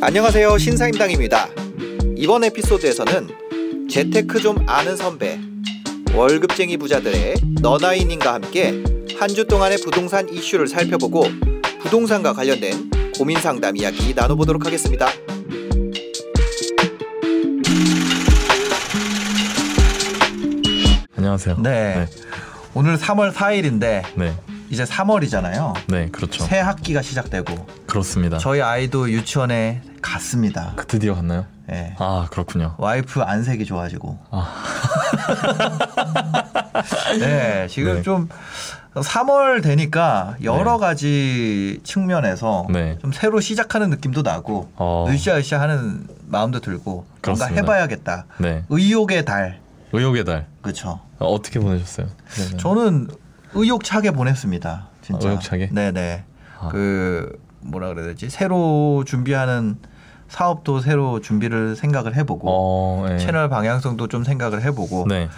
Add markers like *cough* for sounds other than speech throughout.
안녕하세요 신사임당입니다. 이번 에피소드에서는 재테크 좀 아는 선배 월급쟁이 부자들의 너나이님과 함께 한 주 동안의 부동산 이슈를 살펴보고 부동산과 관련된 고민 상담 이야기 나눠보도록 하겠습니다. 안녕하세요. 네. 오늘 3월 4일인데 네, 이제 3월이잖아요. 네, 그렇죠. 새 학기가 시작되고 그렇습니다. 저희 아이도 유치원에 갔습니다. 그 드디어 갔나요? 네. 아, 그렇군요. 와이프 안색이 좋아지고. 아. *laughs* 네, 지금 네. 좀 3월 되니까 여러 네. 가지 측면에서 네. 좀 새로 시작하는 느낌도 나고 어. 으쌰으쌰 하는 마음도 들고 뭔가 그렇습니다. 해봐야겠다. 네, 의욕의 달, 의욕의 달. 그렇죠. 어, 어떻게 보내셨어요? 네, 저는 의욕차게 보냈습니다. 진짜. 아, 의욕차게? 네네. 아. 그 뭐라 그래야 되지? 새로 준비하는 사업도 새로 준비를 생각을 해보고 어, 네. 채널 방향성도 좀 생각을 해보고 네,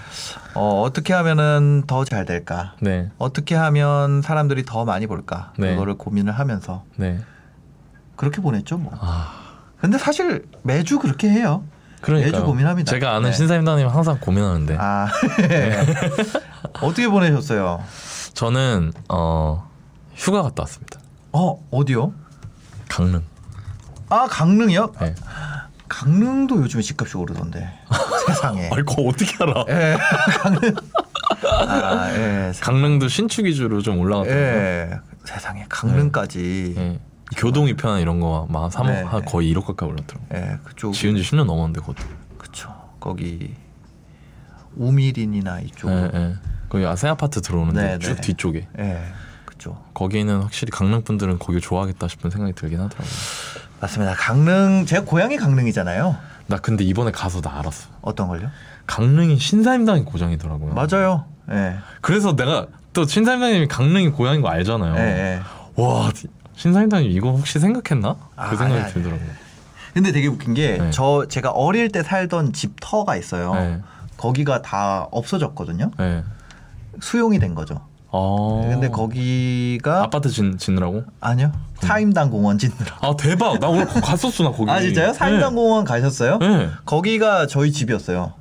어, 어떻게 하면은 더 잘 될까? 네, 어떻게 하면 사람들이 더 많이 볼까? 네. 그거를 고민을 하면서 네. 그렇게 보냈죠, 뭐. 아, 근데 사실 매주 그렇게 해요. 그러니까 매주 고민합니다. 제가 아는 네. 신사임당님 항상 고민하는데 아, *laughs* 어떻게 보내셨어요? 저는 어 휴가 갔다 왔습니다. 어, 어디요? 강릉. 아, 강릉이요? 네. 강릉도 요즘에 집값이 오르던데. *laughs* 세상에. 그거 어떻게 알아? 예, 강릉. 아, 예. 세- 강릉도 신축 위주로 좀 올라갔더라고요. 예. 세상에 강릉까지. 예. 교동 이편 이런 거막 3억 네. 한 거의 1억 가까이 올랐더라고요. 예, 그쪽. 지은 지 10년 넘었는데 그것도. 그쵸. 거기 우미린이나 이쪽. 예, 예. 거기 아세 아파트 들어오는데 네, 쭉 네. 뒤쪽에 예, 그쵸. 거기는 확실히 강릉 분들은 거기 좋아하겠다 싶은 생각이 들긴 하더라고요. 맞습니다. 강릉 제 고향이 강릉이잖아요. 나 근데 이번에 가서 나 알았어. 어떤 걸요? 강릉이 신사임당이 고장이더라고요. 맞아요. 예. 그래서 내가 또 신사임당님이 강릉이 고향인 거 알잖아요. 예, 예. 와 신사임당님 이거 혹시 생각했나? 아, 그 생각이 아니, 아니. 들더라고요. 근데 되게 웃긴 게 네. 저 제가 어릴 때 살던 집 터가 있어요. 네. 거기가 다 없어졌거든요. 네. 수용이 된 거죠. 어. 근데 거기가 아파트 짓, 짓느라고? 아니요. 사임당 공원 짓느라. 아 대박! 나 오늘 갔었어 나 거기. 아 진짜요? 사임당 공원 가셨어요? 네. 거기가 저희 집이었어요.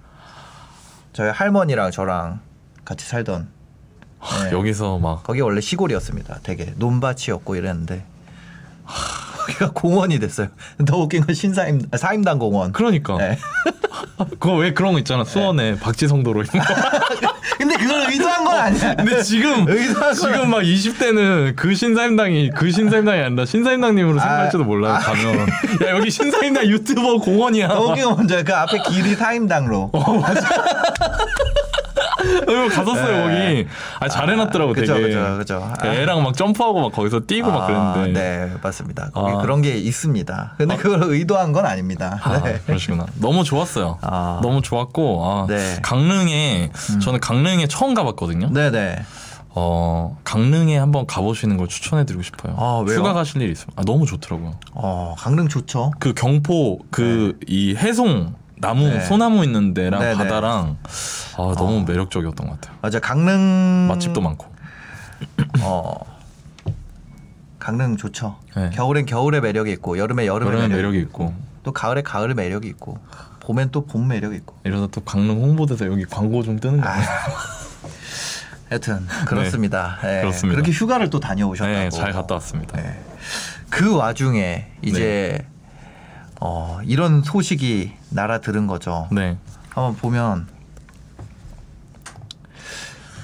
저희 할머니랑 저랑 같이 살던. 하, 네. 여기서 막 거기 원래 시골이었습니다. 되게 논밭이었고 이랬는데 거기가 공원이 됐어요. 더 웃긴 건 신사임 아, 사임당 공원. 그러니까 네. *laughs* 그거 왜 그런 거 있잖아 수원에 박지성도로 이런 거. *laughs* 근데 그걸 의도한 건 아니야. 근데 지금 *laughs* 지금 막 20대는 그 신사임당이 그 신사임당이 아니라 신사임당님으로 생각할지도 몰라요. 가면 야 여기 신사임당 유튜버 공원이야. 거기가 먼저 그 앞에 길이 사임당로. 여 기 갔었어요 네. 거기. 아 잘해놨더라고 그죠, 되게. 그죠, 그죠. 아. 애랑 막 점프하고 막 거기서 뛰고 막 그랬는데. 네, 맞습니다. 거기 아. 그런 게 있습니다. 근데 그걸 의도한 건 아닙니다. 아, 네. 그러시구나. 너무 좋았어요. 아. 너무 좋았고, 아, 네. 강릉에, 저는 강릉에 처음 가봤거든요. 네, 네. 어, 강릉에 한번 가보시는 걸 추천해드리고 싶어요. 아, 왜요? 휴가 가실 일 있으면. 아, 너무 좋더라고요. 어, 강릉 좋죠. 그 경포, 그, 이 해송, 나무, 네. 소나무 있는 데랑 네, 네. 바다랑, 아, 너무 매력적이었던 것 같아요. 맞아, 강릉 맛집도 많고. 어, 강릉 좋죠. 네. 겨울엔 겨울의 매력이 있고, 여름에 여름의 매력이, 매력이 있고, 있고. 또 가을에 가을의 매력이 있고, 봄엔 또 봄 매력이 있고. 이러다 또 강릉 홍보대사 여기 광고 좀 뜨는 거 아니에요? *laughs* 하여튼 그렇습니다. 예, 그렇습니다. 그렇게 휴가를 또 다녀오셨다고. 네, 잘 갔다 왔습니다. 예. 그 와중에 이제 어, 이런 소식이 날아 들은 거죠. 네. 한번 보면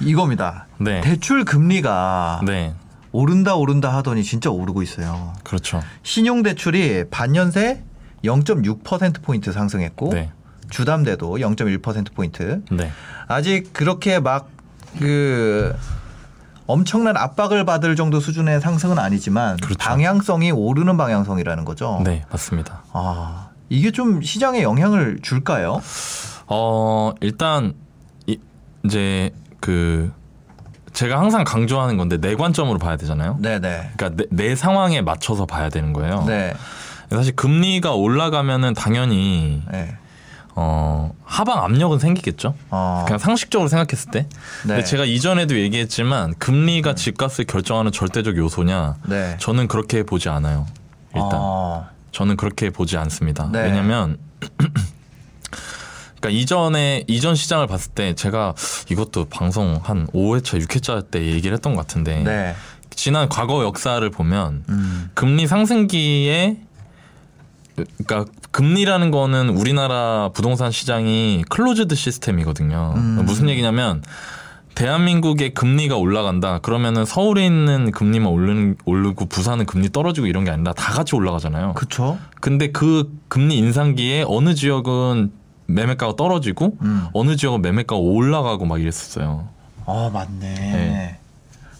이겁니다. 네. 대출 금리가 네. 오른다 오른다 하더니 진짜 오르고 있어요. 그렇죠. 신용 대출이 반년새 0.6% 포인트 상승했고 네. 주담대도 0.1% 포인트. 네. 아직 그렇게 막 그 엄청난 압박을 받을 정도 수준의 상승은 아니지만 그렇죠. 방향성이 오르는 방향성이라는 거죠. 네, 맞습니다. 아 이게 좀 시장에 영향을 줄까요? 어 일단 이, 이제 그 제가 항상 강조하는 건데 내 관점으로 봐야 되잖아요. 네네. 그러니까 내, 내 상황에 맞춰서 봐야 되는 거예요. 네. 사실 금리가 올라가면은 당연히 네. 어, 하방 압력은 생기겠죠. 어. 그냥 상식적으로 생각했을 때. 근데 네. 제가 이전에도 얘기했지만 금리가 집값을 결정하는 절대적 요소냐? 네. 저는 그렇게 보지 않아요. 일단 어. 저는 그렇게 보지 않습니다. 네. 왜냐면 그러니까 이전에 이전 시장을 봤을 때 제가 이것도 방송 한 5회차, 6회차 때 얘기를 했던 것 같은데 네. 지난 과거 역사를 보면 음. 금리 상승기에 그러니까 금리라는 거는 우리나라 부동산 시장이 closed system이거든요. 음. 무슨 얘기냐면 대한민국의 금리가 올라간다. 그러면은 서울에 있는 금리만 오르는, 오르고 부산은 금리 떨어지고 이런 게 아니라 다 같이 올라가잖아요. 그쵸? 근데 그 금리 인상기에 어느 지역은 매매가가 떨어지고 음. 어느 지역은 매매가가 올라가고 막 이랬었어요. 아 맞네. 네.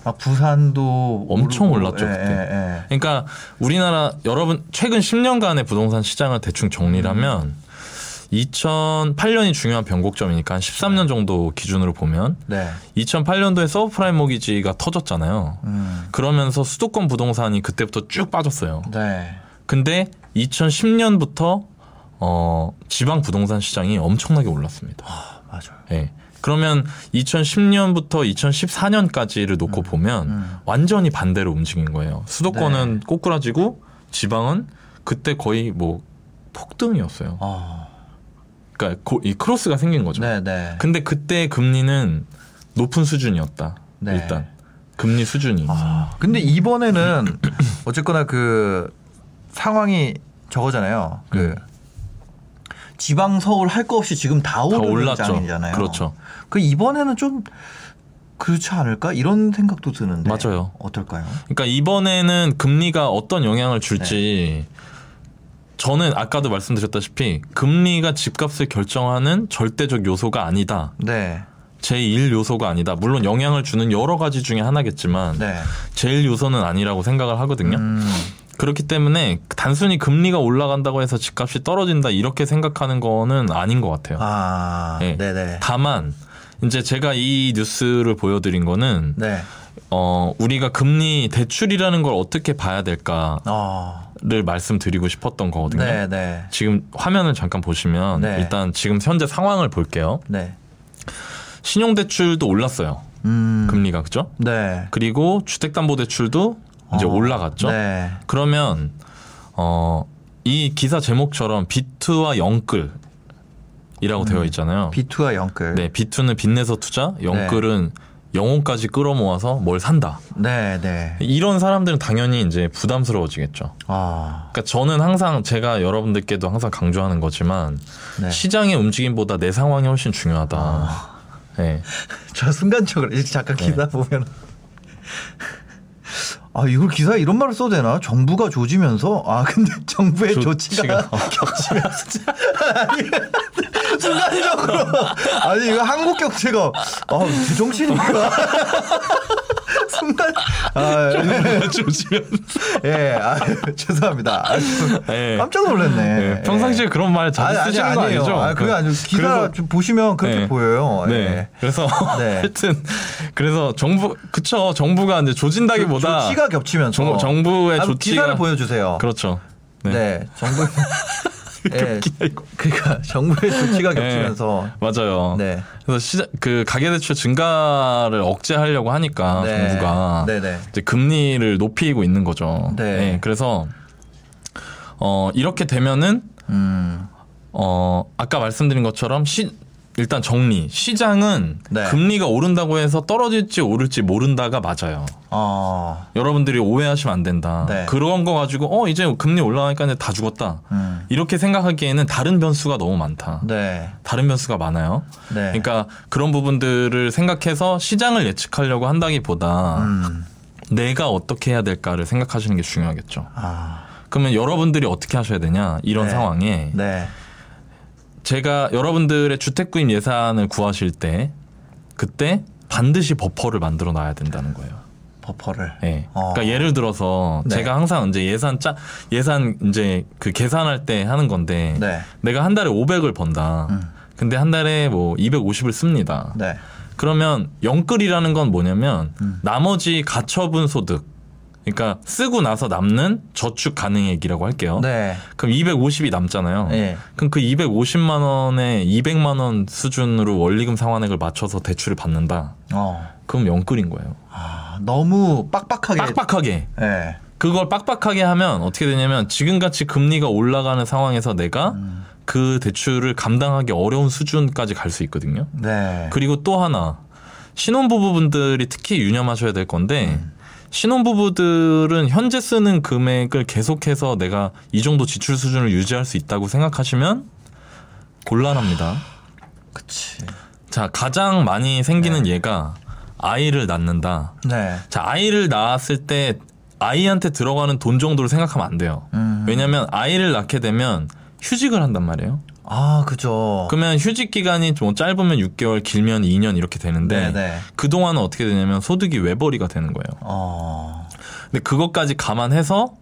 막 부산도 엄청 오르고, 올랐죠, 예, 그때. 예, 예. 그러니까 우리나라 여러분 최근 10년간의 부동산 시장을 대충 정리하면 2008년이 중요한 변곡점이니까 한 13년 정도 기준으로 보면 네. 2008년도에 서브프라임 모기지가 터졌잖아요. 음. 그러면서 수도권 부동산이 그때부터 쭉 빠졌어요. 네. 근데 2010년부터 어, 지방 부동산 시장이 엄청나게 올랐습니다. 아, 맞아요. 예. 그러면 2010년부터 2014년까지를 놓고 보면 음. 완전히 반대로 움직인 거예요. 수도권은 꼬꾸라지고 지방은 그때 거의 뭐 폭등이었어요. 아. 그러니까 고- 이 크로스가 생긴 거죠. 네, 네. 근데 그때 금리는 높은 수준이었다. 네. 일단 금리 수준이. 아, 근데 이번에는 *clears throat* 어쨌거나 그 상황이 저거잖아요. 그 음. 지방 서울 할 거 없이 지금 다다 오르는. 장이잖아요. 그렇죠. 그 이번에는 좀 그렇지 않을까 이런 생각도 드는데 맞아요. 어떨까요? 그러니까 이번에는 금리가 어떤 영향을 줄지 네. 저는 아까도 말씀드렸다시피 금리가 집값을 결정하는 절대적 요소가 아니다. 네, 제1 요소가 아니다. 물론 영향을 주는 여러 가지 중에 하나겠지만 네. 제일 요소는 아니라고 생각을 하거든요. 음, 그렇기 때문에 단순히 금리가 올라간다고 해서 집값이 떨어진다 이렇게 생각하는 거는 아닌 것 같아요. 아, 네. 네, 네, 다만 이제 제가 이 뉴스를 보여드린 거는 네. 어 우리가 금리 대출이라는 걸 어떻게 봐야 될까 를 어, 말씀드리고 싶었던 거거든요. 네, 네, 지금 화면을 잠깐 보시면 네. 일단 지금 현재 상황을 볼게요. 네. 신용대출도 올랐어요. 음, 금리가 그죠? 네. 그리고 주택담보대출도 이제 어, 올라갔죠. 네. 그러면 어, 이 기사 제목처럼 비투와 영끌 이라고 되어 있잖아요. B2와 영끌. 네, 비투는 빚내서 투자, 영끌은 영혼까지 끌어모아서 뭘 산다. 네, 네. 이런 사람들은 당연히 이제 부담스러워지겠죠. 아, 그러니까 저는 항상 제가 여러분들께도 항상 강조하는 거지만 네. 시장의 움직임보다 내 상황이 훨씬 중요하다. 네. *laughs* 저 순간적으로 잠깐 네. 기사 보면 아 이걸 기사에 이런 말을 써도 되나? 정부가 조지면서 아 근데 *laughs* 정부의 조 치가, 조치가- *laughs* 겹치면서 아니, 순간적으로 아니 이거 한국 경제가 아 제정신인가? 순간 아, 조지면. 예, 아, 죄송합니다. 아, 네. 깜짝 놀랐네. 네, 평상시에 그런 말 아니, 쓰시는 아니, 거 아니에요. 아니죠? 아, 그게 아니고 기사 그래서- 좀 보시면 그렇게 네. 보여요. 네. 예. 그래서 *laughs* 네. 하여튼 그래서 정부 그쵸 정부가 이제 조진다기보다 조치가 겹치면서 정, 정부의 아, 조치가 기사를 보여주세요. 그렇죠. 네. 네, 정부. *laughs* *laughs* 예, 그러니까 정부의 조치가 *laughs* 겹치면서 맞아요. 네, 그래서 시장 그 가계 대출 증가를 억제하려고 하니까 네. 정부가 네, 네. 이제 금리를 높이고 있는 거죠. 네. 그래서 어 이렇게 되면은 음, 어 아까 말씀드린 것처럼 시 일단 정리 시장은 네. 금리가 오른다고 해서 떨어질지 오를지 모른다가 맞아요. 어, 여러분들이 오해하시면 안 된다. 네. 그런 거 가지고 어 이제 금리 올라가니까 이제 다 죽었다. 음, 이렇게 생각하기에는 다른 변수가 너무 많다. 네, 다른 변수가 많아요. 네. 그러니까 그런 부분들을 생각해서 시장을 예측하려고 한다기보다 음, 내가 어떻게 해야 될까를 생각하시는 게 중요하겠죠. 아, 그러면 여러분들이 어떻게 하셔야 되냐 이런 네. 상황에 네, 제가 여러분들의 주택 구입 예산을 구하실 때 그때 반드시 버퍼를 만들어 놔야 된다는 거예요. 버퍼를. 예. 어. 그러니까 예를 들어서 네. 제가 항상 이제 예산 짜 예산 이제 그 계산할 때 하는 건데 네, 내가 한 달에 500을 번다. 음. 근데 한 달에 뭐 250을 씁니다. 네, 그러면 영끌이라는 건 뭐냐면 음. 나머지 가처분 소득 그러니까 쓰고 나서 남는 저축 가능액이라고 할게요. 네. 그럼 250이 남잖아요. 예. 그럼 그 250만 원에 200만 원 수준으로 원리금 상환액을 맞춰서 대출을 받는다. 어. 그럼 영끌인 거예요. 아, 너무 빡빡하게. 빡빡하게. 예. 그걸 빡빡하게 하면 어떻게 되냐면 지금같이 금리가 올라가는 상황에서 내가 음. 그 대출을 감당하기 어려운 수준까지 갈 수 있거든요. 네. 그리고 또 하나 신혼부부분들이 특히 유념하셔야 될 건데 음. 신혼부부들은 현재 쓰는 금액을 계속해서 내가 이 정도 지출 수준을 유지할 수 있다고 생각하시면 곤란합니다. 그치. 자 가장 많이 생기는 예가 아이를 낳는다. 네. 자 아이를 낳았을 때 아이한테 들어가는 돈 정도를 생각하면 안 돼요. 음. 왜냐하면 아이를 낳게 되면 휴직을 한단 말이에요. 아, 그죠. 그러면 휴직 기간이 뭐 짧으면 6개월, 길면 2년 이렇게 되는데 네네. 그 동안은 어떻게 되냐면 소득이 외벌이가 되는 거예요. 어. 근데 그것까지 감안해서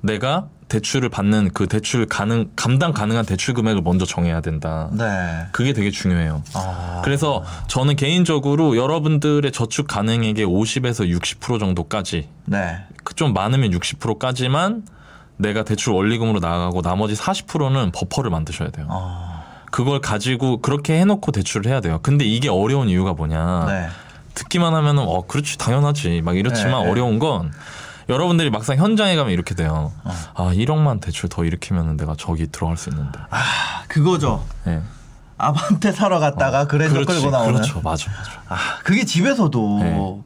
내가 대출을 받는 그 대출 가능 감당 가능한 대출 금액을 먼저 정해야 된다. 네. 그게 되게 중요해요. 아. 그래서 저는 개인적으로 여러분들의 저축 가능액의 50에서 60% 정도까지 네. 그좀 많으면 60%까지만 내가 대출 원리금으로 나가고 나머지 40%는 버퍼를 만드셔야 돼요. 어. 그걸 가지고 그렇게 해놓고 대출을 해야 돼요. 근데 이게 어려운 이유가 뭐냐? 네. 듣기만 하면은 어 그렇지 당연하지 막 이렇지만 네, 네. 어려운 건 여러분들이 막상 현장에 가면 이렇게 돼요. 어. 아 1억만 대출 더 일으키면은 내가 저기 들어갈 수 있는데. 아, 그거죠. 예. 아반떼 사러 갔다가 그랜저 그렇지, 끌고 나오는. 그렇죠, 맞아, 맞아. 아, 그게 집에서도 네.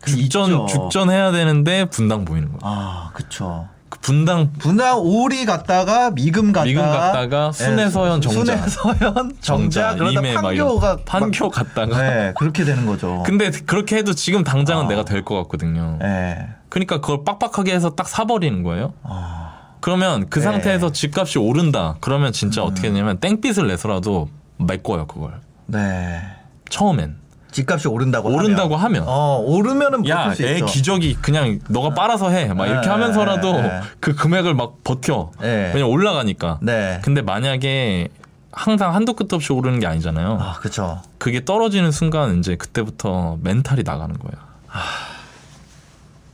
그 죽전 있죠. 죽전 해야 되는데 분당 보이는 거야. 아, 그쵸. 그 분당 분당 오리 갔다가 미금 갔다가 미금 갔다가 순회서현 예, 정자. 순회서현 정자 정자 그러다 임해 막 판교가 이런 판교 갔다가. 네 그렇게 되는 거죠. 근데 그렇게 해도 지금 당장은 아. 내가 될 것 같거든요. 네. 그러니까 그걸 빡빡하게 해서 딱 사버리는 거예요. 아, 그러면 그 네. 상태에서 집값이 오른다. 그러면 진짜 음. 어떻게 되냐면 땡빛을 내서라도 메꿔요 그걸. 네. 처음엔 집값이 오른다고 오른다고 하면. 어 오르면은 야, 애. 기저귀 그냥 너가 빨아서 해. 막 이렇게 네, 하면서라도 네, 네. 그 금액을 막 버텨. 네. 왜냐 올라가니까. 네. 근데 만약에 항상 한도 끝도 없이 오르는 게 아니잖아요. 아 그렇죠. 그게 떨어지는 순간 이제 그때부터 멘탈이 나가는 거예요.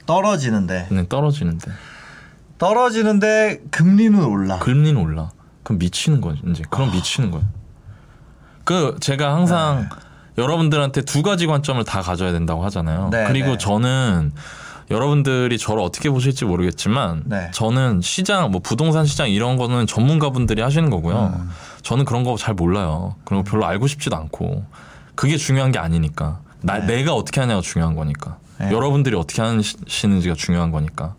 떨어지는데 그냥 떨어지는데. 떨어지는데 금리는 올라. 금리는 올라. 그럼 미치는 거지 이제. 그럼 미치는 거야. 그 제가 항상 네. 여러분들한테 두 가지 관점을 다 가져야 된다고 하잖아요. 네, 그리고 네. 저는 여러분들이 저를 어떻게 보실지 모르겠지만 네. 저는 시장 뭐 부동산 시장 이런 거는 전문가분들이 하시는 거고요. 음. 저는 그런 거 잘 몰라요. 그리고 별로 알고 싶지도 않고 그게 중요한 게 아니니까. 나, 네. 내가 어떻게 하냐가 중요한 거니까. 네. 여러분들이 어떻게 하시는지가 중요한 거니까.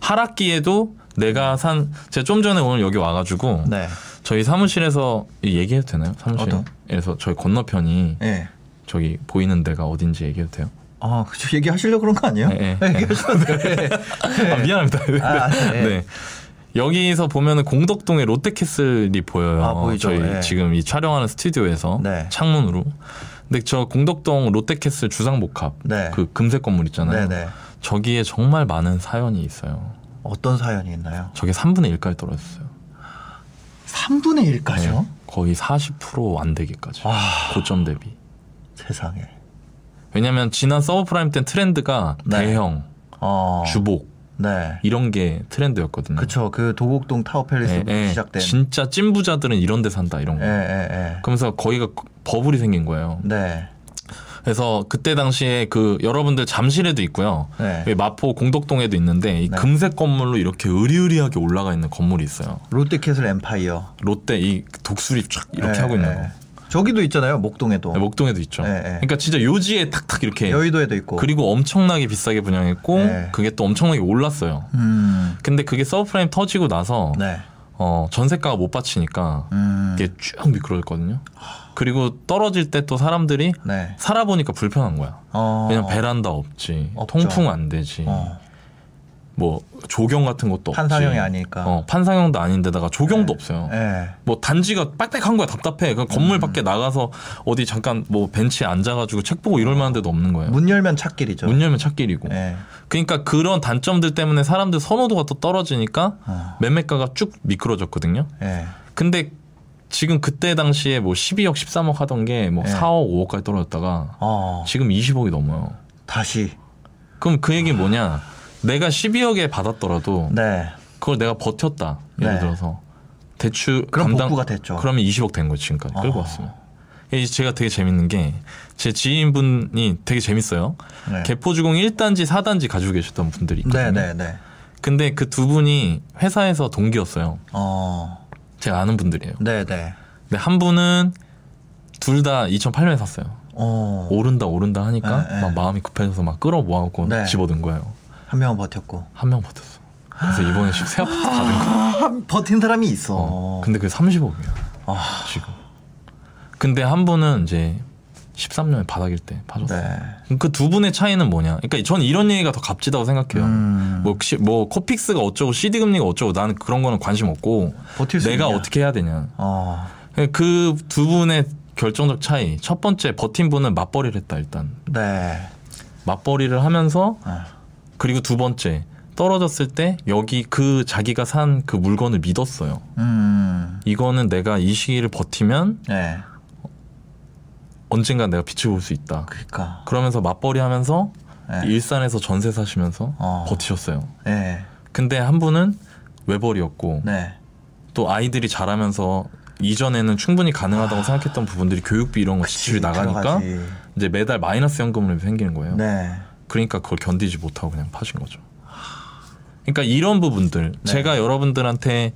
하락기에도 내가 산 제가 좀 전에 오늘 여기 와가지고 네. 저희 사무실에서 이 얘기해도 되나요? 사무실에서 저희 건너편이 예. 저기 보이는 데가 어딘지 얘기해도 돼요? 아, 그쵸. 얘기하시려고 그런 거 아니에요? 네, *laughs* 네. 얘기하셔도 돼. 아, 미안합니다. 아, 네. *laughs* 네. 여기서 보면은 공덕동에 롯데캐슬이 보여요. 아, 보이죠. 저희 네. 지금 이 촬영하는 스튜디오에서 네. 창문으로. 근데 저 공덕동 롯데캐슬 주상복합 네. 그 금색 건물 있잖아요. 네네. 저기에 정말 많은 사연이 있어요. 어떤 사연이 있나요? 저게 3분의 1까지 떨어졌어요. 3분의 1까지요? 네. 거의 40%안 되기까지. 와. 고점 대비. 세상에. 왜냐면 지난 서브 프라임 땐 트렌드가 네. 대형, 어. 주복 네. 이런 게 트렌드였거든요. 그쵸. 그 도곡동 타워 팰리스부터 예, 예. 시작된. 진짜 찐 부자들은 이런 데 산다 이런 거. 예, 예, 예. 그러면서 거기가 버블이 생긴 거예요. 네. 그래서 그때 당시에 그 여러분들 잠실에도 있고요. 네. 여기 마포 공덕동에도 있는데 이 네. 금색 건물로 이렇게 으리으리하게 올라가 있는 건물이 있어요. 롯데캐슬 엠파이어. 롯데 이 독수리 쫙 이렇게 예, 하고 있는 예. 거. 저기도 있잖아요. 목동에도. 네, 목동에도 있죠. 예, 예. 그러니까 진짜 요지에 탁탁 이렇게 여의도에도 있고. 그리고 엄청나게 비싸게 분양했고 네. 그게 또 엄청나게 올랐어요. 음. 근데 그게 서브프라임 터지고 나서 네. 어, 전세가가 못 받치니까 음. 이게 쭉 미끄러졌거든요. 그리고 떨어질 때 또 사람들이 네. 살아보니까 불편한 거야. 어. 그냥 베란다 없지, 없죠. 통풍 안 되지, 어. 뭐 조경 같은 것도 없지. 판상형이 아니니까. 어, 판상형도 아닌데다가 조경도 없어요. 예. 뭐 단지가 빽빽한 거야 답답해. 그 건물 밖에 나가서 어디 잠깐 뭐 벤치에 앉아가지고 책 보고 이럴 만한 데도 없는 거예요. 문 열면 찾길이죠. 문 열면 찾길이고. 예. 그러니까 그런 단점들 때문에 사람들 선호도가 또 떨어지니까 어. 매매가가 쭉 미끄러졌거든요. 예. 근데 지금 그때 당시에 뭐 12억, 13억 하던 게뭐 네. 4억, 5억까지 떨어졌다가 어. 지금 20억이 넘어요. 다시. 그럼 그 얘기는 뭐냐? 내가 12억에 받았더라도 네. 그걸 내가 버텼다. 예를 네. 들어서 대출 그럼 감당 복구가 됐죠. 그러면 20억 된 거지 지금까지 끌고 어. 왔으면. 이게 제가 되게 재밌는 게 제 지인분이 되게 재밌어요. 네. 개포주공 1단지, 4단지 가지고 계셨던 분들이 있거든요. 네, 네, 네. 근데 그 두 분이 회사에서 동기였어요. 어. 제가 아는 분들이에요. 네, 네. 근데 한 분은 둘 다 2008년에 샀어요. 어. 오른다 오른다 하니까 네, 네. 막 마음이 급해져서 막 끌어 모아갖고 네. 집어든 거예요. 한 명은 버텼고. 한 명 버텼어. 그래서 이번에 새 아파트 받은 거. 아, 버틴 사람이 있어. 어. 근데 그게 30억이야 아, 지금. 근데 한 분은 이제 13년에 바닥일 때 파셨어. 요 네. 그 두 분의 차이는 뭐냐? 그러니까 전 이런 얘기가 더 값지다고 생각해요. 음. 뭐, 시- 뭐 코픽스가 어쩌고 CD 금리가 어쩌고 나는 그런 거는 관심 없고 버틸 수 내가 있냐? 어떻게 해야 되냐. 어. 그 두 분의 결정적 차이. 첫 번째 버틴 분은 맞벌이를 했다 일단. 네. 맞벌이를 하면서 아. 그리고 두 번째 떨어졌을 때 여기 그 자기가 산 그 물건을 믿었어요. 음. 이거는 내가 이 시기를 버티면 네. 언젠가 내가 빛을 볼 수 있다. 그러니까. 그러면서 맞벌이 하면서 네. 일산에서 전세 사시면서 어. 버티셨어요. 네. 근데 한 분은 외벌이였고 네. 또 아이들이 자라면서 이전에는 충분히 가능하다고 생각했던 부분들이 교육비 이런 거 지출이 나가니까 들어가지. 이제 매달 마이너스 연금으로 생기는 거예요. 네. 그러니까 그걸 견디지 못하고 그냥 파신 거죠. 그러니까 이런 부분들 네. 제가 여러분들한테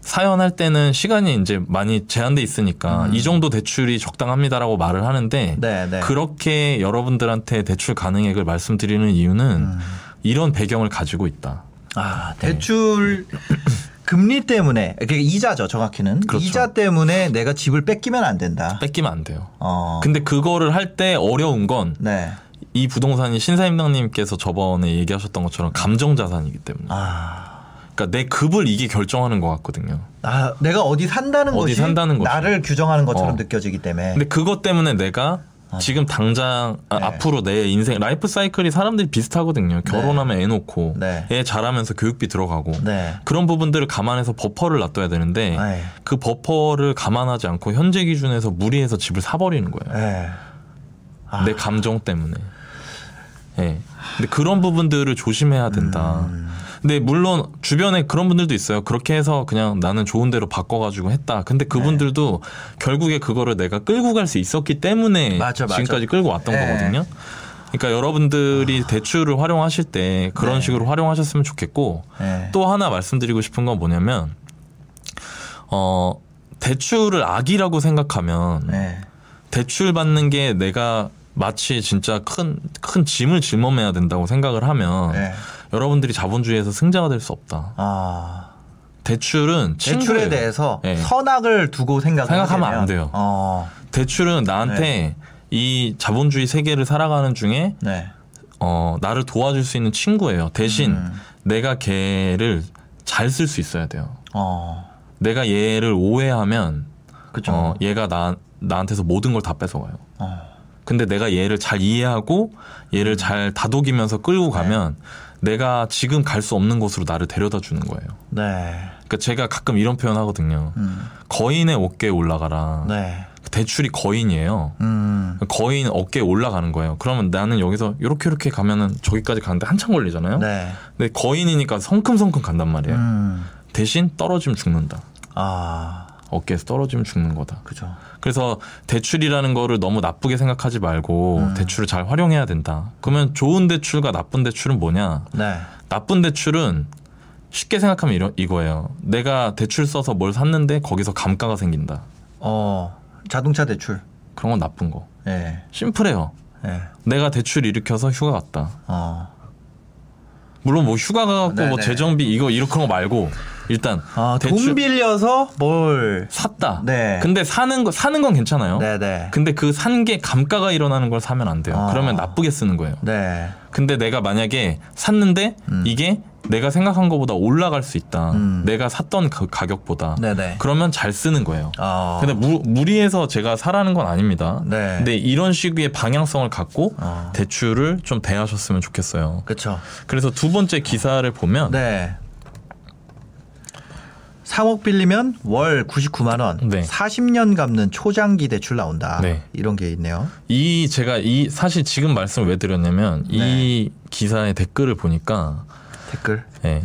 사연할 때는 시간이 이제 많이 제한돼 있으니까 이 정도 대출이 적당합니다라고 말을 하는데 음. 네, 네. 그렇게 여러분들한테 대출 가능액을 말씀드리는 이유는 음. 이런 배경을 가지고 있다. 아, 대출 *clears throat* 금리 때문에 그게 이자죠, 정확히는. 그렇죠. 이자 때문에 내가 집을 뺏기면 안 된다. 뺏기면 안 돼요. 어. 근데 그거를 할 때 어려운 건 이 네. 부동산이 신사임당님께서 저번에 얘기하셨던 것처럼 감정 자산이기 때문에. 아. 그러니까 내 급을 이게 결정하는 것 같거든요. 아, 내가 어디 산다는 어디 것이 산다는. 나를 규정하는 것처럼 어. 느껴지기 때문에. 근데 그것 때문에 내가 지금 당장 아, 네. 앞으로 내 인생 라이프 사이클이 사람들이 비슷하거든요. 결혼하면 애 놓고 네. 애 자라면서 교육비 들어가고 네. 그런 부분들을 감안해서 버퍼를 놔둬야 되는데 네. 그 버퍼를 감안하지 않고 현재 기준에서 무리해서 집을 사버리는 거예요. 네. 아. 내 감정 때문에. 예. 근데 그런 부분들을 조심해야 된다. 음. 근데 물론 주변에 그런 분들도 있어요. 그렇게 해서 그냥 나는 좋은 데로 바꿔가지고 했다. 근데 그분들도 결국에 그거를 내가 끌고 갈 수 있었기 때문에 맞아, 맞아. 지금까지 끌고 왔던 네. 거거든요. 그러니까 여러분들이 대출을 활용하실 때 그런 네. 식으로 활용하셨으면 좋겠고 네. 또 하나 말씀드리고 싶은 건 뭐냐면 어 대출을 악이라고 생각하면 네. 대출 받는 게 내가 마치 진짜 큰, 큰 짐을 짊어매야 된다고 생각을 하면 네. 여러분들이 자본주의에서 승자가 될 수 없다. 아. 대출은 대출에 친구예요. 대해서 네. 선악을 두고 생각을 생각하면 안 돼요. 어. 대출은 나한테 이 자본주의 세계를 살아가는 중에 네. 어, 나를 도와줄 수 있는 친구예요. 대신 음. 내가 걔를 잘 쓸 수 있어야 돼요. 어. 내가 얘를 오해하면 그죠. 어, 얘가 나, 나한테서 모든 걸 다 뺏어가요. 어. 근데 내가 얘를 잘 이해하고 음. 얘를 잘 다독이면서 끌고 네. 가면 내가 지금 갈 수 없는 곳으로 나를 데려다 주는 거예요. 네. 그러니까 제가 가끔 이런 표현 하거든요. 음. 거인의 어깨에 올라가라. 네. 대출이 거인이에요. 음. 거인 어깨에 올라가는 거예요. 그러면 나는 여기서 이렇게 이렇게 가면은 저기까지 가는데 한참 걸리잖아요. 네. 근데 거인이니까 성큼성큼 간단 말이에요. 음. 대신 떨어지면 죽는다. 아. 어깨에서 떨어지면 죽는 거다. 그죠. 그래서 대출이라는 거를 너무 나쁘게 생각하지 말고 음. 대출을 잘 활용해야 된다. 그러면 좋은 대출과 나쁜 대출은 뭐냐? 네. 나쁜 대출은 쉽게 생각하면 이러, 이거예요. 내가 대출 써서 뭘 샀는데 거기서 감가가 생긴다. 어. 자동차 대출. 그런 건 나쁜 거. 예. 심플해요. 예. 내가 대출 일으켜서 휴가 갔다. 어. 물론 뭐 휴가 가고 네네. 뭐 재정비 이거 이렇게 거 말고 일단 아, 대출 돈 빌려서 뭘. 샀다. 네. 근데 사는 거 사는 건 괜찮아요. 네네. 근데 그 산 게 감가가 일어나는 걸 사면 안 돼요. 아. 그러면 나쁘게 쓰는 거예요. 네. 근데 내가 만약에 샀는데 이게 내가 생각한 것보다 올라갈 수 있다. 음. 내가 샀던 그 가격보다. 네네. 그러면 잘 쓰는 거예요. 어. 근데 무, 무리해서 제가 사라는 건 아닙니다. 네. 근데 이런 식의 방향성을 갖고 어. 대출을 좀 대하셨으면 좋겠어요. 그쵸. 그래서 두 번째 기사를 보면 네. 3억 빌리면 월 99만 원. 네. 40년 갚는 초장기 대출 나온다. 네. 이런 게 있네요. 이 제가 이 사실 지금 말씀을 왜 드렸냐면 네. 이 기사의 댓글을 보니까 댓글 예,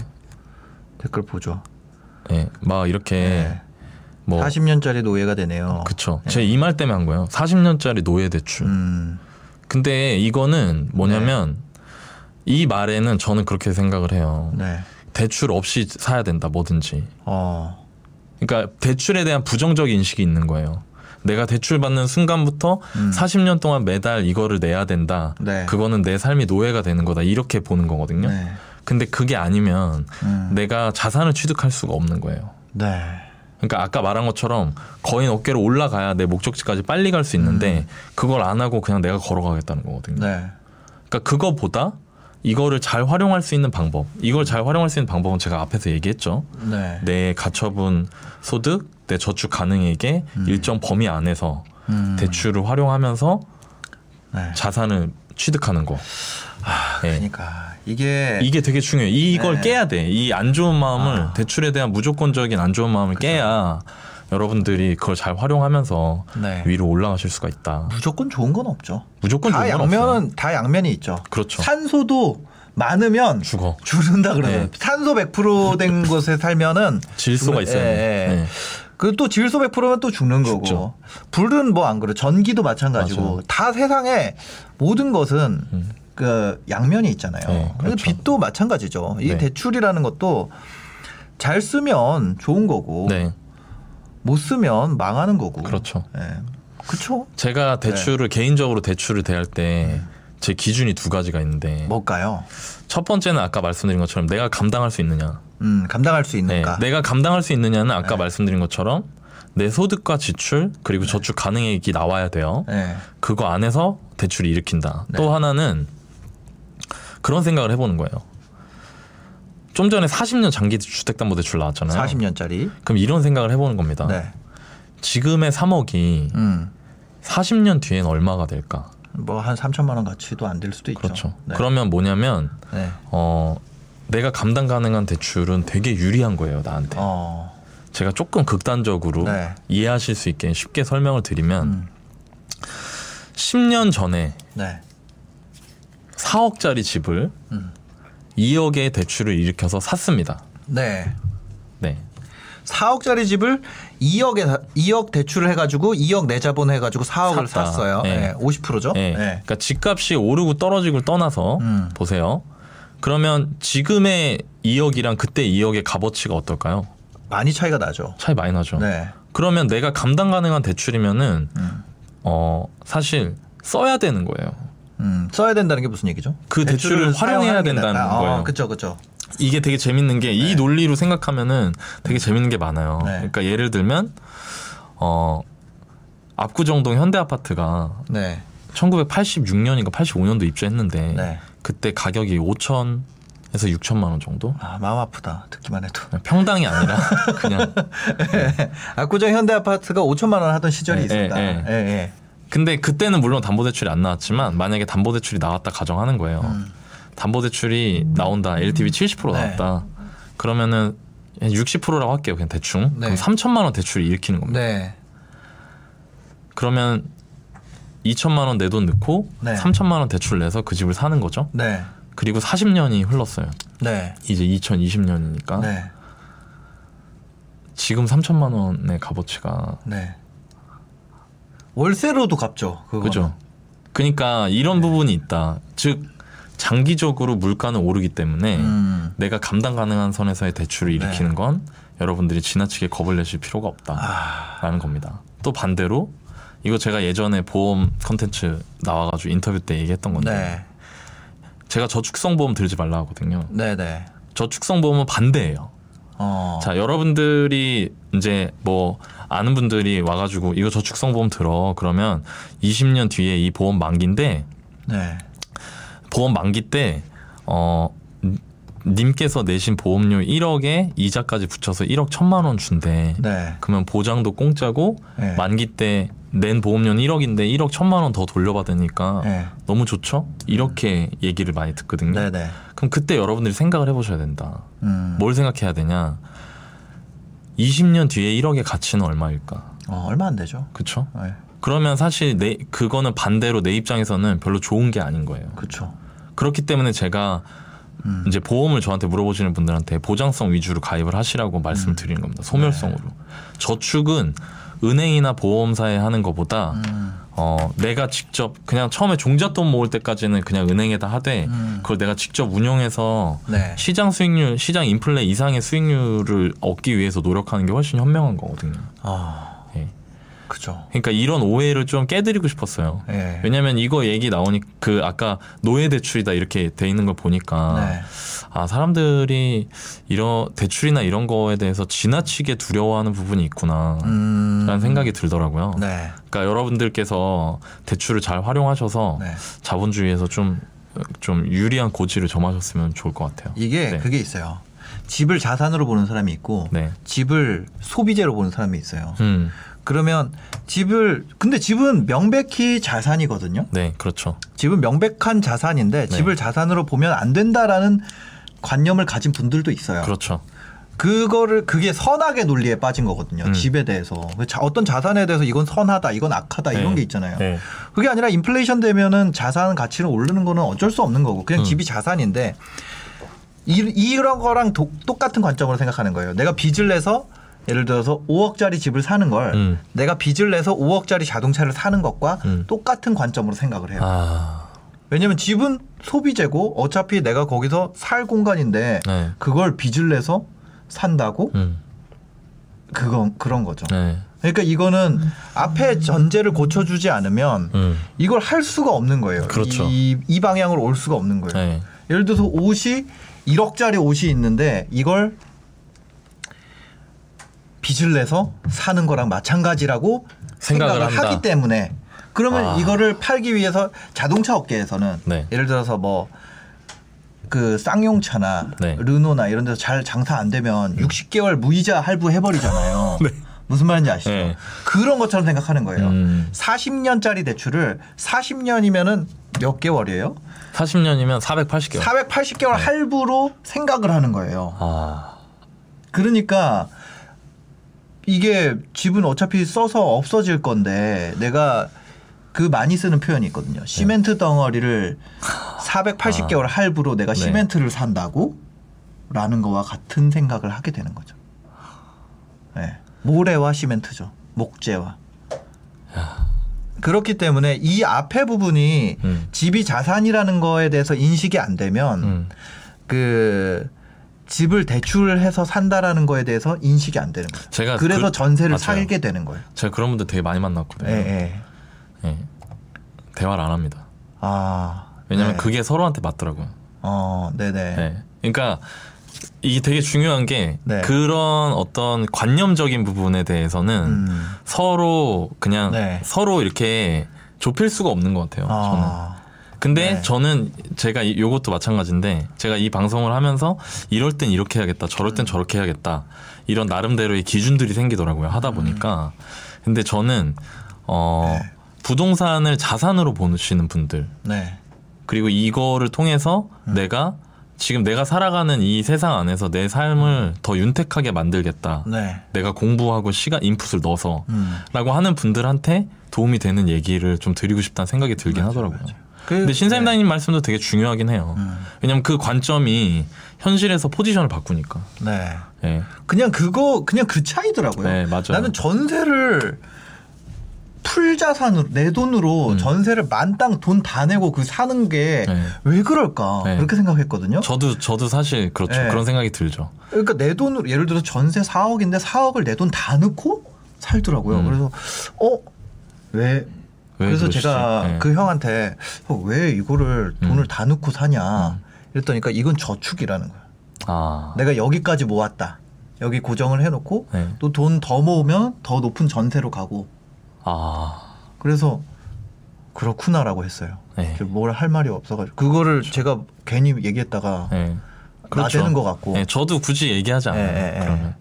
댓글 보죠. 예, 막 이렇게 네. 뭐 40년짜리 노예가 되네요. 그쵸. 제이 말 때문에 한 거예요. 40년짜리 노예 대출. 음, 근데 이거는 뭐냐면 이 말에는 저는 그렇게 생각을 해요. 네. 대출 없이 사야 된다, 뭐든지. 어, 그러니까 대출에 대한 부정적 인식이 있는 거예요. 내가 대출 받는 순간부터 40년 동안 매달 이거를 내야 된다. 음. 네. 그거는 내 삶이 노예가 되는 거다. 이렇게 보는 거거든요. 네. 근데 그게 아니면 음. 내가 자산을 취득할 수가 없는 거예요. 네. 그러니까 아까 말한 것처럼 거인 어깨로 올라가야 내 목적지까지 빨리 갈 수 있는데 그걸 안 하고 그냥 내가 걸어가겠다는 거거든요. 음. 네. 그러니까 그거보다 이거를 잘 활용할 수 있는 방법, 이걸 잘 활용할 수 있는 방법은 제가 앞에서 얘기했죠. 네. 내 가처분 소득, 내 저축 가능액의 일정 범위 안에서 음. 대출을 활용하면서 네. 자산을 취득하는 거. 아, 예. 그러니까 이게 이게 되게 중요해. 이걸 네. 깨야 돼. 이 안 좋은 마음을 아. 대출에 대한 무조건적인 안 좋은 마음을 깨야 여러분들이 그걸 잘 활용하면서 네. 위로 올라가실 수가 있다. 무조건 좋은 건 없죠. 무조건 다 좋은 건 없어요. 양면은 다 양면이 있죠. 그렇죠. 산소도 많으면 죽어. 죽는다 그러면 네. 산소 100%된 *laughs* 곳에 살면은 질소가 있어요. 예, 예. 네. 그리고 또 질소 100%면 또 죽는 거고 죽죠. 불은 뭐 안 그래 전기도 마찬가지고 맞아요. 다 세상에 모든 것은 음. 그 양면이 있잖아요. 네, 그렇죠. 빚도 마찬가지죠. 이 네. 대출이라는 것도 잘 쓰면 좋은 거고 네. 못 쓰면 망하는 거고. 그렇죠. 예. 그렇죠. 제가 대출을 개인적으로 대출을 대할 때 제 기준이 두 가지가 있는데 뭘까요? 첫 번째는 아까 말씀드린 것처럼 내가 감당할 수 있느냐. 음, 감당할 수 네, 있는가? 내가 감당할 수 있느냐는 아까 네. 말씀드린 것처럼 내 소득과 지출 그리고 저축 가능액이 나와야 돼요. 네. 그거 안에서 대출이 일으킨다. 네. 또 하나는 그런 생각을 해보는 거예요. 좀 전에 40년 장기 주택담보대출 나왔잖아요. 40년짜리. 그럼 이런 생각을 해보는 겁니다. 네. 지금의 3억이 음. 40년 뒤엔 얼마가 될까? 뭐 한 3천만 원 가치도 안 될 수도 있죠. 그렇죠. 네. 그러면 뭐냐면 네. 어 내가 감당 가능한 대출은 되게 유리한 거예요 나한테. 어. 제가 조금 극단적으로 네. 이해하실 수 있게 쉽게 설명을 드리면 음. 10년 전에 네. 4억짜리 집을 음. 2억의 대출을 일으켜서 샀습니다. 네. 네. 4억짜리 집을 2억에 2억 대출을 해가지고 2억 내자본 해가지고 4억을 샀다. 샀어요. 네. 네. 50%죠. 네. 그러니까 집값이 오르고 떨어지고 떠나서 음. 보세요. 그러면 지금의 2억이랑 그때 2억의 값어치가 어떨까요? 많이 차이가 나죠. 차이 많이 나죠. 네. 그러면 내가 감당 가능한 대출이면은 음. 어 사실 써야 되는 거예요. 음, 써야 된다는 게 무슨 얘기죠? 그 대출을 활용해야 사용하는 게 된다는 나- 거예요. 어, 그렇죠, 그렇죠. 이게 되게 재밌는 게이 네. 논리로 생각하면은 되게 재밌는 게 많아요. 네. 그러니까 예를 들면 어 압구정동 현대 아파트가 네. 1986년인가 85년도 입주했는데 네. 그때 가격이 5천 에서 6천만 원 정도? 아, 마음 아프다. 듣기만 해도. 평당이 아니라 *laughs* 그냥 압구정 현대 아파트가 5천만 원 하던 시절이 예, 있습니다. 예, 예, 예. 근데 그때는 물론 담보대출이 안 나왔지만 만약에 담보대출이 나왔다 가정하는 거예요. 음. 담보대출이 나온다. LTV 70% 네. 나왔다. 그러면은 60%라고 할게요. 그냥 대충. 네. 그럼 3천만 원 대출을 일으키는 겁니다. 네. 그러면 2천만 원 내 돈 넣고 네. 3천만 원 대출 내서 그 집을 사는 거죠. 네. 그리고 40년이 흘렀어요. 네. 이제 2020년이니까 네. 지금 3천만 원의 값어치가 네. 월세로도 갚죠. 그거. 그죠. 그러니까 이런 부분이 있다. 즉 장기적으로 물가는 오르기 때문에 음. 내가 감당 가능한 선에서의 대출을 네. 일으키는 건 여러분들이 지나치게 겁을 내실 필요가 없다라는 아. 겁니다. 또 반대로 이거 제가 예전에 보험 컨텐츠 나와가지고 인터뷰 때 얘기했던 건데 네. 제가 저축성 보험 들지 말라 하거든요. 네, 네. 저축성 보험은 반대예요. 어. 자 여러분들이 이제 뭐 아는 분들이 와가지고 이거 저축성 보험 들어 그러면 20년 뒤에 이 보험 만기인데 네. 보험 만기 때 어. 님께서 내신 보험료 1억에 이자까지 붙여서 1억 1천만 원 준대. 네. 그러면 보장도 공짜고 네. 만기 때 낸 보험료는 1억인데 1억 1천만 원 더 돌려받으니까 네. 너무 좋죠? 이렇게 얘기를 많이 듣거든요. 네, 네. 그럼 그때 여러분들이 생각을 해보셔야 된다. 음. 뭘 생각해야 되냐? 20년 뒤에 1억의 가치는 얼마일까? 어, 얼마 안 되죠. 그쵸? 네. 그러면 사실 내 그거는 반대로 내 입장에서는 별로 좋은 게 아닌 거예요. 그렇죠. 그렇기 때문에 제가 음. 이제 보험을 저한테 물어보시는 분들한테 보장성 위주로 가입을 하시라고 말씀을 음. 드리는 겁니다. 소멸성으로. 네. 저축은 은행이나 보험사에 하는 것보다 음. 어, 내가 직접 그냥 처음에 종잣돈 모을 때까지는 그냥 은행에다 하되 음. 그걸 내가 직접 운용해서 네. 시장 수익률, 시장 인플레 이상의 수익률을 얻기 위해서 노력하는 게 훨씬 현명한 거거든요. 아, 예. 그죠. 그러니까 이런 오해를 좀 깨드리고 싶었어요. 예. 왜냐면 이거 얘기 나오니 그 아까 노예 대출이다 이렇게 돼 있는 걸 보니까 네. 아 사람들이 이런 대출이나 이런 거에 대해서 지나치게 두려워하는 부분이 있구나. 음. 라는 생각이 들더라고요. 네. 그러니까 여러분들께서 대출을 잘 활용하셔서 네. 자본주의에서 좀, 좀 유리한 고지를 점하셨으면 좋을 것 같아요. 이게 네. 그게 있어요. 집을 자산으로 보는 사람이 있고 네. 집을 소비재로 보는 사람이 있어요. 음, 그러면 집을 근데 집은 명백히 자산이거든요. 네, 그렇죠. 집은 명백한 자산인데 네. 집을 자산으로 보면 안 된다라는 관념을 가진 분들도 있어요. 그렇죠. 그거를 그게 선악의 논리에 빠진 거거든요. 음. 집에 대해서 그 자- 어떤 자산에 대해서 이건 선하다, 이건 악하다 이런 네. 게 있잖아요. 네. 그게 아니라 인플레이션 되면은 자산 가치는 오르는 거는 어쩔 수 없는 거고 그냥 음. 집이 자산인데 이, 이런 거랑 도- 똑같은 관점으로 생각하는 거예요. 내가 빚을 내서 예를 들어서 5억짜리 집을 사는 걸 음. 내가 빚을 내서 5억짜리 자동차를 사는 것과 음. 똑같은 관점으로 생각을 해요. 아, 왜냐면 집은 소비재고 어차피 내가 거기서 살 공간인데 네. 그걸 빚을 내서 산다고 음, 그건 그런 거죠. 네. 그러니까 이거는 앞에 전제를 고쳐주지 않으면 음, 이걸 할 수가 없는 거예요. 그렇죠. 이, 이 방향으로 올 수가 없는 거예요. 네. 예를 들어서 옷이 1억짜리 옷이 있는데 이걸 빚을 내서 사는 거랑 마찬가지라고 생각을 생각을. 하기 때문에 그러면 아. 이거를 팔기 위해서 자동차 업계에서는 네. 예를 들어서 뭐 그 쌍용차나 네. 르노나 이런 데서 잘 장사 안 되면 60개월 무이자 할부 해버리잖아요. *laughs* 네. 무슨 말인지 아시죠? 네. 그런 것처럼 생각하는 거예요. 음. 40년짜리 대출을 40년이면은 몇 개월이에요? 40년이면 480개월. 480개월 할부로 생각을 하는 거예요. 아, 그러니까 이게 집은 어차피 써서 없어질 건데 내가 그 많이 쓰는 표현이 있거든요. 시멘트 덩어리를 480개월 할부로 내가 네. 시멘트를 산다고? 라는 거와 같은 생각을 하게 되는 거죠. 네. 모래와 시멘트죠. 목재와. 그렇기 때문에 이 앞에 부분이 음. 집이 자산이라는 거에 대해서 인식이 안 되면 음, 그 집을 대출을 해서 산다라는 거에 대해서 인식이 안 되는 거예요. 제가 그래서 그- 전세를 맞아요. 살게 되는 거예요. 제가 그런 분들 되게 많이 만났거든요. 예, 예. 예. 대화를 안 합니다. 아. 왜냐면 네. 그게 서로한테 맞더라고요. 어, 네네. 네. 그러니까 이게 되게 중요한 게 네. 그런 어떤 관념적인 부분에 대해서는 음. 서로 그냥 네. 서로 이렇게 좁힐 수가 없는 것 같아요. 저는. 아. 근데 네. 저는 제가 이- 요것도 마찬가지인데 제가 이 방송을 하면서 이럴 땐 이렇게 해야겠다 저럴 음. 땐 저렇게 해야겠다 이런 나름대로의 기준들이 생기더라고요 하다 보니까 근데 저는 어 음. 네. 부동산을 자산으로 보시는 분들 네. 그리고 이거를 통해서 음. 내가 지금 내가 살아가는 이 세상 안에서 내 삶을 더 윤택하게 만들겠다 네. 내가 공부하고 시간 인풋을 넣어서 음. 라고 하는 분들한테 도움이 되는 얘기를 좀 드리고 싶다는 생각이 들긴 맞아요, 하더라고요. 맞아요. 그- 근데 신사임당님 말씀도 되게 중요하긴 해요. 음. 왜냐면 그 관점이 현실에서 포지션을 바꾸니까. 네. 예. 그냥 그거 그냥 그 차이더라고요. 네, 맞아요. 나는 전세를 풀 자산으로 내 돈으로 음. 전세를 만땅 돈 다 내고 그 사는 게왜 네. 그럴까 네. 그렇게 생각했거든요. 저도 저도 사실 그렇죠. 네. 그런 생각이 들죠. 그러니까 내 돈으로 예를 들어서 전세 4억인데 4억을 내 돈 다 넣고 살더라고요. 음. 그래서 어 왜? 왜 그래서 그러시지? 제가 네. 그 형한테 어, 왜 이거를 돈을 음. 다 넣고 사냐 음. 이랬더니까 이건 저축이라는 거야. 아. 내가 여기까지 모았다. 여기 고정을 해놓고 네. 또돈 더 모으면 더 높은 전세로 가고 아. 그래서 그렇구나라고 했어요. 네. 뭘 할 말이 없어가지고 그거를 제가 괜히 얘기했다가 네. 나대는 것 같고. 네, 저도 굳이 얘기하지 않아요. 예. 그러면.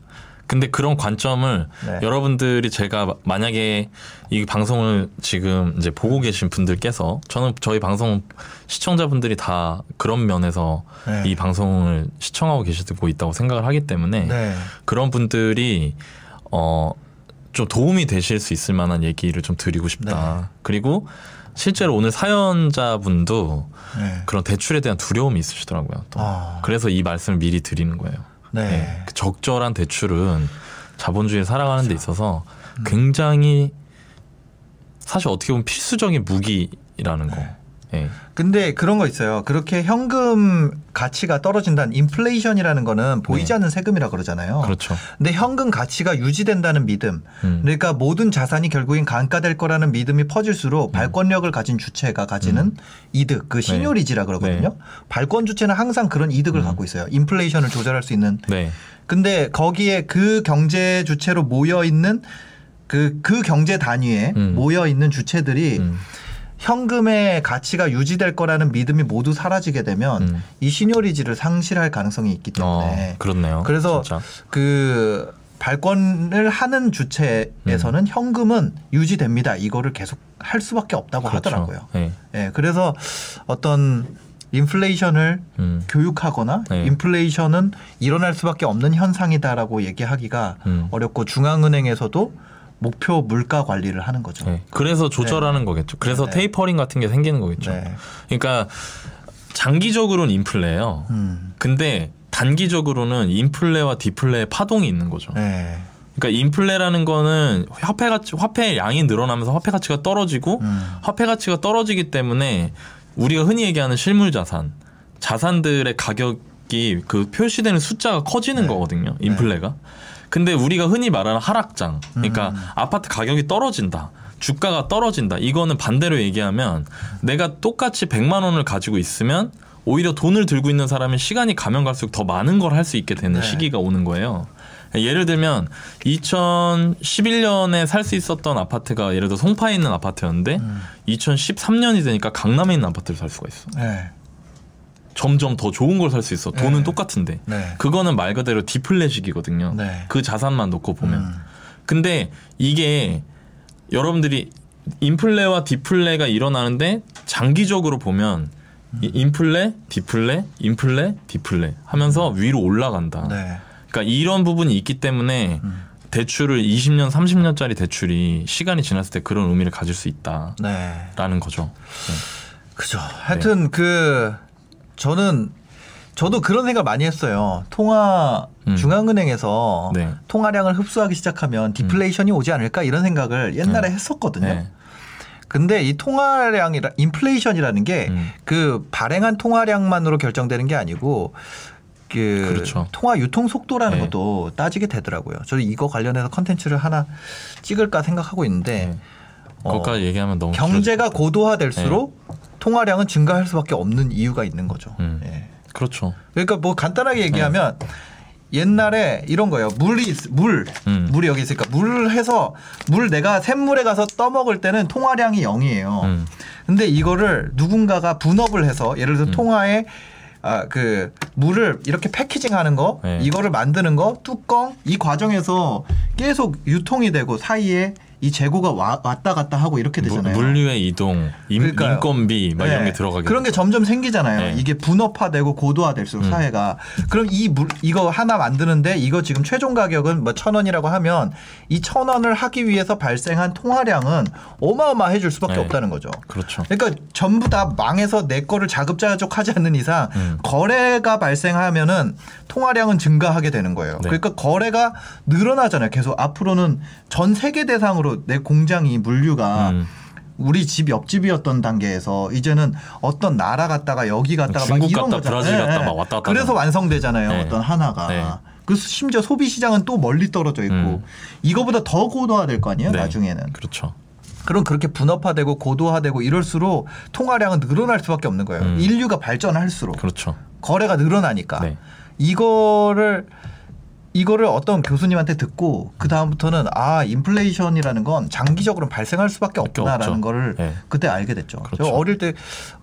근데 그런 관점을 네. 여러분들이 제가 만약에 이 방송을 지금 이제 보고 계신 분들께서 저는 저희 방송 시청자분들이 다 그런 면에서 네. 이 방송을 시청하고 계시고 있다고 생각을 하기 때문에 네. 그런 분들이 어 좀 도움이 되실 수 있을 만한 얘기를 좀 드리고 싶다. 네. 그리고 실제로 오늘 사연자분도 네. 그런 대출에 대한 두려움이 있으시더라고요. 또. 아. 그래서 이 말씀을 미리 드리는 거예요. 네. 네. 그 적절한 대출은 자본주의를 살아가는 데 그렇죠. 있어서 음. 굉장히 사실 어떻게 보면 필수적인 무기라는 거. 네. 예. 근데 그런 거 있어요. 그렇게 현금 가치가 떨어진다는 인플레이션이라는 거는 보이지 네. 않는 세금이라 그러잖아요. 그렇죠. 근데 현금 가치가 유지된다는 믿음. 음. 그러니까 모든 자산이 결국엔 감가될 거라는 믿음이 퍼질수록 발권력을 가진 주체가 가지는 음. 이득, 그 시뇨리지라 그러거든요. 발권 주체는 항상 그런 이득을 음. 갖고 있어요. 인플레이션을 조절할 수 있는. 네. 근데 거기에 그 경제 주체로 모여 있는 그, 그 경제 단위에 음. 모여 있는 주체들이 음. 현금의 가치가 유지될 거라는 믿음이 모두 사라지게 되면 음. 이 시뇨리지를 상실할 가능성이 있기 때문에 어, 그렇네요. 그래서 진짜. 그 발권을 하는 주체에서는 현금은 유지됩니다. 이거를 계속 할 수밖에 없다고 그렇죠. 하더라고요. 네. 예, 그래서 어떤 인플레이션을 음. 교육하거나 네. 인플레이션은 일어날 수밖에 없는 현상이다라고 얘기하기가 음. 어렵고 중앙은행에서도 목표 물가 관리를 하는 거죠. 네. 그래서 조절하는 거겠죠. 그래서 네. 테이퍼링 같은 게 생기는 거겠죠. 네. 그러니까 장기적으로는 인플레예요. 음. 근데 단기적으로는 인플레와 디플레의 파동이 있는 거죠. 네. 그러니까 인플레라는 거는 화폐 가치 화폐의 양이 늘어나면서 화폐 가치가 떨어지고 음. 화폐 가치가 떨어지기 때문에 우리가 흔히 얘기하는 실물 자산 자산들의 가격이 그 표시되는 숫자가 커지는 네. 거거든요. 인플레가. 근데 우리가 흔히 말하는 하락장 그러니까 음. 아파트 가격이 떨어진다. 주가가 떨어진다. 이거는 반대로 얘기하면 내가 똑같이 100만 원을 가지고 있으면 오히려 돈을 들고 있는 사람이 시간이 가면 갈수록 더 많은 걸 할 수 있게 되는 네. 시기가 오는 거예요. 예를 들면 2011년에 살 수 있었던 아파트가 예를 들어 송파에 있는 아파트였는데 음. 2013년이 되니까 강남에 있는 아파트를 살 수가 있어. 네. 점점 더 좋은 걸 살 수 있어. 돈은 네. 똑같은데. 네. 그거는 말 그대로 디플레식이거든요. 네. 그 자산만 놓고 보면. 음. 근데 이게 여러분들이 인플레와 디플레가 일어나는데 장기적으로 보면 이 인플레, 디플레, 인플레, 디플레 하면서 위로 올라간다. 네. 그러니까 이런 부분이 있기 때문에 음. 대출을 20년, 30년짜리 대출이 시간이 지났을 때 그런 의미를 가질 수 있다라는 네. 거죠. 그죠. 하여튼 그 저는 저도 그런 생각 많이 했어요. 통화 음. 중앙은행에서 네. 통화량을 흡수하기 시작하면 디플레이션이 오지 않을까 이런 생각을 옛날에 네. 했었거든요. 네. 근데 이 통화량이라 인플레이션이라는 게 음. 그 발행한 통화량만으로 결정되는 게 아니고 그 그렇죠. 통화 유통 속도라는 네. 것도 따지게 되더라고요. 저도 이거 관련해서 컨텐츠를 하나 찍을까 생각하고 있는데 네. 어, 그것까지 얘기하면 너무 경제가 길어질 것 고도화될수록 통화량은 증가할 수밖에 없는 이유가 있는 거죠. 음. 예. 그렇죠. 그러니까 뭐 간단하게 얘기하면 옛날에 이런 거예요. 물이 있- 물 음. 물이 여기 있으니까 물 해서 물 내가 샘물에 가서 떠먹을 때는 통화량이 0이에요. 음. 근데 이거를 누군가가 분업을 해서 예를 들어 서 통화에 아, 그 물을 이렇게 패키징 하는 거, 네. 이거를 만드는 거, 뚜껑 이 과정에서 계속 유통이 되고 사이에 이 재고가 와- 왔다 갔다 하고 이렇게 되잖아요. 물, 류의 이동, 인, 그러니까요. 인건비 막 이런 네. 게 들어가게 그런 게 되죠. 점점 생기잖아요. 네. 이게 분업화되고 고도화될수록 음. 사회가 그럼 이 물 이거 하나 만드는데 이거 지금 최종 가격은 뭐 천 원이라고 하면 이 천 원을 하기 위해서 발생한 통화량은 어마어마해질 수밖에 네. 없다는 거죠. 그렇죠. 그러니까 전부 다 망해서 내 거를 자급자족하지 않는 이상 음. 거래가 발생하면은 통화량은 증가하게 되는 거예요. 네. 그러니까 거래가 늘어나잖아요. 계속 앞으로는 전 세계 대상으로 내 공장이 물류가 음. 우리 집 옆집이었던 단계에서 이제는 어떤 나라 갔다가 여기 갔다가 막 중국 이런 갔다 거잖아요. 브라질 갔다 예, 막 왔다 갔다 그래서 하잖아요. 완성되잖아요. 네. 어떤 하나가. 네. 그 심지어 소비 시장은 또 멀리 떨어져 있고 음. 이거보다 더 고도화될 거 아니에요. 네. 나중에는. 그렇죠. 그럼 그렇게 분업화되고 고도화되고 이럴수록 통화량은 늘어날 수밖에 없는 거예요. 음. 인류가 발전할수록 그렇죠. 거래가 늘어나니까 네. 이거를 이거를 어떤 교수님한테 듣고 그 다음부터는 아 인플레이션이라는 건 장기적으로 발생할 수밖에 밖에 없구나라는. 거를 네. 그때 알게 됐죠. 그렇죠. 저 어릴 때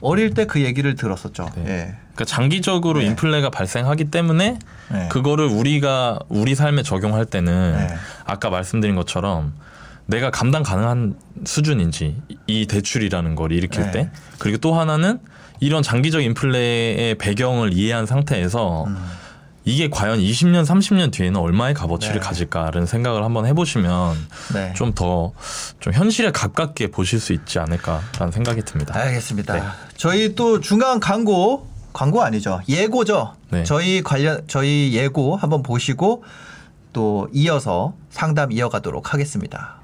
어릴 때 그 얘기를 들었었죠. 네. 예. 그러니까 장기적으로 네. 인플레가 발생하기 때문에 네. 그거를 우리가 우리 삶에 적용할 때는 네. 아까 말씀드린 것처럼 내가 감당 가능한 수준인지 이 대출이라는 걸 일으킬 네. 때 그리고 또 하나는 이런 장기적 인플레의 배경을 이해한 상태에서 음. 이게 과연 20년, 30년 뒤에는 얼마의 값어치를 네. 가질까라는 생각을 한번 해보시면 네. 좀더좀 현실에 가깝게 보실 수 있지 않을까라는 생각이 듭니다. 알겠습니다. 네. 저희 또 중간 광고 광고 아니죠 예고죠. 네. 저희 관련 저희 예고 한번 보시고 또 이어서 상담 이어가도록 하겠습니다.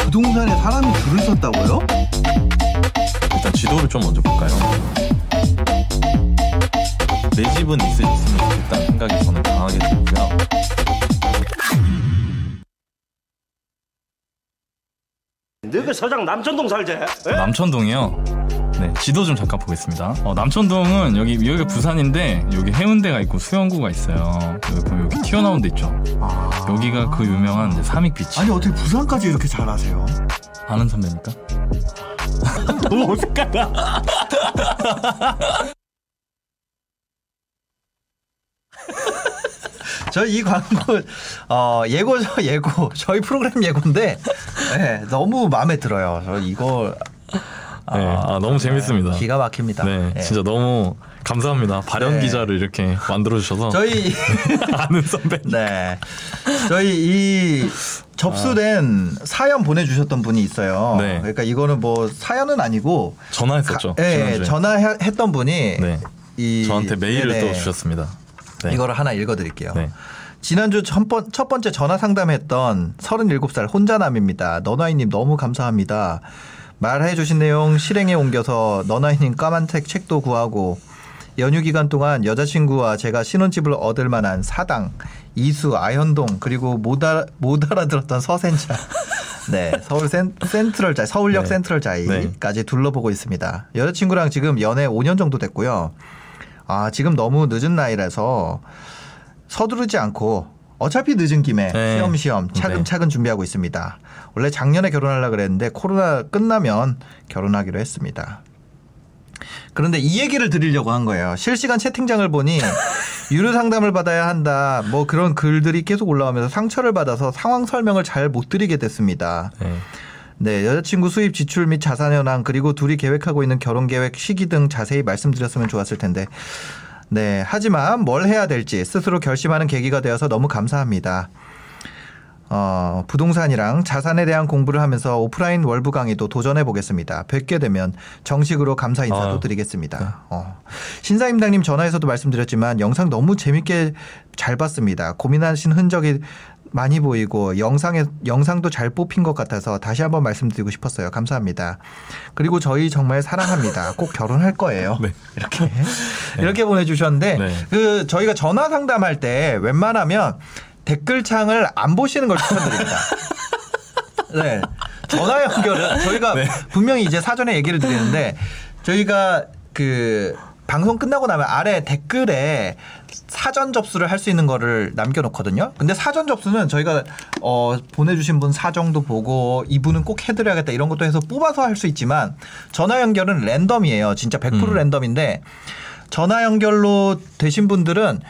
부동산에 사람이 줄을 섰다고요? 일단 지도를 좀 먼저 볼까요? 내 집은 있으셨으면 좋겠다는 생각이 저는 강하게 들고요. 너그 서장 남천동 살지? 에? 남천동이요. 네, 지도 좀 잠깐 보겠습니다. 어, 남천동은 여기 여기가 부산인데 여기 해운대가 있고 수영구가 있어요. 여기 보면 여기 튀어나온 데 있죠. 여기가 그 유명한 이제 삼익 비치. 아니 어떻게 부산까지 이렇게 잘 아세요? 아는 선배니까? *laughs* 너무 어색하다. *laughs* 저이 광고 어 예고죠 *laughs* 예고 저희 프로그램 예고인데 네, 너무 마음에 들어요. 저 이거 네, 아, 너무 재밌습니다. 기가 막힙니다. 네, 네. 진짜 너무 감사합니다. 발현 네. 기자를 이렇게 만들어 주셔서 저희 *laughs* 아는 선배. 네 저희 이 접수된 사연 보내주셨던 분이 있어요. 네. 그러니까 이거는 뭐 사연은 아니고 전화했었죠. 가- 예, 지난주에. 전화했던 분이 네. 이 저한테 메일을 네네. 또 주셨습니다. 네. 이거를 하나 읽어드릴게요. 네. 지난주 첫, 번, 첫 번째 전화 상담했던 37살 혼자남입니다. 너나이님 너무 감사합니다. 말해 주신 내용 실행에 옮겨서 너나이님 까만색 책도 구하고 연휴 기간 동안 여자친구와 제가 신혼집을 얻을 만한 사당, 이수, 아현동 그리고 못, 알아, 못 알아들었던 서센자 *laughs* 네 서울 센, 센트럴 자이 서울역 네. 센트럴 자이까지 둘러보고 있습니다. 여자친구랑 지금 연애 5년 정도 됐고요. 아 지금 너무 늦은 나이라서 서두르지 않고 어차피 늦은 김에 네. 시험시험 차근차근 준비하고 있습니다. 원래 작년에 결혼하려고 그랬는데 코로나 끝나면 결혼하기로 했습니다. 그런데 이 얘기를 드리려고 한 거예요. 실시간 채팅장을 보니 *laughs* 유료 상담을 받아야 한다. 뭐 그런 글들이 계속 올라오면서 상처를 받아서 상황 설명을 잘 못 드리게 됐습니다. 네. 네, 여자친구 수입 지출 및 자산 현황 그리고 둘이 계획하고 있는 결혼 계획 시기 등 자세히 말씀드렸으면 좋았을 텐데. 네, 하지만 뭘 해야 될지 스스로 결심하는 계기가 되어서 너무 감사합니다. 어, 부동산이랑 자산에 대한 공부를 하면서 오프라인 월부 강의도 도전해 보겠습니다. 뵙게 되면 정식으로 감사 인사도 아유, 드리겠습니다. 어. 신사임당님 전화에서도 말씀드렸지만 영상 너무 재밌게 잘 봤습니다. 고민하신 흔적이 많이 보이고 영상에 영상도 잘 뽑힌 것 같아서 다시 한번 말씀드리고 싶었어요. 감사합니다. 그리고 저희 정말 사랑합니다. 꼭 결혼할 거예요. *laughs* 네. 이렇게 이렇게 보내주셨는데 네. 그 저희가 전화 상담할 때 웬만하면 댓글창을 안 보시는 걸 추천드립니다. *laughs* 네. 전화 연결은 저희가 네. 분명히 이제 사전에 얘기를 드리는데 저희가 그 방송 끝나고 나면 아래 댓글에 사전 접수를 할 수 있는 거를 남겨놓거든요. 근데 사전 접수는 저희가 어 보내주신 분 사정도 보고 이분은 꼭 해드려야겠다 이런 것도 해서 뽑아서 할 수 있지만 전화 연결은 랜덤이에요. 진짜 100% 음. 랜덤인데 전화 연결로 되신 분들은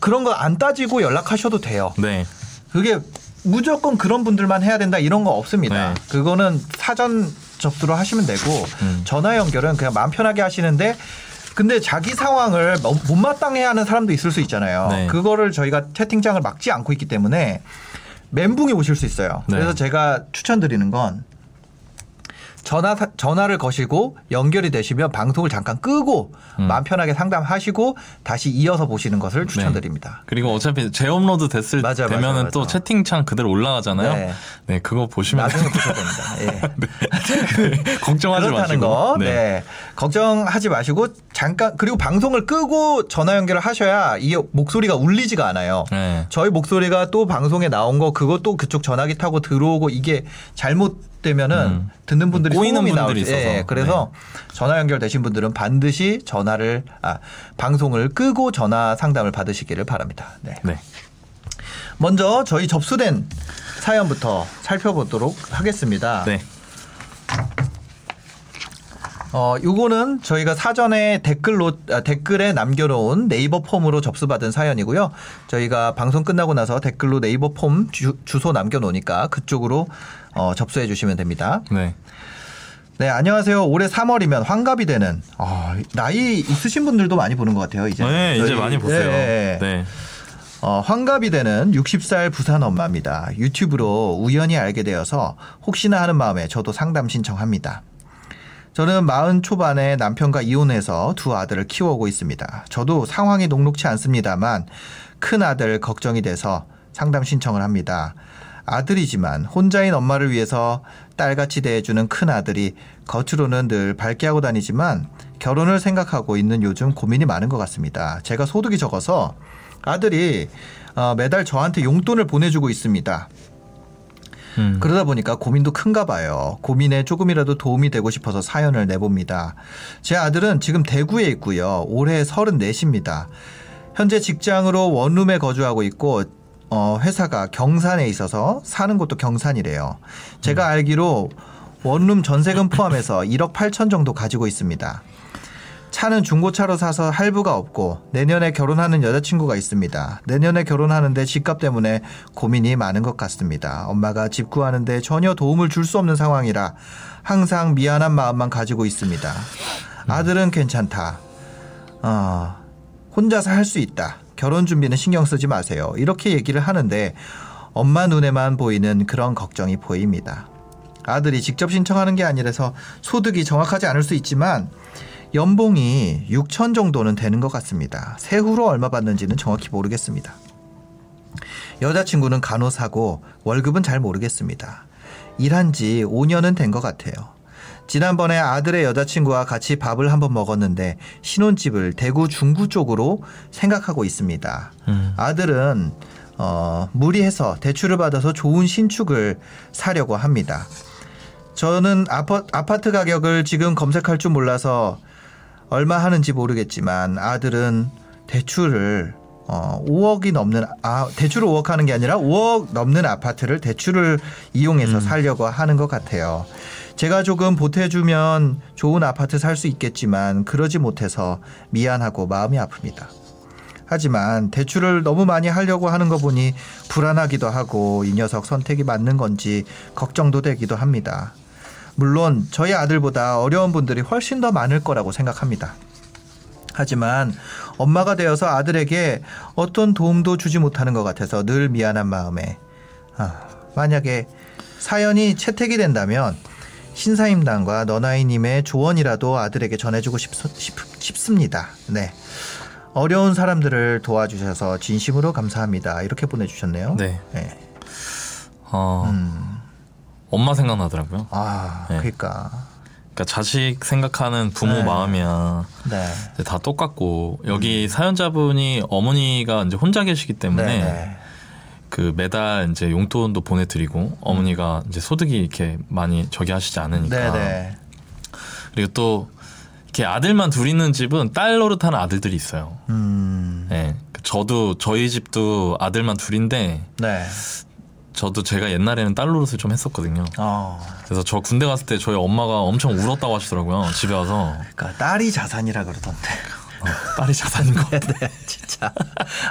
그런 거 안 따지고 연락하셔도 돼요. 네. 그게 무조건 그런 분들만 해야 된다 이런 거 없습니다. 네. 그거는 사전 접수로 하시면 되고 음. 전화 연결은 그냥 마음 편하게 하시는데 근데 자기 상황을 못- 못마땅해 하는 사람도 있을 수 있잖아요. 네. 그거를 저희가 채팅창을 막지 않고 있기 때문에 멘붕이 오실 수 있어요. 네. 그래서 제가 추천드리는 건 전화 사- 전화를 거시고 연결이 되시면 방송을 잠깐 끄고 음. 마음 편하게 상담하시고 다시 이어서 보시는 것을 추천드립니다. 그리고 어차피 재업로드 됐을 맞아, 맞아, 되면은 맞아. 또 채팅창 그대로 올라가잖아요. 네. 네, 그거 보시면 나중에 *laughs* 보셔야 됩니다. 예. *laughs* 걱정하지 그렇다는 마시고. 거. 네. 걱정하지 마시고 잠깐 그리고 방송을 끄고 전화 연결을 하셔야 이 목소리가 울리지가 않아요. 네. 저희 목소리가 또 방송에 나온 거 그것도 그쪽 전화기 타고 들어오고 이게 잘못 되면은 음. 듣는 분들이 꼬이는 소음이 분들이 나올 수- 예, 있어서. 네. 그래서 전화 연결되신 분들은 반드시 전화를 아 방송을 끄고 전화 상담을 받으시기를 바랍니다. 네. 네. 먼저 저희 접수된 사연부터 살펴보도록 하겠습니다. 네. 어, 요거는 저희가 사전에 댓글로 아, 댓글에 남겨놓은 네이버 폼으로 접수받은 사연이고요. 저희가 방송 끝나고 나서 댓글로 네이버 폼 주, 주소 남겨놓으니까 그쪽으로 어, 접수해 주시면 됩니다. 네. 네, 안녕하세요. 올해 3월이면 환갑이 되는 아, 나이 있으신 분들도 많이 보는 것 같아요. 이제 네, 이제 저희- 많이 보세요. 네. 네. 어, 환갑이 되는 60살 부산 엄마입니다. 유튜브로 우연히 알게 되어서 혹시나 하는 마음에 저도 상담 신청합니다. 저는 마흔 초반에 남편과 이혼해서 두 아들을 키워오고 있습니다. 저도 상황이 녹록치 않습니다만 큰 아들 걱정이 돼서 상담 신청을 합니다. 아들이지만 혼자인 엄마를 위해서 딸같이 대해주는 큰 아들이 겉으로는 늘 밝게 하고 다니지만 결혼을 생각하고 있는 요즘 고민이 많은 것 같습니다. 제가 소득이 적어서 아들이 어, 매달 저한테 용돈을 보내주고 있습니다. 음. 그러다 보니까 고민도 큰가 봐요. 고민에 조금이라도 도움이 되고 싶어서 사연을 내봅니다. 제 아들은 지금 대구에 있고요. 올해 34입니다. 현재 직장으로 원룸에 거주하고 있고 어, 회사가 경산에 있어서 사는 곳도 경산이래요. 제가 알기로 원룸 전세금 포함해서 *laughs* 1억 8천 정도 가지고 있습니다. 차는 중고차로 사서 할부가 없고 내년에 결혼하는 여자친구가 있습니다. 내년에 결혼하는데 집값 때문에 고민이 많은 것 같습니다. 엄마가 집 구하는데 전혀 도움을 줄 수 없는 상황이라 항상 미안한 마음만 가지고 있습니다. 아들은 괜찮다. 어, 혼자서 할 수 있다. 결혼 준비는 신경 쓰지 마세요. 이렇게 얘기를 하는데 엄마 눈에만 보이는 그런 걱정이 보입니다. 아들이 직접 신청하는 게 아니라서 소득이 정확하지 않을 수 있지만 연봉이 6천 정도는 되는 것 같습니다. 세후로 얼마 받는지는 정확히 모르겠습니다. 여자친구는 간호사고 월급은 잘 모르겠습니다. 일한 지 5년은 된 것 같아요. 지난번에 아들의 여자친구와 같이 밥을 한번 먹었는데 신혼집을 대구 중구 쪽으로 생각하고 있습니다. 음. 아들은 어, 무리해서 대출을 받아서 좋은 신축을 사려고 합니다. 저는 아파, 아파트 가격을 지금 검색할 줄 몰라서 얼마 하는지 모르겠지만 아들은 대출을 어, 5억이 넘는 아 대출을 5억 하는 게 아니라 5억 넘는 아파트를 대출을 이용해서 살려고 하는 것 같아요. 제가 조금 보태주면 좋은 아파트 살 수 있겠지만 그러지 못해서 미안하고 마음이 아픕니다. 하지만 대출을 너무 많이 하려고 하는 거 보니 불안하기도 하고 이 녀석 선택이 맞는 건지 걱정도 되기도 합니다. 물론 저희 아들보다 어려운 분들이 훨씬 더 많을 거라고 생각합니다. 하지만 엄마가 되어서 아들에게 어떤 도움도 주지 못하는 것 같아서 늘 미안한 마음에 아, 만약에 사연이 채택이 된다면 신사임당과 너나이님의 조언이라도 아들에게 전해주고 싶, 습니다 네. 어려운 사람들을 도와주셔서 진심으로 감사합니다. 이렇게 보내주셨네요. 네. 네. 어, 음. 엄마 생각나더라고요. 아, 네. 그러니까. 그러니까 자식 생각하는 부모 네. 마음이야 네. 다 똑같고 여기 사연자분이 어머니가 이제 혼자 계시기 때문에 네. 네. 그 매달 이제 용돈도 보내드리고 어머니가 이제 소득이 이렇게 많이 저기 하시지 않으니까 네. 네. 그리고 또 이렇게 아들만 둘 있는 집은 딸 노릇하는 아들들이 있어요. 음. 예. 저도 저희 집도 아들만 둘인데 네. 저도 제가 옛날에는 딸 노릇을 좀 했었거든요. 어. 그래서 저 군대 갔을 때 저희 엄마가 엄청 울었다고 하시더라고요. 집에 와서 그러니까 딸이 자산이라 그러던데. 어, 딸이 자산인 거. 네, 진짜.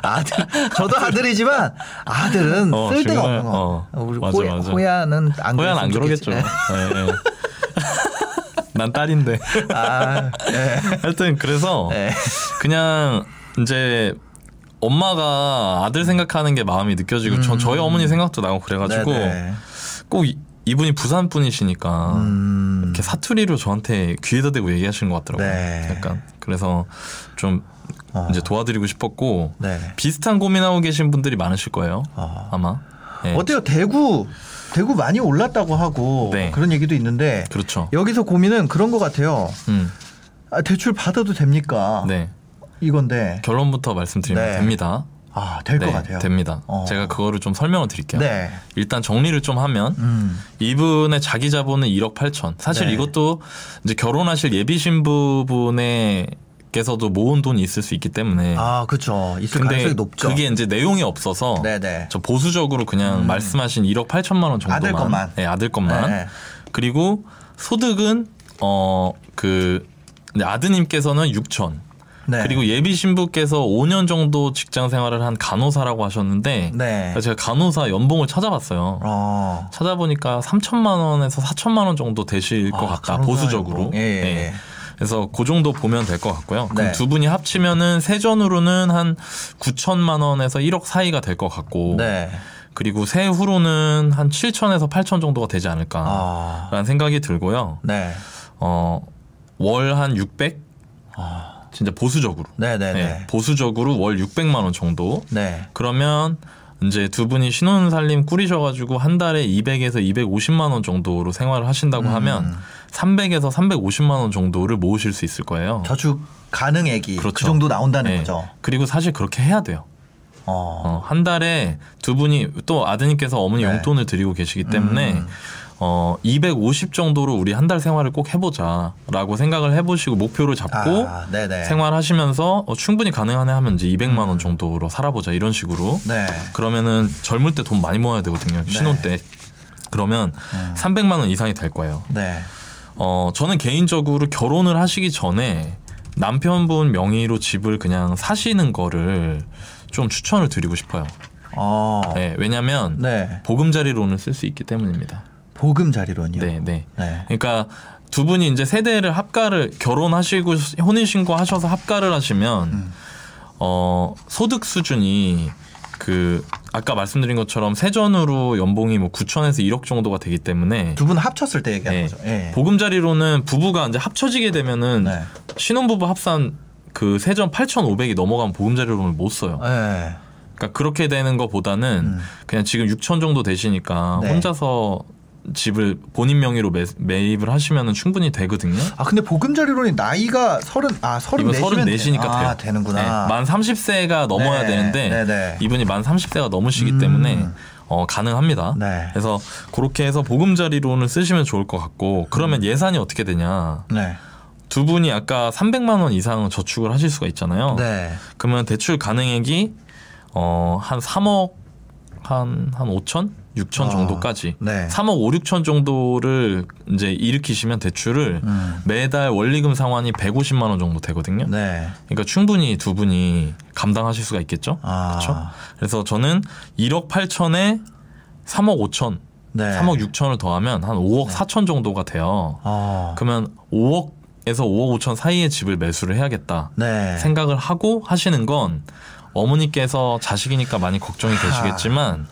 아들, 저도 아들이지만 아들은 어, 쓸 데가 정말, 없는 거. 어, 우리 맞아, 호야, 맞아. 호야는 안 호야는 안 그러겠죠. 좋겠지. 예, 예. 난 딸인데. 아, 네. 하여튼 그래서 네. 그냥 이제 엄마가 아들 생각하는 게 마음이 느껴지고 저, 저희 어머니 생각도 나고 그래가지고 음. 네네. 꼭 이, 이분이 부산 분이시니까 음. 이렇게 사투리로 저한테 귀에다 대고 얘기하시는 것 같더라고요. 네. 약간 그래서 좀 어. 이제 도와드리고 싶었고 네. 비슷한 고민하고 계신 분들이 많으실 거예요. 어. 아마. 네. 어때요? 대구 대구 많이 올랐다고 하고 네. 그런 얘기도 있는데 그렇죠. 여기서 고민은 그런 것 같아요. 음. 아, 대출 받아도 됩니까? 네. 이건데 결론부터 말씀드리면 네. 됩니다. 아 될것 네, 같아요. 됩니다. 어. 제가 그거를 좀 설명을 드릴게요. 네. 일단 정리를 좀 하면 음. 이분의 자기 자본은 1억 8천. 사실 네. 이것도 이제 결혼하실 예비 신부분에께서도 모은 돈이 있을 수 있기 때문에. 아 그렇죠. 있을 근데 가능성이 높죠. 그게 이제 내용이 없어서 네네. 저 보수적으로 그냥 말씀하신 1억 8천만 원 정도만 아들 것만. 네, 아들 것만. 네. 그리고 소득은 어그 아드님께서는 6천. 네. 그리고 예비 신부께서 5년 정도 직장 생활을 한 간호사라고 하셨는데 네. 제가 간호사 연봉을 찾아봤어요. 어. 찾아보니까 3천만 원에서 4천만 원 정도 되실 것 아, 같다. 보수적으로. 예, 예, 네. 예. 그래서 그 정도 보면 될 것 같고요. 그럼 네. 두 분이 합치면은 세전으로는 한 9천만 원에서 1억 사이가 될 것 같고 네. 그리고 세후로는 한 7천에서 8천 정도가 되지 않을까라는 아. 생각이 들고요. 네. 어, 월 한 600? 진짜 보수적으로. 아. 네, 네, 네, 네. 보수적으로 월 600만 원 정도. 네. 그러면 이제 두 분이 신혼 살림 꾸리셔가지고 한 달에 200에서 250만 원 정도로 생활을 하신다고 음. 하면 300에서 350만 원 정도를 모으실 수 있을 거예요. 저축 가능액이 그 그렇죠. 정도 나온다는 네. 거죠. 그리고 사실 그렇게 해야 돼요. 어. 어, 한 달에 두 분이 또 아드님께서 어머니 네. 용돈을 드리고 계시기 때문에 음. 어, 250 정도로 우리 한 달 생활을 꼭 해보자라고 생각을 해보시고 목표를 잡고 아. 생활하시면서 어, 충분히 가능하네 하면 이제 200만 원 정도로 살아보자 이런 식으로 네. 그러면은 젊을 때 돈 많이 모아야 되거든요 신혼 때 그러면 음. 300만 원 이상이 될 거예요. 네. 어 저는 개인적으로 결혼을 하시기 전에 남편분 명의로 집을 그냥 사시는 거를 좀 추천을 드리고 싶어요. 어. 네, 왜냐면 네. 보금자리론을 쓸 수 있기 때문입니다. 보금자리론이요. 네, 네. 네. 그러니까 두 분이 이제 세대를 합가를 결혼하시고 혼인 신고 하셔서 합가를 하시면 음. 어 소득 수준이 그 아까 말씀드린 것처럼 세전으로 연봉이 뭐 9천에서 1억 정도가 되기 때문에 두 분 합쳤을 때 얘기하는 네. 거죠. 예. 보금자리로는 부부가 이제 합쳐지게 되면은 네. 신혼부부 합산 그 세전 8,500이 넘어가면 보금자리론을 못 써요. 예. 그러니까 그렇게 되는 것보다는 음. 그냥 지금 6천 정도 되시니까 네. 혼자서 집을 본인 명의로 매, 매입을 하시면 충분히 되거든요. 아 근데 보금자리론이 나이가 서른 아 서른 이분 네시면 34시니까 아, 돼요. 되는구나. 네, 만 30세가 넘어야 네, 되는데 네, 네. 이분이 만 30세가 넘으시기 음. 때문에 어, 가능합니다. 네. 그래서 그렇게 해서 보금자리론을 쓰시면 좋을 것 같고 그러면 예산이 어떻게 되냐? 네. 두 분이 아까 300만 원 이상은 저축을 하실 수가 있잖아요. 네. 그러면 대출 가능액이 어, 한 3억 한, 한 5천? 6천 아, 정도까지. 네. 3억 5, 6천 정도를 이제 일으키시면 대출을 음. 매달 원리금 상환이 150만 원 정도 되거든요. 네. 그러니까 충분히 두 분이 감당하실 수가 있겠죠. 아. 그렇죠. 그래서 저는 1억 8천에 3억 5천, 네. 3억 6천을 더하면 한 5억 4천 정도가 돼요. 어. 그러면 5억에서 5억 5천 사이의 집을 매수를 해야겠다 네. 생각을 하고 하시는 건 어머니께서 자식이니까 많이 걱정이 되시겠지만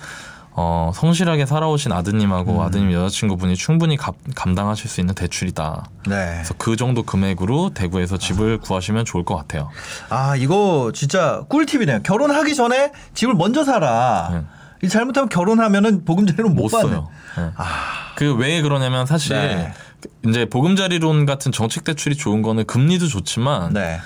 어, 성실하게 살아오신 아드님하고 음. 아드님 여자친구분이 충분히 감, 감당하실 수 있는 대출이다. 네. 그래서 그 정도 금액으로 대구에서 집을 구하시면 좋을 것 같아요. 아 이거 진짜 꿀팁이네요. 결혼하기 전에 집을 먼저 사라. 네. 이 잘못하면 결혼하면은 보금자리론 못, 못. 써요. 네. 그왜 그러냐면 사실 네. 이제 보금자리론 같은 정책 대출이 좋은 거는 금리도 좋지만 네.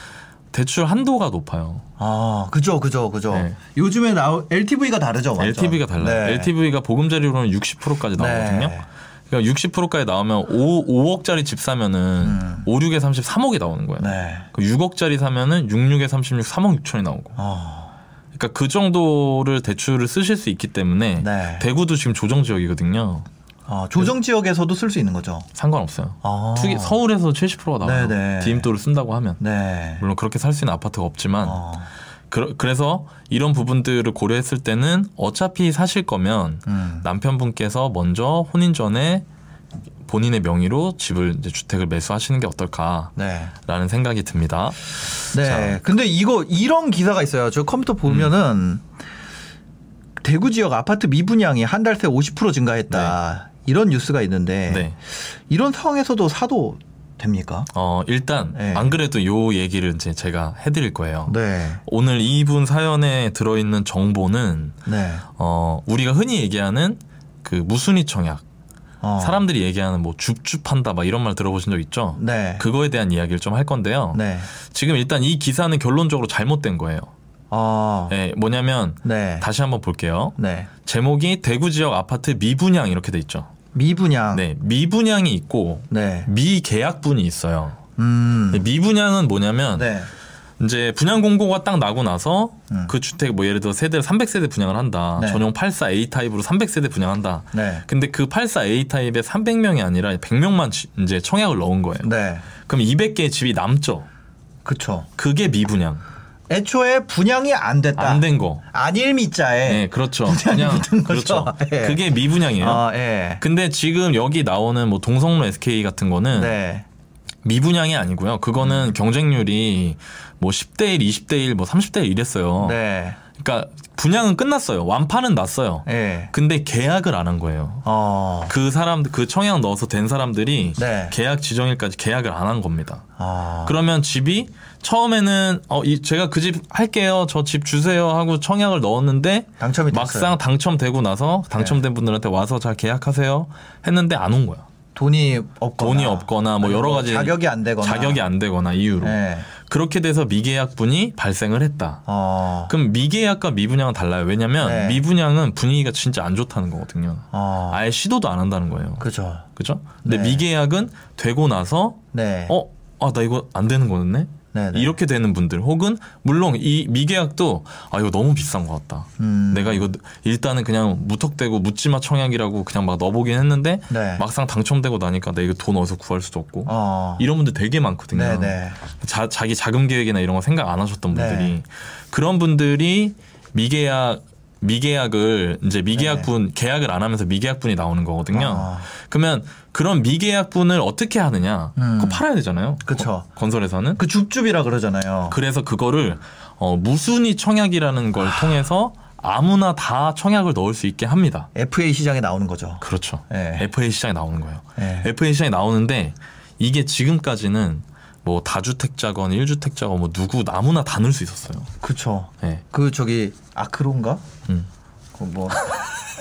대출 한도가 높아요. 아 그죠 그죠 그죠. 네. 요즘에 나 LTV가 다르죠. 완전. LTV가 달라요. 네. LTV가 보금자리로는 60%까지 나오거든요. 네. 그러니까 60%까지 나오면 5, 5억짜리 집 사면은 음. 5, 6에 30, 3억이 나오는 거예요. 네. 그 6억짜리 사면은 6, 6에 36, 3억 6천이 나오고. 어. 그러니까 그 정도를 대출을 쓰실 수 있기 때문에 네. 대구도 지금 조정 지역이거든요. 어, 조정 지역에서 쓸수 있는 거죠. 상관없어요. 아. 투기 서울에서 70%가 나와요. 네네. 디임도를 쓴다고 하면. 네. 물론 그렇게 살 수 있는 아파트가 없지만 어. 그, 래서 이런 부분들을 고려했을 때는 어차피 사실 거면 음. 남편분께서 먼저 혼인 전에 본인의 명의로 집을 이제 주택을 매수하시는 게 어떨까라는 네. 생각이 듭니다. 네. 자. 근데 이거 이런 기사가 있어요. 저 컴퓨터 보면은 대구 지역 아파트 미분양이 한 달 새 50% 증가했다. 이런 뉴스가 있는데 네. 이런 상황에서도 사도 됩니까? 어, 일단 네. 안 그래도 요 얘기를 이제 제가 해드릴 거예요. 네. 오늘 이분 사연에 들어있는 정보는 네. 어, 우리가 흔히 얘기하는 그 무순위 청약 어. 사람들이 얘기하는 뭐 줍줍한다 막 이런 말 들어보신 적 있죠? 네. 그거에 대한 이야기를 좀 할 건데요. 네. 지금 일단 이 기사는 결론적으로 잘못된 거예요. 어. 예, 뭐냐면 네. 다시 한번 볼게요. 네. 제목이 대구 지역 아파트 미분양 이렇게 돼 있죠. 미분양. 네, 미분양이 있고 네. 미계약분이 있어요. 음. 네, 미분양은 뭐냐면 네. 이제 분양 공고가 딱 나고 나서 음. 그 주택 뭐 예를 들어 세대 300세대 분양을 한다. 네. 전용 84A 타입으로 300세대 분양한다. 네. 근데 그 84A 타입에 300명이 아니라 100명만 이제 청약을 넣은 거예요. 네. 그럼 200개의 집이 남죠. 그쵸. 그게 미분양. 애초에 분양이 안 됐다. 안 된 거. 안일 미자에. 네, 그렇죠. 그냥 붙은 거죠. 그렇죠. *laughs* 예. 그게 미분양이에요. 아, 예. 근데 지금 여기 나오는 뭐 동성로 SK 같은 거는 네. 미분양이 아니고요. 그거는 경쟁률이 뭐 10대 1, 20대 1, 뭐 30대 1 이랬어요. 네. 그러니까 분양은 끝났어요. 완판은 났어요. 예. 근데 계약을 안 한 거예요. 어. 그 사람 그 청약 넣어서 된 사람들이 네. 계약 지정일까지 계약을 안 한 겁니다. 아. 그러면 집이 처음에는 어 이 제가 그 집 할게요. 저 집 주세요 하고 청약을 넣었는데 당첨이 됐어요. 막상 당첨되고 나서 당첨된 분들한테 와서 잘 계약하세요 했는데 안 온 거야. 돈이 없거나. 돈이 없거나 뭐 여러 가지 자격이 안 되거나. 자격이 안 되거나 이유로 네. 그렇게 돼서 미계약분이 발생을 했다. 어. 그럼 미계약과 미분양은 달라요. 왜냐면 네. 미분양은 분위기가 진짜 안 좋다는 거거든요. 어. 아예 시도도 안 한다는 거예요. 그죠. 그죠? 근데 네. 미계약은 되고 나서 네. 어, 아, 나 이거 안 되는 거였네? 네, 네. 이렇게 되는 분들 혹은 물론 이 미계약도 아 이거 너무 비싼 것 같다. 음. 내가 이거 일단은 그냥 무턱대고 묻지마 청약이라고 그냥 막 넣어보긴 했는데 네. 막상 당첨되고 나니까 나 이거 돈 어디서 구할 수도 없고 어. 이런 분들 되게 많거든요. 네, 네. 자, 자기 자금 계획이나 이런 거 생각 안 하셨던 네. 분들이 그런 분들이 미계약 미계약을 이제 미계약분 계약을 안 하면서 미계약분이 나오는 거거든요. 네. 아. 그러면 그런 미계약분을 어떻게 하느냐? 음. 그거 팔아야 되잖아요. 거- 건설에서는. 그 줍줍이라 그러잖아요. 그래서 그거를 어, 무순위 청약이라는 걸 통해서 아무나 다 청약을 넣을 수 있게 합니다. FA 시장에 나오는 거죠. 그렇죠. 네. FA 시장에 나오는 거예요. 네. FA 시장에 나오는데 이게 지금까지는 뭐 다주택자건 일주택자건 뭐 누구 아무나 다 넣을 수 있었어요. 그쵸. 예. 그 저기 아크론가? 음. 그뭐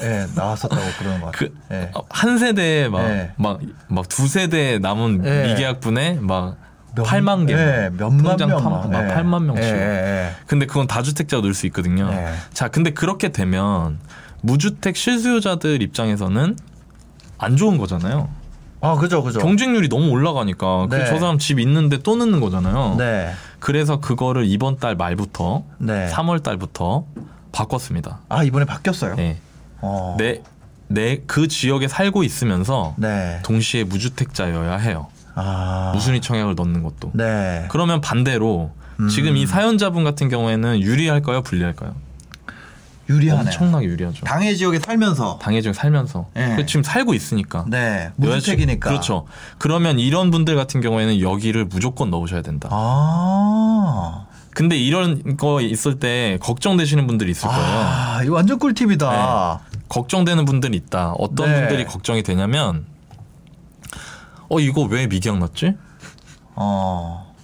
예, 나왔었다고 그러는 것 같아요. 그 예. 한 세대에 네. 막막 두 세대 남은 네. 미계약분에 막 몇- 8만 개, 예, 몇만 명. 파- 막 예. 8만 명씩. 예, 예, 근데 그건 다주택자가 넣을 수 있거든요. 네. 자, 근데 그렇게 되면 무주택 실수요자들 입장에서는 안 좋은 거잖아요. 예. 아, 그죠, 그죠. 경쟁률이 너무 올라가니까 그 네. 저 사람 집 있는데 또 넣는 거잖아요. 네. 그래서 그거를 이번 달 말부터 네. 3월 달부터 바꿨습니다. 아, 이번에 바뀌었어요. 네. 어. 내 내 그 지역에 살고 있으면서 네. 동시에 무주택자여야 해요. 아. 무순위 청약을 넣는 것도. 네. 그러면 반대로 음. 지금 이 사연자분 같은 경우에는 유리할까요, 불리할까요? 유리하네요. 엄청나게 유리하죠. 당해 지역에 살면서. 당해 지역 살면서 네. 그 지금 살고 있으니까. 네. 무주택이니까. 그렇죠. 그러면 이런 분들 같은 경우에는 여기를 무조건 넣으셔야 된다. 아. 근데 이런 거 있을 때 걱정되시는 분들이 있을 거예요. 아, 이거 완전 꿀팁이다. 걱정되는 분들이 있다. 어떤 네. 분들이 걱정이 되냐면 어 이거 왜 미계약 났지? 어.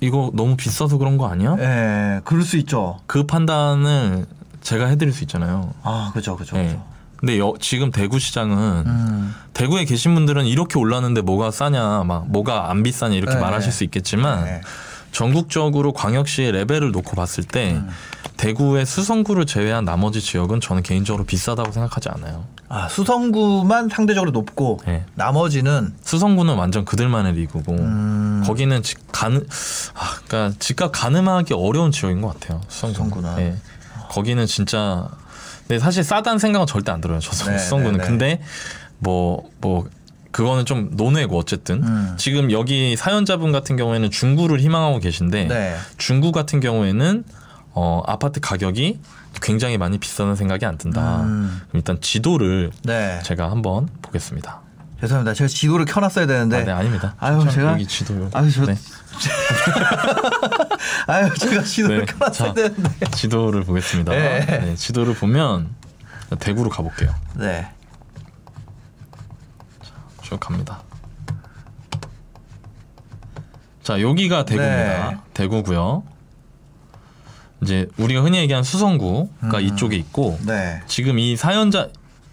이거 너무 비싸서 그런 거 아니야? 예, 그럴 수 있죠. 그 판단을 제가 해드릴 수 있잖아요. 아, 그죠, 그죠, 예. 그죠. 근데 여- 지금 대구 시장은 음. 대구에 계신 분들은 이렇게 올랐는데 뭐가 싸냐, 막 뭐가 안 비싸냐 이렇게 네. 말하실 수 있겠지만 네. 전국적으로 광역시의 레벨을 놓고 봤을 때 음. 대구의 수성구를 제외한 나머지 지역은 저는 개인적으로 비싸다고 생각하지 않아요. 아, 수성구만 상대적으로 높고 예. 나머지는 수성구는 완전 그들만의 리그고 음. 거기는 집 가는 아, 그러니까 집값 가늠하기 어려운 지역인 것 같아요. 수성구는. 예. 거기는 진짜 근데 사실 싸다는 생각은 절대 안 들어요. 저 네, 수성구는. 네, 네. 근데 뭐뭐 그거는 좀 논외고 어쨌든 음. 지금 여기 사연자분 같은 경우에는 중구를 희망하고 계신데 네. 중구 같은 경우에는 어 아파트 가격이 굉장히 많이 비싸는 생각이 안 든다. 음. 그럼 일단 지도를 네. 제가 한번 보겠습니다. 죄송합니다. 제가 지도를 켜놨어야 되는데. 아, 네 아닙니다. 아유, 제가- 여기 지도 아유, 저- 네. *laughs* 아유, 제가 지도를 네. 켜놨어야 자. 되는데. 지도를 보겠습니다. 네. 네, 지도를 보면 대구로 가볼게요. 네. 쭉 갑니다. 자, 여기가 대구입니다. 네. 대구고요. 이제 우리가 흔히 얘기하는 수성구가 음. 이쪽에 있고 네. 지금 이 사연자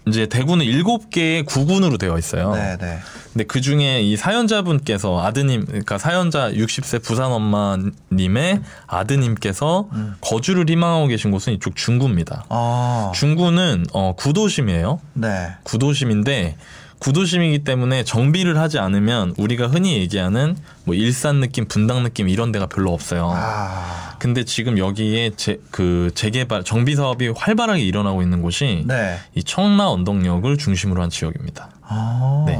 이제 대구는 일곱 개의 구군으로 되어 있어요. 네, 네. 근데 그 중에 이 사연자분께서 아드님, 그러니까 사연자 60세 부산 엄마님의 아드님께서 음. 거주를 희망하고 계신 곳은 이쪽 중구입니다. 아. 중구는 어, 구도심이에요. 네. 구도심인데 구도심이기 때문에 정비를 하지 않으면 우리가 흔히 얘기하는 뭐 일산 느낌, 분당 느낌 이런 데가 별로 없어요. 아. 근데 지금 여기에 재, 그 재개발 정비 사업이 활발하게 일어나고 있는 곳이 네. 이 청라 언덕역을 중심으로 한 지역입니다. 아. 네.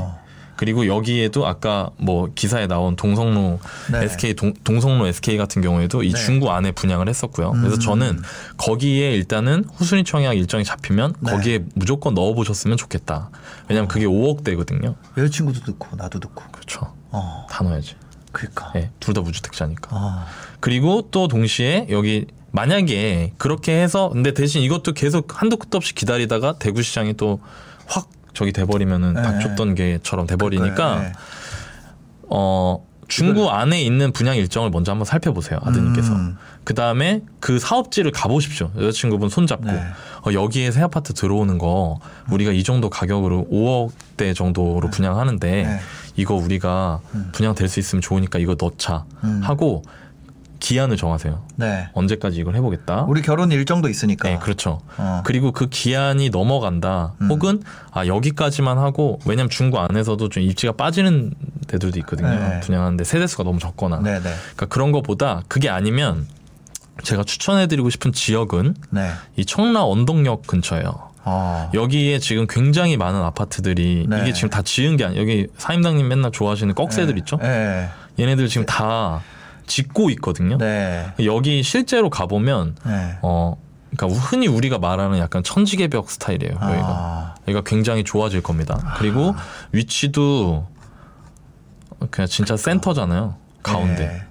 그리고 여기에도 아까 뭐 기사에 나온 동성로 네. SK 동, 동성로 SK 같은 경우에도 이 네. 중구 안에 분양을 했었고요. 그래서 음. 저는 거기에 일단은 후순위 청약 일정이 잡히면 네. 거기에 무조건 넣어 보셨으면 좋겠다. 왜냐면 그게 5억대거든요. 여자친구도 듣고 나도 듣고. 그렇죠. 어, 다 넣어야지. 그니까. 예, 둘다 무주택자니까. 어, 그리고 또 동시에 여기 만약에 그렇게 해서 근데 대신 이것도 계속 한도 끝도 없이 기다리다가 대구 시장이 또 확 저기 돼버리면은 네. 닥쳤던 게처럼 돼버리니까 네. 어 중구 안에 있는 분양 일정을 먼저 한번 살펴보세요 아드님께서 음. 그 다음에 그 사업지를 가보십시오 여자친구분 손잡고 네. 어, 여기에 새 아파트 들어오는 거 우리가 이 정도 가격으로 5억대 정도로 분양하는데 네. 이거 우리가 음. 분양될 수 있으면 좋으니까 이거 넣자 음. 하고 기한을 정하세요 네. 언제까지 이걸 해보겠다 우리 결혼 일정도 있으니까. 네, 그렇죠. 어. 그리고 그 기한이 넘어간다. 음. 혹은 아 여기까지만 하고 왜냐면 중구 안에서도 좀 입지가 빠지는 데들도 있거든요. 네. 분양하는데 세대수가 너무 적거나. 네 네. 그러니까 그런 거보다 그게 아니면 제가 추천해드리고 싶은 지역은 네. 이 청라 언덕역 근처예요. 어. 여기에 지금 굉장히 많은 아파트들이 네. 이게 지금 다 지은 게 아니에요. 여기 사임당님 맨날 좋아하시는 꺽쇠들 네. 있죠? 네. 얘네들 지금 다 짓고 있거든요. 네. 여기 실제로 가보면 네. 어, 그러니까 흔히 우리가 말하는 약간 천지개벽 스타일이에요. 여기가 아. 여기가 굉장히 좋아질 겁니다. 그리고 위치도 그냥 진짜 센터잖아요. 가운데. 네.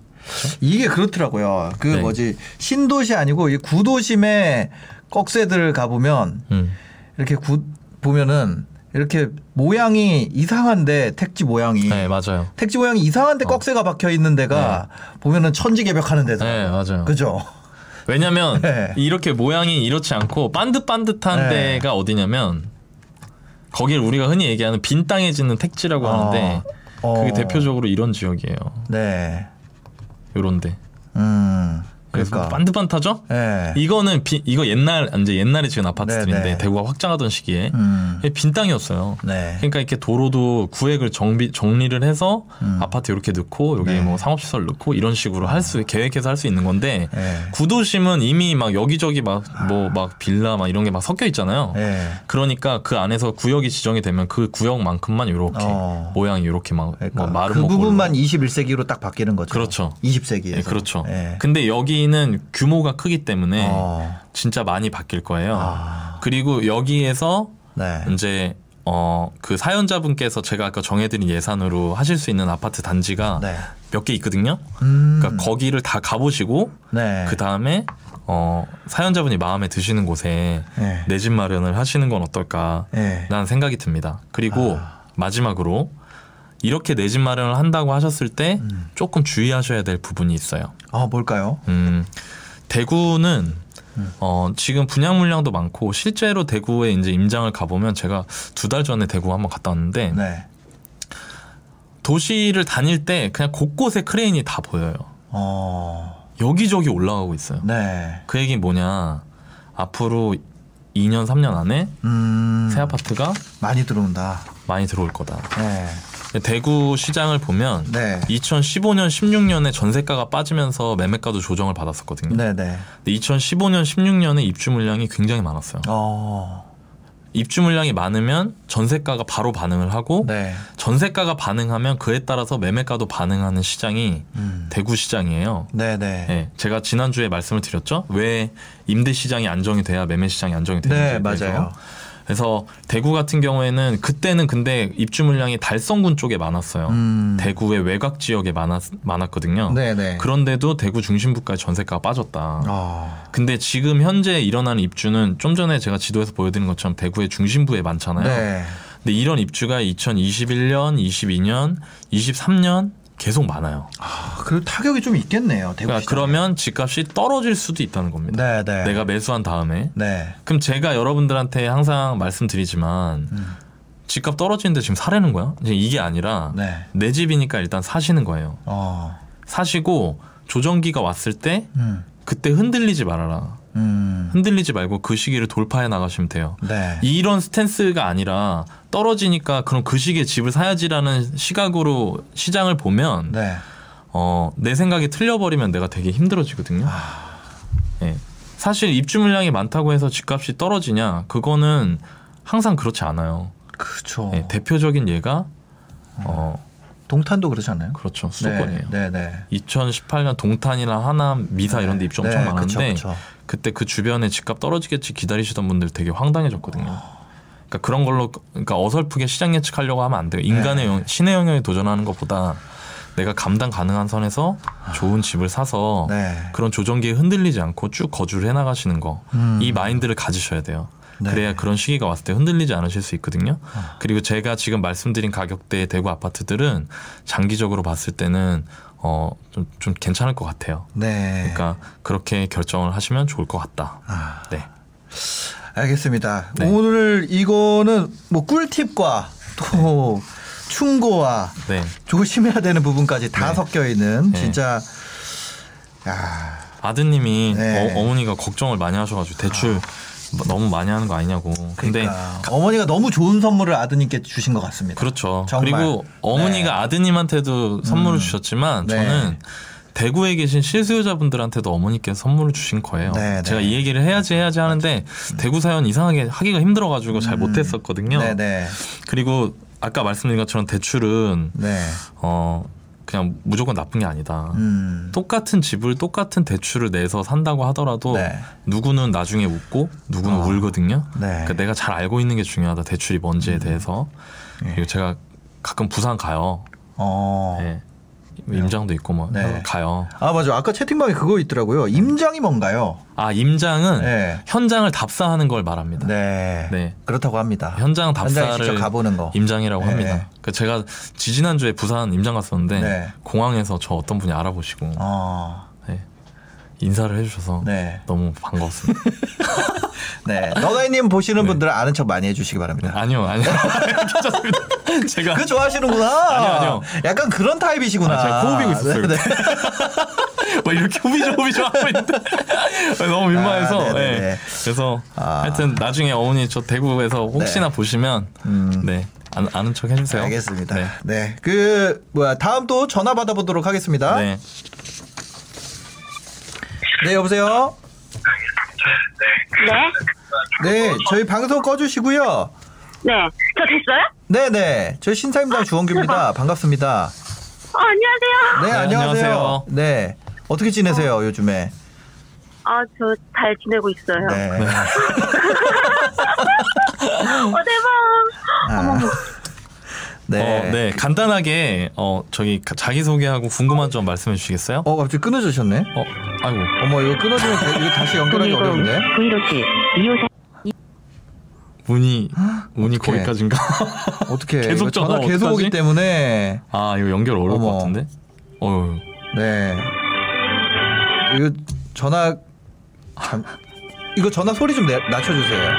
이게 그렇더라고요. 그 네. 뭐지 신도시 아니고 이 구도심에 꺽쇠들 가보면 음. 이렇게 구 보면은 이렇게 모양이 이상한데 택지 모양이 네 맞아요. 택지 모양이 이상한데 어. 꺽쇠가 박혀 있는 데가 보면은 천지개벽하는 데서 네 맞아요. 그죠? 왜냐면 *laughs* 네. 이렇게 모양이 이렇지 않고 반듯반듯한 네. 데가 어디냐면 거기를 우리가 흔히 얘기하는 빈 땅에 짓는 택지라고 하는데 어. 그게 대표적으로 이런 지역이에요. 네. 요런데. 음. 그래서 그러니까. 반듯반듯하죠? 네. 이거는 비, 이거 옛날 이제 옛날에 지은 아파트들인데 네, 네. 대구가 확장하던 시기에 음. 빈 땅이었어요. 네. 그러니까 이렇게 도로도 구획을 정비 정리를 해서 음. 아파트 이렇게 넣고 여기 네. 뭐 상업시설 넣고 이런 식으로 할 수 계획해서 할 수 있는 건데 네. 구도심은 이미 막 여기저기 막 뭐막 빌라 막 이런 게 막 섞여 있잖아요. 네. 그러니까 그 안에서 구역이 지정이 되면 그 구역만큼만 이렇게 어. 모양이 이렇게 막 그러니까 뭐 마름 그 부분만 21세기로 딱 바뀌는 거죠. 그렇죠. 20세기에. 네, 그렇죠. 네. 근데 여기 는 규모가 크기 때문에 어. 진짜 많이 바뀔 거예요. 아. 그리고 여기에서 네. 이제 어 그 사연자분께서 제가 아까 정해드린 예산으로 하실 수 있는 아파트 단지가 네. 몇개 있거든요. 음. 그러니까 거기를 다 가보시고 네. 그 다음에 어 사연자분이 마음에 드시는 곳에 네. 내집 마련을 하시는 건 어떨까? 네. 라는 생각이 듭니다. 그리고 아. 마지막으로 이렇게 내 집 마련을 한다고 하셨을 때 음. 조금 주의하셔야 될 부분이 있어요. 아, 뭘까요? 음, 대구는 음. 어, 지금 분양 물량도 많고 실제로 대구에 이제 임장을 가보면 제가 두 달 전에 대구 한번 갔다 왔는데 네. 도시를 다닐 때 그냥 곳곳에 크레인이 다 보여요. 어. 여기저기 올라가고 있어요. 네. 그 얘기 뭐냐 앞으로 2년 3년 안에 음. 새 아파트가 많이 들어온다. 많이 들어올 거다. 네. 대구 시장을 보면 네. 2015년 16년에 전세가가 빠지면서 매매가도 조정을 받았었거든요. 네, 네. 근데 2015년 16년에 입주 물량이 굉장히 많았어요. 어. 입주 물량이 많으면 전세가가 바로 반응을 하고 네. 전세가가 반응하면 그에 따라서 매매가도 반응하는 시장이 음. 대구 시장이에요. 네, 네. 네, 제가 지난주에 말씀을 드렸죠. 왜 임대 시장이 안정이 돼야 매매 시장이 안정이 되는지. 네, 맞아요. 그래서 대구 같은 경우에는 그때는 근데 입주 물량이 달성군 쪽에 많았어요. 음. 대구의 외곽 지역에 많았, 많았거든요. 네, 네. 그런데도 대구 중심부까지 전세가가 빠졌다. 어. 근데 지금 현재 일어나는 입주는 좀 전에 제가 지도에서 보여드린 것처럼 대구의 중심부에 많잖아요. 네. 근데 이런 입주가 2021년, 22년, 23년 계속 많아요. 아, 그 타격이 좀 있겠네요. 대구 그러니까 시장에. 그러면 집값이 떨어질 수도 있다는 겁니다. 네, 네. 내가 매수한 다음에. 네. 그럼 제가 여러분들한테 항상 말씀드리지만 음. 집값 떨어지는데 지금 사려는 거야? 이게 아니라 네. 내 집이니까 일단 사시는 거예요. 어. 사시고 조정기가 왔을 때 음. 그때 흔들리지 말아라. 음. 흔들리지 말고 그 시기를 돌파해 나가시면 돼요. 네. 이런 스탠스가 아니라 떨어지니까 그럼 그 시기에 집을 사야지라는 시각으로 시장을 보면 네. 어, 내 생각이 틀려버리면 내가 되게 힘들어지거든요. 예. 사실 입주 물량이 많다고 해서 집값이 떨어지냐? 그거는 항상 그렇지 않아요. 그렇죠. 예, 대표적인 예가 어, 동탄도 그러지 않나요? 그렇죠. 수도권이에요. 네, 네. 2018년 동탄이나 하남, 미사 이런 데 입주 엄청 네, 많은데 그쵸, 그쵸. 그때 그 주변에 집값 떨어지겠지 기다리시던 분들 되게 황당해졌거든요. 그러니까 그런 걸로 그러니까 어설프게 시장 예측하려고 하면 안 돼요. 인간의 네. 영, 신의 영역에 도전하는 것보다 내가 감당 가능한 선에서 좋은 집을 사서 네. 그런 조정기에 흔들리지 않고 쭉 거주를 해나가시는 거. 음. 이 마인드를 가지셔야 돼요. 네. 아. 그래야 그런 시기가 왔을 때 흔들리지 않으실 수 있거든요. 그리고 제가 지금 말씀드린 가격대의 대구 아파트들은 장기적으로 봤을 때는 어, 좀, 좀 괜찮을 것 같아요. 네. 그러니까 그렇게 결정을 하시면 좋을 것 같다. 아, 네. 알겠습니다. 네. 오늘 이거는 뭐 꿀팁과 또 충고와 네. 조심해야 되는 부분까지 다 네. 섞여 있는 네. 진짜 야, 아드님이 네. 어, 머니가 걱정을 많이 하셔가지고 대출 뭐 너무 많이 하는 거 아니냐고. 근데 그러니까 어머니가 너무 좋은 선물을 아드님께 주신 것 같습니다. 그렇죠. 정말. 그리고 어머니가 네. 아드님한테도 선물을 음. 주셨지만 네. 저는 대구에 계신 실수요자분들한테도 어머니께서 선물을 주신 거예요. 네, 제가 네. 이 얘기를 해야지 해야지 하는데 대구 사연 이상하게 하기가 힘들어가지고 잘 음. 못했었거든요. 네네. 그리고 아까 말씀드린 것처럼 대출은 네. 어 그냥 무조건 나쁜 게 아니다. 음. 똑같은 집을 똑같은 대출을 내서 산다고 하더라도 네. 누구는 나중에 웃고 누구는 어. 울거든요. 네. 그러니까 내가 잘 알고 있는 게 중요하다. 대출이 뭔지에 대해서. 예. 그리고 제가 가끔 부산 가요. 어. 네. 임장도 있고 뭐 네. 가요. 아 맞아. 아까 채팅방에 그거 있더라고요. 임장이 뭔가요? 아 임장은 네. 현장을 답사하는 걸 말합니다. 네. 네. 그렇다고 합니다. 현장 답사를 가보는 거. 임장이라고 네. 합니다. 그 제가 지지난 주에 부산 임장 갔었는데 네. 공항에서 저 어떤 분이 알아보시고 어. 네. 인사를 해주셔서 네. 너무 반가웠습니다. *laughs* 네. 너다이님 보시는 네. 분들은 아는 척 많이 해주시기 바랍니다. 아니요, 아니요, *laughs* 괜찮습니다. 제가 그거 좋아하시는구나. 아니요, 아니요. 약간 그런 타입이시구나. 아, 제가 호흡이고 있었어요. 네, 네. *laughs* 뭐 이렇게 호비죠 호비죠 하고 있는데 너무 민망해서 아, 네네네. 예. 그래서 아. 하여튼 나중에 어머니 저 대구에서 혹시나 네. 보시면 음. 네 아, 아는 척 해주세요. 알겠습니다. 네. 네. 그 뭐야 다음 또 전화 받아보도록 하겠습니다. 네, 네. 여보세요. 네? 네, 저희 방송 꺼주시고요. 네. 저 됐어요? 네, 네. 저희 신사임당 주원규입니다. 반갑습니다. 어, 안녕하세요. 네, 네, 안녕하세요. 안녕하세요. 네. 어떻게 지내세요 요즘에? 아, 저 잘 지내고 있어요. 네. *laughs* 어, 대박. 아. 네. 어, 네 간단하게 어 저기 가- 자기 소개하고 궁금한 점 말씀해 주시겠어요? 어, 갑자기 끊어주셨네. 어 아이고 어머, 이거 끊어지면 되- 이거 다시 연결하기 어려운데. 운이 운이 *gasps* 어떡해. 거기까지인가? *laughs* 어떻게? 계속 전화 전화 계속 오기 어떡하지? 때문에. 아 이거 연결 어려울 어머. 것 같은데. 어휴. 네. 이거 전화 잠 이거 전화 소리 좀 내- 낮춰주세요.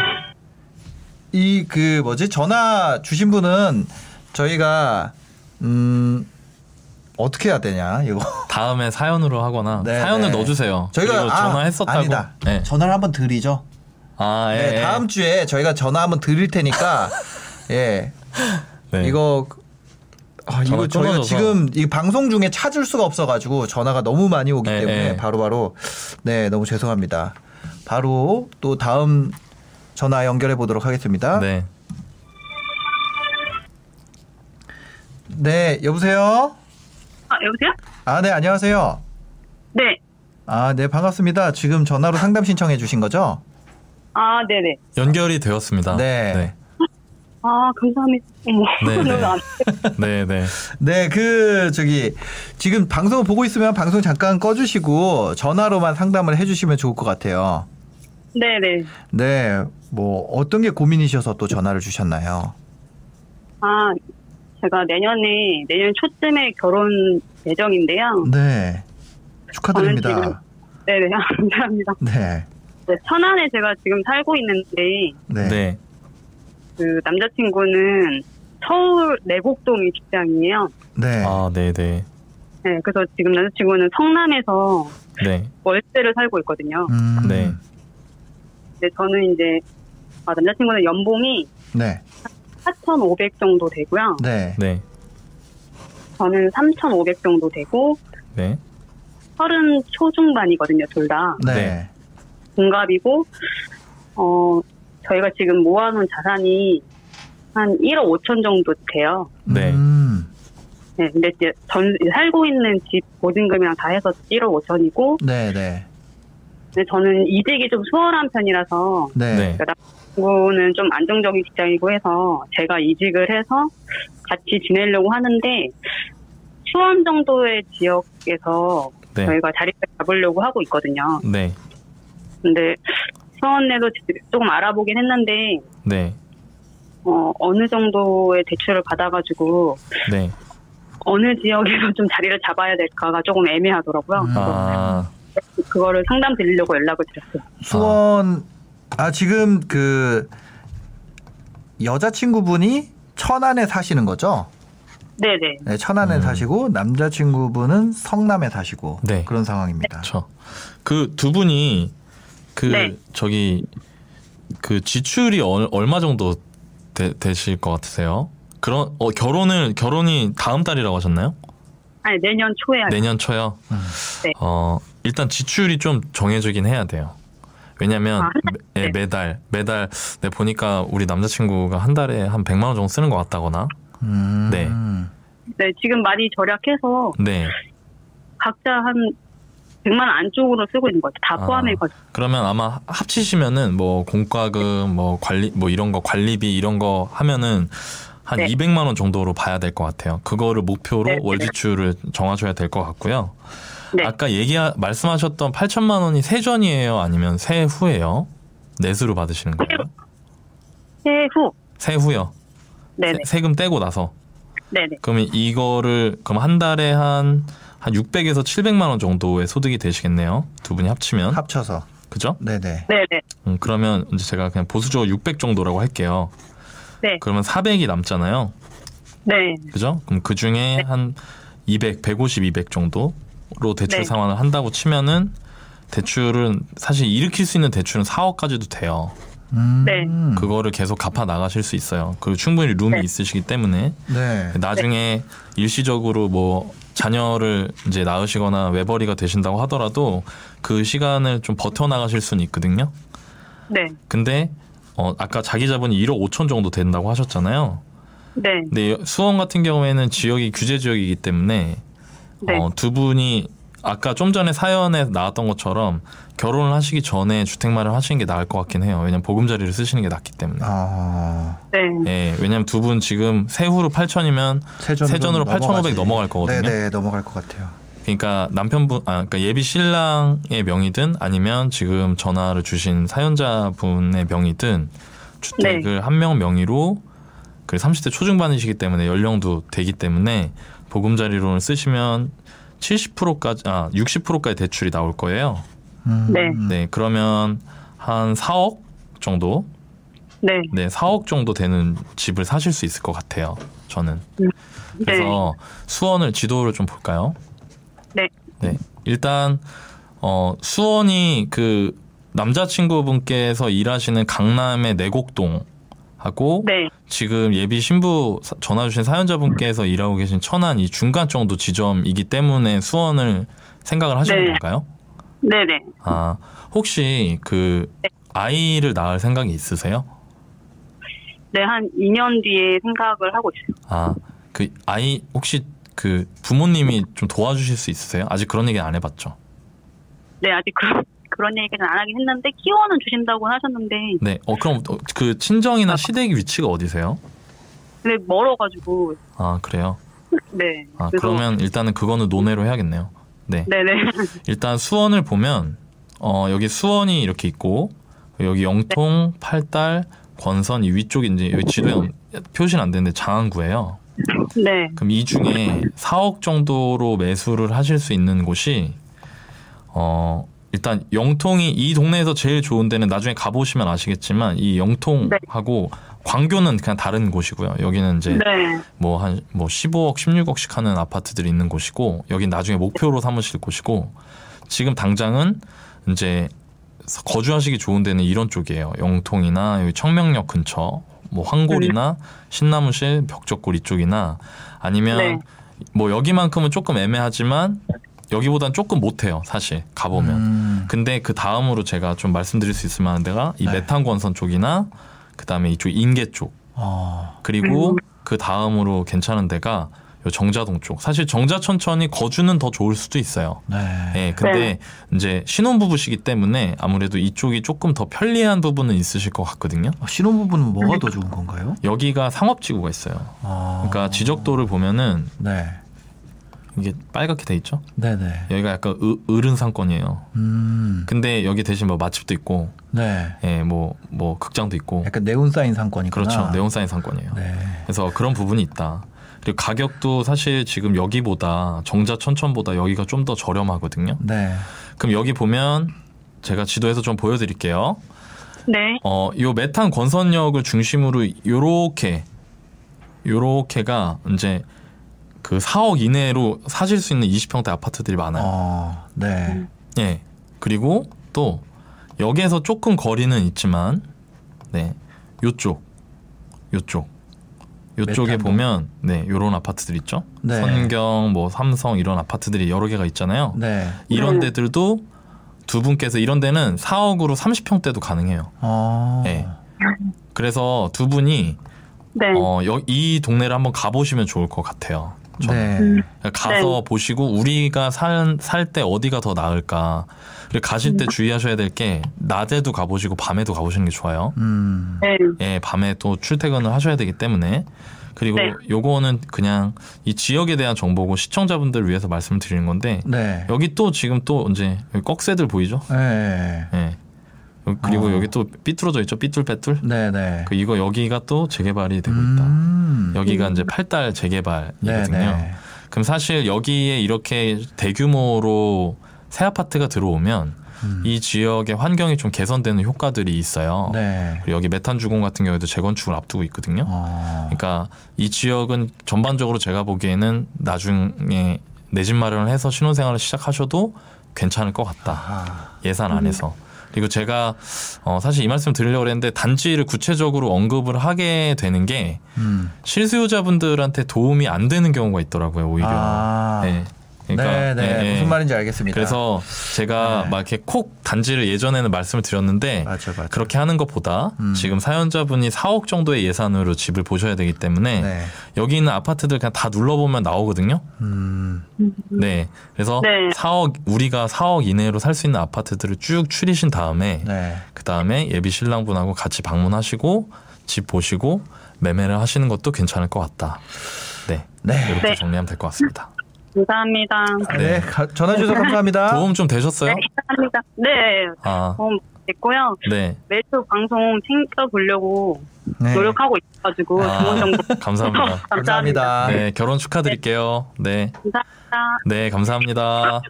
이 그 뭐지 전화 주신 분은 저희가 음 어떻게 해야 되냐 이거 *laughs* 다음에 사연으로 하거나 네, 사연을 네. 넣어주세요. 저희가 그리고 아, 전화했었다고. 아니다. 네. 전화를 한번 드리죠. 아 예. 네, 예. 다음 주에 저희가 전화 한번 드릴 테니까 *laughs* 예 네. 이거 아, 이거 전화 저희가 끊어져서. 지금 이 방송 중에 찾을 수가 없어가지고 전화가 너무 많이 오기 네, 때문에 네. 바로바로 네 너무 죄송합니다. 바로 또 다음 전화 연결해 보도록 하겠습니다. 네, 네. 여보세요. 아, 여보세요? 아 네 안녕하세요. 네. 아 네 반갑습니다. 지금 전화로 상담 신청해 주신 거죠? 아, 네네. 연결이 되었습니다. 네. 네. 아, 감사합니다. 어머. 네, 네. 너무 안- *laughs* 네, 네. 네, 그 저기 지금 방송을 보고 있으면 방송 잠깐 꺼주시고 전화로만 상담을 해 주시면 좋을 것 같아요. 네네. 네, 뭐 어떤 게 고민이셔서 또 전화를 주셨나요? 아, 제가 내년에, 내년 초쯤에 결혼 예정인데요. 네, 축하드립니다. 네네. *laughs* 감사합니다. 네, 네, 천안에 제가 지금 살고 있는데, 네, 네. 그 남자친구는 서울 내곡동이 직장이에요. 네, 아, 네, 네. 네, 그래서 지금 남자친구는 성남에서 네. 월세를 살고 있거든요. 음, 네. 근데 저는 이제 아, 남자친구는 연봉이 네, 4,500 정도 되고요. 네, 네. 저는 3,500 정도 되고 네. 서른 초중반이거든요, 둘 다. 네, 네. 동갑이고 어 저희가 지금 모아놓은 자산이 한 1억 5천 정도 돼요. 네. 음, 네, 근데 이제 전 살고 있는 집 보증금이랑 다 해서 1억 5천이고, 네, 네. 근데 저는 이직이 좀 수월한 편이라서 네. 네. 친구는 좀 안정적인 직장이고 해서 제가 이직을 해서 같이 지내려고 하는데 수원 정도의 지역에서 네. 저희가 자리를 잡으려고 하고 있거든요. 네. 근데 수원에도 조금 알아보긴 했는데 네. 어, 어느 정도의 대출을 받아가지고 네. 어느 지역에서 좀 자리를 잡아야 될까가 조금 애매하더라고요. 음. 아, 그거를 상담 드리려고 연락을 드렸어요. 수원 아 지금 그 여자친구분이 천안에 사시는 거죠? 네네. 네, 천안에 음. 사시고 남자친구분은 성남에 사시고 네. 그런 상황입니다. 그렇죠. 그 두 분이 그 네. 저기 그 지출이 얼, 얼마 정도 되, 되실 것 같으세요? 그런 어 결혼을 결혼이 다음 달이라고 하셨나요? 아니 내년 초에 할 내년 초요. 음. 네. 어 일단 지출이 좀 정해지긴 해야 돼요. 왜냐면 아, 매, 네. 매달 매달 내 보니까 우리 남자친구가 한 달에 한 100만 원 정도 쓰는 것 같다거나. 음. 네. 네, 지금 많이 절약해서 네. 각자 한 100만 원 안쪽으로 쓰고 있는 것 같아요. 다 아. 포함해 가지고. 그러면 아마 합치시면은 뭐 공과금 뭐 관리 뭐 이런 거 관리비 이런 거 하면은 한 네. 200만 원 정도로 봐야 될 것 같아요. 그거를 목표로 네, 네. 월 지출을 정하셔야 될 것 같고요. 네. 아까 얘기 말씀하셨던 8천만 원이 세전이에요, 아니면 세후예요? 내수로 받으시는 거예요? 세후. 세후요. 네네. 세, 금 떼고 나서. 네네. 그러면 이거를 그럼 한 달에 한한 600에서 700만 원 정도의 소득이 되시겠네요. 두 분이 합치면. 합쳐서. 그죠? 네네. 네네. 음, 그러면 이제 제가 그냥 보수적으로 600 정도라고 할게요. 네. 그러면 400이 남잖아요. 네. 그죠? 그럼 그 중에 한 200, 150, 200 정도 로 대출 네. 상환을 한다고 치면은 대출은 사실 일으킬 수 있는 대출은 4억까지도 돼요. 음. 네. 그거를 계속 갚아 나가실 수 있어요. 그리고 충분히 룸이 네. 있으시기 때문에 네. 나중에 일시적으로 뭐 자녀를 이제 낳으시거나 외벌이가 되신다고 하더라도 그 시간을 좀 버텨 나가실 수는 있거든요. 네. 근데 어 아까 자기 자본이 1억 5천 정도 된다고 하셨잖아요. 네. 근데 수원 같은 경우에는 지역이 규제 지역이기 때문에 네. 어, 두 분이 아까 좀 전에 사연에 나왔던 것처럼 결혼을 하시기 전에 주택 마련 하시는 게 나을 것 같긴 해요. 왜냐면 보금자리를 쓰시는 게 낫기 때문에. 아. 네. 예, 왜냐면 두 분 지금 세후로 8천이면 세전 세전으로 8,500 넘어갈 거거든요. 네 네 넘어갈 것 같아요. 그러니까 남편분, 아, 그러니까 예비 신랑의 명의든 아니면 지금 전화를 주신 사연자분의 명의든 주택을 네. 한명 명의로 그 30대 초중반이시기 때문에 연령도 되기 때문에 보금자리론을 쓰시면 70%까지, 아, 60%까지 대출이 나올 거예요. 음. 네. 네, 그러면 한 4억 정도? 네. 네, 4억 정도 되는 집을 사실 수 있을 것 같아요. 저는. 네. 그래서 수원을 지도를 좀 볼까요? 네. 네. 일단 어 수원이 그 남자친구분께서 일하시는 강남의 내곡동 하고 네. 지금 예비 신부 사- 전화 주신 사연자분께서 일하고 계신 천안 이 중간 정도 지점이기 때문에 수원을 생각을 하시는 네. 걸까요? 네네. 아, 혹시 그 아이를 낳을 생각이 있으세요? 네, 한 2년 뒤에 생각을 하고 있어요. 아, 그 아이 혹시 그 부모님이 좀 도와주실 수 있으세요? 아직 그런 얘기 안 해봤죠? 네, 아직 그, 그런 얘기는 안 하긴 했는데, 키워는 주신다고 하셨는데, 네. 어 그럼 어, 그 친정이나 시댁 위치가 어디세요? 근데 멀어가지고, 아 그래요. 네. 아 그래서- 그러면 일단은 그거는 논외로 해야겠네요. 네. 네네. 일단 수원을 보면 어 여기 수원이 이렇게 있고 여기 영통, 팔달, 권선 이 위쪽이 이제 여기 지도에 표시는 안 되는데 장안구예요. 네. 그럼 이 중에 4억 정도로 매수를 하실 수 있는 곳이 어 일단 영통이 이 동네에서 제일 좋은 데는 나중에 가보시면 아시겠지만 이 영통하고 광교는 그냥 다른 곳이고요. 여기는 이제 네. 뭐한뭐 15억, 16억씩 하는 아파트들이 있는 곳이고 여긴 나중에 목표로 삼으실 곳이고 지금 당장은 이제 거주하시기 좋은 데는 이런 쪽이에요. 영통이나 여기 청명역 근처, 뭐 황골이나 신나무실, 벽적골 이쪽이나 아니면 네. 뭐 여기만큼은 조금 애매하지만 여기보단 조금 못해요. 사실 가보면. 음. 근데 그 다음으로 제가 좀 말씀드릴 수 있을 만한 데가 이 네. 메탄 권선 쪽이나 그 다음에 이쪽 인계 쪽 어. 그리고 음. 그 다음으로 괜찮은 데가 요 정자동 쪽. 사실 정자 천천이 거주는 더 좋을 수도 있어요. 네. 예, 근데 네. 이제 신혼부부시기 때문에 아무래도 이쪽이 조금 더 편리한 부분은 있으실 것 같거든요. 어, 신혼부부는 뭐가 더 좋은 건가요? 여기가 상업지구가 있어요. 아. 그러니까 지적도를 보면은 네. 이게 빨갛게 돼 있죠. 네네. 여기가 약간 으, 으른 상권이에요. 음. 근데 여기 대신 뭐 맛집도 있고, 네. 예, 뭐, 뭐 극장도 있고, 약간 네온사인 상권이구나. 그렇죠. 네온사인 상권이에요. 네. 그래서 그런 부분이 있다. 그리고 가격도 사실 지금 여기보다 정자 천천보다 여기가 좀 더 저렴하거든요. 네. 그럼 여기 보면 제가 지도에서 좀 보여드릴게요. 네. 어, 요 메탄 권선역을 중심으로 요렇게 요렇게가 이제 그 4억 이내로 사실 수 있는 20평대 아파트들이 많아요. 어. 네. 예. 그리고 또 여기에서 조금 거리는 있지만 네. 요쪽. 요쪽. 요쪽에 메탄도. 보면 네, 요런 아파트들 있죠. 네. 선경 뭐 삼성 이런 아파트들이 여러 개가 있잖아요. 네. 이런 음. 데들도 두 분께서 이런 데는 4억으로 30평대도 가능해요. 어. 네. 그래서 두 분이 네. 어, 여, 이 동네를 한번 가보시면 좋을 것 같아요. 저는. 네. 그러니까 가서 네. 보시고 우리가 살 때 어디가 더 나을까. 그리고 가실 때 주의하셔야 될 게 낮에도 가보시고 밤에도 가보시는 게 좋아요. 음. 네. 예, 밤에 또 출퇴근을 하셔야 되기 때문에. 그리고 네. 요거는 그냥 이 지역에 대한 정보고 시청자분들을 위해서 말씀을 드리는 건데 네. 여기 또 지금 또 이제 여기 꺽쇠들 보이죠? 네. 예. 그리고 어. 여기 또 삐뚤어져 있죠? 삐뚤빼뚤? 네. 네. 그 이거 여기가 또 재개발이 되고 있다. 음. 여기가 이제 8달 재개발이거든요. 네네. 그럼 사실 여기에 이렇게 대규모로 새 아파트가 들어오면 음. 이 지역의 환경이 좀 개선되는 효과들이 있어요. 네. 여기 메탄 주공 같은 경우에도 재건축을 앞두고 있거든요. 어. 그러니까 이 지역은 전반적으로 제가 보기에는 나중에 내 집 마련을 해서 신혼생활을 시작하셔도 괜찮을 것 같다. 아. 예산 안에서. 그리고 제가 어 사실 이 말씀 드리려고 했는데 단지를 구체적으로 언급을 하게 되는 게 음. 실수요자분들한테 도움이 안 되는 경우가 있더라고요 오히려. 아. 네. 네, 네. 예, 예. 무슨 말인지 알겠습니다. 그래서 제가 네. 막 이렇게 콕 단지를 예전에는 말씀을 드렸는데 맞아, 맞아. 그렇게 하는 것보다 음. 지금 사연자분이 4억 정도의 예산으로 집을 보셔야 되기 때문에 네. 여기 있는 아파트들 그냥 다 눌러보면 나오거든요. 음. 네. 그래서 네. 4억 우리가 4억 이내로 살 수 있는 아파트들을 쭉 추리신 다음에 네. 그 다음에 예비 신랑분하고 같이 방문하시고 집 보시고 매매를 하시는 것도 괜찮을 것 같다. 네. 네. 이렇게 네. 정리하면 될 것 같습니다. 감사합니다. 네. 가- 전화 주셔서 감사합니다. *laughs* 도움 좀 되셨어요? 네, 감사합니다. 네. 아, 도움 됐고요. 네. 매주 방송 챙겨보려고 네. 노력하고 있어가지고 아. 좋은 정보 *laughs* 감사합니다. 감사합니다. 감사합니다. 네, 결혼 축하드릴게요. 네. 감사합니다. 네, 감사합니다.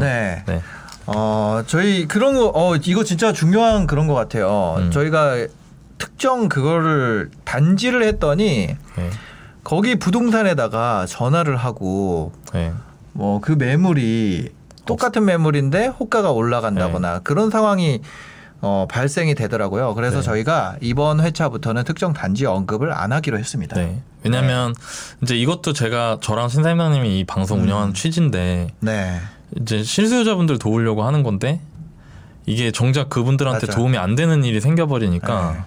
네. *laughs* 네. 어, 저희 그런 거, 어, 이거 진짜 중요한 그런 것 같아요. 음. 저희가 특정 그거를 단지를 했더니 네. 거기 부동산에다가 전화를 하고 네. 뭐그 매물이 똑같은 매물인데 호가가 올라간다거나 그런 상황이 어, 발생이 되더라고요. 그래서 네. 저희가 이번 회차부터는 특정 단지 언급을 안 하기로 했습니다. 네. 왜냐면 이제 이것도 제가 저랑 신사임당님이 이 방송 음. 운영하는 취지인데 네. 이제 실수요자분들 도우려고 하는 건데 이게 정작 그분들한테 맞아요. 도움이 안 되는 일이 생겨버리니까 네.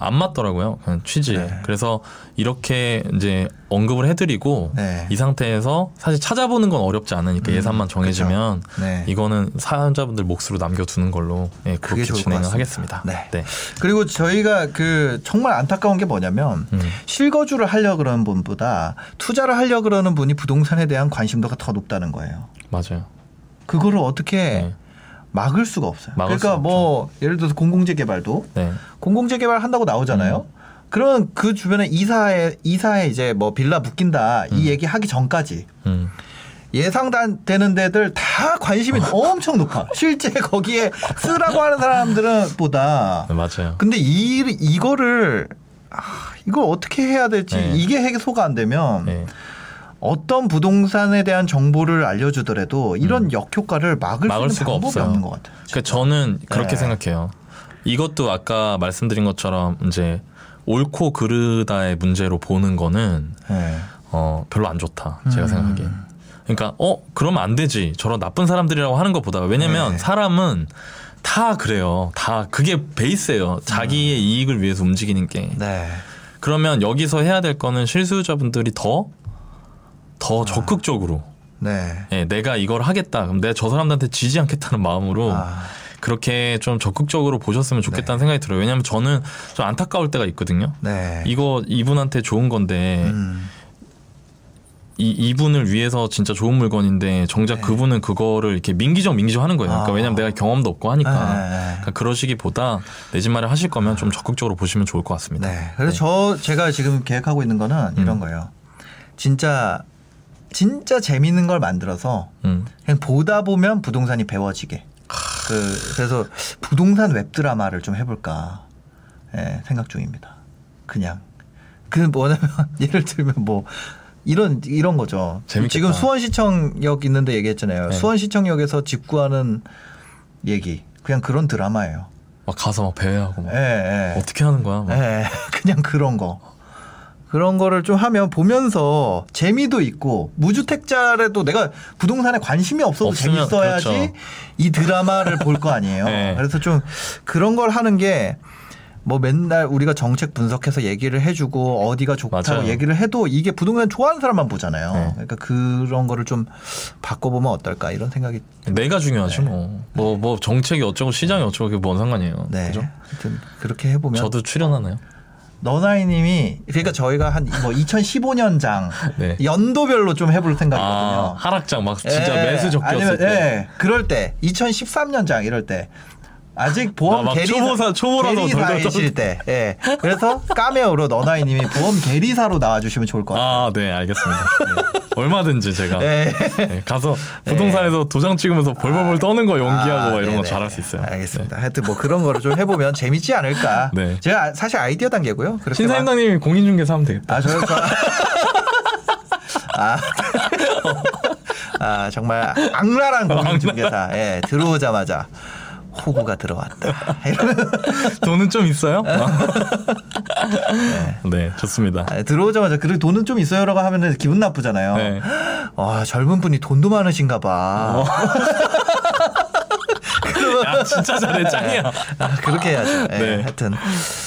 안 맞더라고요. 그냥 취지. 네. 그래서 이렇게 이제 언급을 해드리고 네. 이 상태에서 사실 찾아보는 건 어렵지 않으니까 음, 예산만 정해지면 네. 이거는 사연자분들 몫으로 남겨두는 걸로 예, 그렇게 진행을. 하겠습니다. 네. 네. 그리고 저희가 그 정말 안타까운 게 뭐냐면 음. 실거주를 하려 그러는 분보다 투자를 하려 그러는 분이 부동산에 대한 관심도가 더 높다는 거예요. 맞아요. 그거를 어떻게 네. 막을 수가 없어요. 막을 그러니까 수뭐 예를 들어서 공공재 개발도 네. 공공재 개발 한다고 나오잖아요. 음. 그러면 그 주변에 이사에 이사에 이제 뭐 빌라 묶인다 이 얘기 하기 전까지 음. 예상되는 데들 다 관심이 엄청 높아. *laughs* 실제 거기에 쓰라고 하는 사람들은 보다 네, 맞아요. 근데 이 이거를 아, 이걸 어떻게 해야 될지 네. 이게 해소가 안 되면 네. 어떤 부동산에 대한 정보를 알려주더라도 이런 음. 역효과를 막을, 막을 수 수가 방법이 없어요. 없는 것 같아요. 그러니까 저는 그렇게 네. 생각해요. 이것도 아까 말씀드린 것처럼 이제 옳고 그르다의 문제로 보는 거는 네. 어 별로 안 좋다. 제가 음. 생각하기에. 그러니까 어 그러면 안 되지. 저런 나쁜 사람들이라고 하는 것보다 왜냐면 네. 사람은 다 그래요. 다 그게 베이스예요. 자기의 이익을 위해서 움직이는 게. 네. 그러면 여기서 해야 될 거는 실수요자분들이 더, 더 적극적으로 네. 예, 내가 이걸 하겠다. 그럼 내가 저 사람들한테 지지 않겠다는 마음으로 아, 그렇게 좀 적극적으로 보셨으면 좋겠다는 생각이 들어요. 왜냐하면 저는 좀 안타까울 때가 있거든요. 네. 이거 이분한테 좋은 건데 음, 이 이분을 위해서 진짜 좋은 물건인데 정작 네. 그분은 그거를 이렇게 민기적 민기적 하는 거예요. 그러니까 아. 왜냐면 내가 경험도 없고 하니까. 네, 네. 그러니까 그러시기보다 내 집 마련 하실 거면 좀 적극적으로 보시면 좋을 것 같습니다. 네. 그래서 저 제가 지금 계획하고 있는 거는 이런 음. 거예요. 진짜 진짜 재밌는 걸 만들어서 음. 그냥 보다 보면 부동산이 배워지게. 그 그래서 부동산 웹 드라마를 좀 해볼까 예, 생각 중입니다. 그냥 그 뭐냐면 *laughs* 예를 들면 뭐 이런 이런 거죠. 재밌겠다. 지금 수원시청역 있는데 얘기했잖아요. 네. 수원시청역에서 집 구하는 얘기 그냥 그런 드라마예요. 막 가서 막 배회하고 막 예, 예. 어떻게 하는 거야? 막. 예, *laughs* 그냥 그런 거. 그런 거를 좀 하면 보면서 재미도 있고 무주택자라도 내가 부동산에 관심이 없어도 없으면 재밌어야지 그렇죠. 이 드라마를 볼 거 아니에요. *laughs* 네. 그래서 좀 그런 걸 하는 게 뭐 맨날 우리가 정책 분석해서 얘기를 해주고 어디가 좋다고 맞아요. 얘기를 해도 이게 부동산 좋아하는 사람만 보잖아요. 네. 그러니까 그런 거를 좀 바꿔보면 어떨까 이런 생각이 내가 중요하죠. 뭐. 뭐, 뭐 정책이 어쩌고 시장이 어쩌고 그게 뭔 상관이에요. 네. 그죠? 하여튼 그렇게 해보면 저도 출연하나요? 너나이님이 그러니까 저희가 한 뭐 2015년장 *laughs* 네. 연도별로 좀 해볼 아, 생각이거든요. 하락장 막 진짜 예, 매수 아니면, 때. 예, 그럴 때 2013년장 이럴 때 아직 보험 아, 초보사- 초보라서 계리사이실 때, 예. 그래서 까메오로 너나이님이 보험 계리사로 나와주시면 좋을 것 같아요. 아, 네, 알겠습니다. 네. 얼마든지 제가 예. 네, 가서 부동산에서 도장 찍으면서 벌벌벌 떠는 거 연기하고 아, 막 이런 거. 잘할 수 있어요. 알겠습니다. 하여튼 뭐 그런 거를 좀 해보면 재밌지 않을까. *laughs* 네. 제가 사실 아이디어 단계고요. 신사임당님이 공인중개사 하면 되겠다. 아, 저요? 저... 아. *laughs* 아, 정말 악랄한 공인중개사. 예, 들어오자마자 호구가 들어왔다. *laughs* 돈은 좀 있어요? *laughs* 네, 좋습니다. 아, 들어오자마자 그래 돈은 좀 있어요라고 하면 기분 나쁘잖아요. 네. 아, 젊은 분이 돈도 많으신가 봐. *laughs* 야, 진짜 잘해, 짱이야. 아, 그렇게 해야죠. 예, 네. 하여튼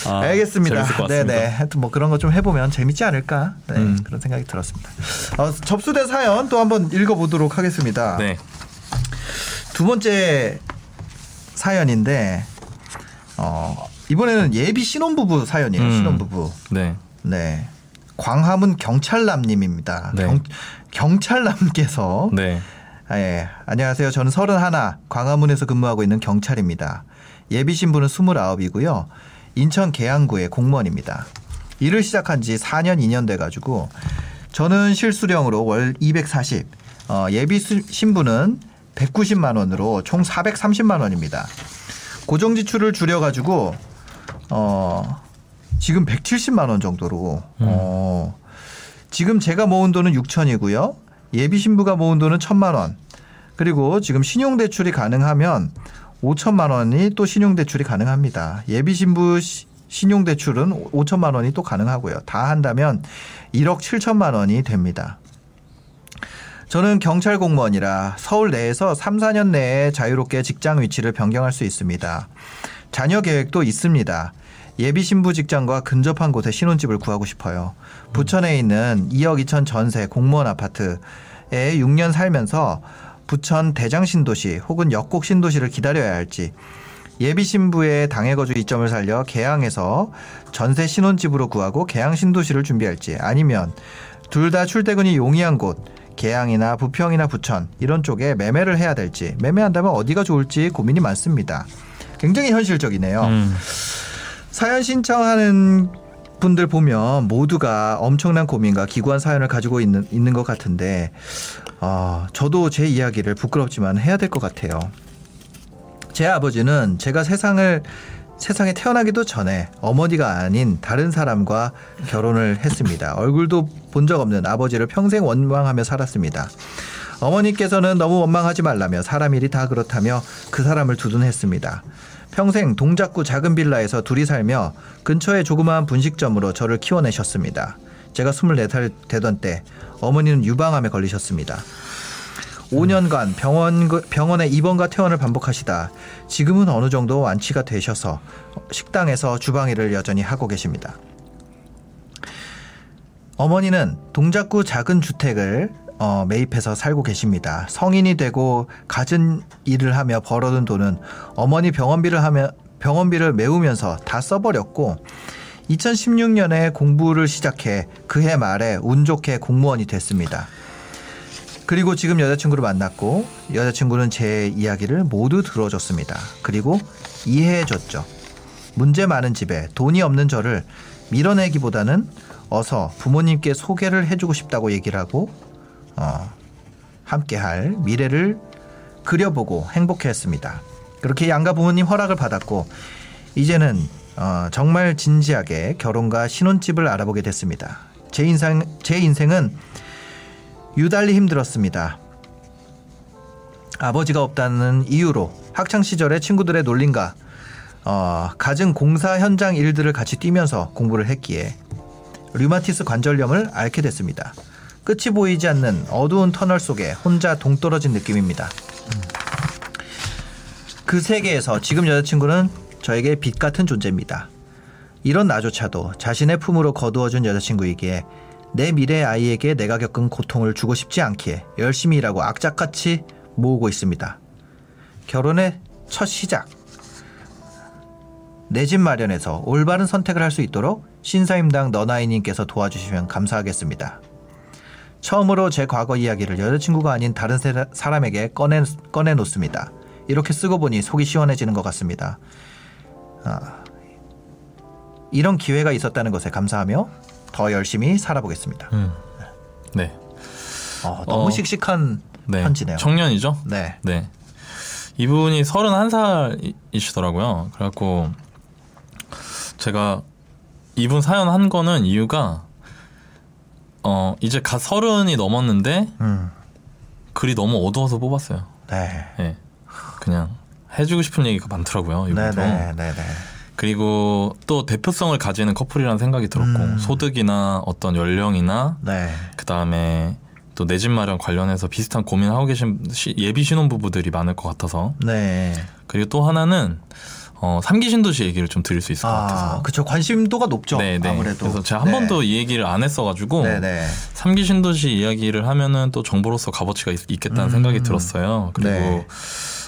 아, 알겠습니다. 재밌을 것 네, 같습니다. 네. 하여튼 뭐 그런 거 좀 해보면 재밌지 않을까. 네, 음. 그런 생각이 들었습니다. 어, 접수된 사연 또 한번 읽어보도록 하겠습니다. 네. 두 번째 사연인데 어, 이번에는 예비 신혼부부 사연이에요. 음. 신혼부부. 네. 네. 광화문 경찰남님입니다. 네. 경, 경찰남께서 네. 아, 예. 안녕하세요. 저는 31 광화문에서 근무하고 있는 경찰입니다. 예비 신부는 29이고요. 인천 계양구의 공무원입니다. 일을 시작한 지 4년 2년 돼 가지고 저는 실수령으로 월 240, 어, 예비 수- 신부는 190만 원으로 총 430만 원입니다. 고정 지출을 줄여 가지고 어 지금 170만 원 정도로 어 지금 제가 모은 돈은 6천이고요. 예비 신부가 모은 돈은 1천만 원. 그리고 지금 신용 대출이 가능하면 5천만 원이 또 신용 대출이 가능합니다. 예비 신부 시- 신용 대출은 5천만 원이 또 가능하고요. 다 한다면 1억 7천만 원이 됩니다. 저는 경찰 공무원이라 서울 내에서 3, 4년 내에 자유롭게 직장 위치를 변경할 수 있습니다. 자녀 계획도 있습니다. 예비 신부 직장과 근접한 곳에 신혼집을 구하고 싶어요. 부천에 있는 2억 2천 전세 공무원 아파트에 6년 살면서 부천 대장 신도시 혹은 역곡 신도시를 기다려야 할지 예비 신부의 당해 거주 이점을 살려 계양에서 전세 신혼집으로 구하고 계양 신도시를 준비할지 아니면 둘 다 출퇴근이 용이한 곳 계양이나 부평이나 부천 이런 쪽에 매매를 해야 될지 매매한다면 어디가 좋을지 고민이 많습니다. 굉장히 현실적이네요. 음. 사연 신청하는 분들 보면 모두가 엄청난 고민과 기구한 사연을 가지고 있는 있는 것 같은데 아 저도 제 이야기를 부끄럽지만 해야 될 것 같아요. 제 아버지는 제가 세상을 세상에 태어나기도 전에 어머니가 아닌 다른 사람과 결혼을 했습니다. 얼굴도 본 적 없는 아버지를 평생 원망하며 살았습니다. 어머니께서는 너무 원망하지 말라며 사람 일이 다 그렇다며 그 사람을 두둔했습니다. 평생 동작구 작은 빌라에서 둘이 살며 근처의 조그마한 분식점으로 저를 키워내셨습니다. 제가 24살 되던 때 어머니는 유방암에 걸리셨습니다. 5년간 병원 병원에 입원과 퇴원을 반복하시다 지금은 어느 정도 완치가 되셔서 식당에서 주방 일을 여전히 하고 계십니다. 어머니는 동작구 작은 주택을 어, 매입해서 살고 계십니다. 성인이 되고 갖은 일을 하며 벌어둔 돈은 어머니 병원비를 하며 병원비를 메우면서 다 써버렸고 2016년에 공부를 시작해 그해 말에 운 좋게 공무원이 됐습니다. 그리고 지금 여자친구를 만났고 여자친구는 제 이야기를 모두 들어줬습니다. 그리고 이해해줬죠. 문제 많은 집에 돈이 없는 저를 밀어내기보다는 어서 부모님께 소개를 해주고 싶다고 얘기를 하고 어, 함께할 미래를 그려보고 행복해했습니다. 그렇게 양가 부모님 허락을 받았고 이제는 어, 정말 진지하게 결혼과 신혼집을 알아보게 됐습니다. 제 인생 제 인생은 유달리 힘들었습니다. 아버지가 없다는 이유로 학창 시절에 친구들의 놀림과 어, 갖은 공사 현장 일들을 같이 뛰면서 공부를 했기에 류마티스 관절염을 앓게 됐습니다. 끝이 보이지 않는 어두운 터널 속에 혼자 동떨어진 느낌입니다. 그 세계에서 지금 여자친구는 저에게 빛 같은 존재입니다. 이런 나조차도 자신의 품으로 거두어준 여자친구이기에 내 미래 아이에게 내가 겪은 고통을 주고 싶지 않기에 열심히 일하고 악착같이 모으고 있습니다. 결혼의 첫 시작. 내 집 마련에서 올바른 선택을 할 수 있도록 신사임당 너나이님께서 도와주시면 감사하겠습니다. 처음으로 제 과거 이야기를 여자친구가 아닌 다른 세- 사람에게 꺼내, 꺼내놓습니다. 이렇게 쓰고 보니 속이 시원해지는 것 같습니다. 아, 이런 기회가 있었다는 것에 감사하며 더 열심히 살아보겠습니다. 음. 네. 어, 너무 어, 씩씩한 네. 편지네요. 청년이죠? 네. 네. 이분이 31살이시더라고요. 그래갖고 제가 이분 사연 한 거는 이유가 어 이제 갓 서른이 넘었는데 음, 글이 너무 어두워서 뽑았어요. 네. 예. 그냥 해주고 싶은 얘기가 많더라고요. 네, 이분도. 네, 네, 네. 그리고 또 대표성을 가지는 커플이라는 생각이 들었고 음. 소득이나 어떤 연령이나 네. 그 다음에 또 내 집 마련 관련해서 비슷한 고민을 하고 계신 시- 예비 신혼부부들이 많을 것 같아서 네. 그리고 또 하나는 어, 삼기 신도시 얘기를 좀 드릴 수 있을 것 아, 같아서 그쵸. 관심도가 높죠. 네, 네. 아무래도. 그래서 제가 한 네. 번도 이 얘기를 안 했어가지고 네, 네. 삼기 신도시 이야기를 하면은 또 정보로서 값어치가 있, 겠다는 음. 생각이 들었어요. 그리고 네.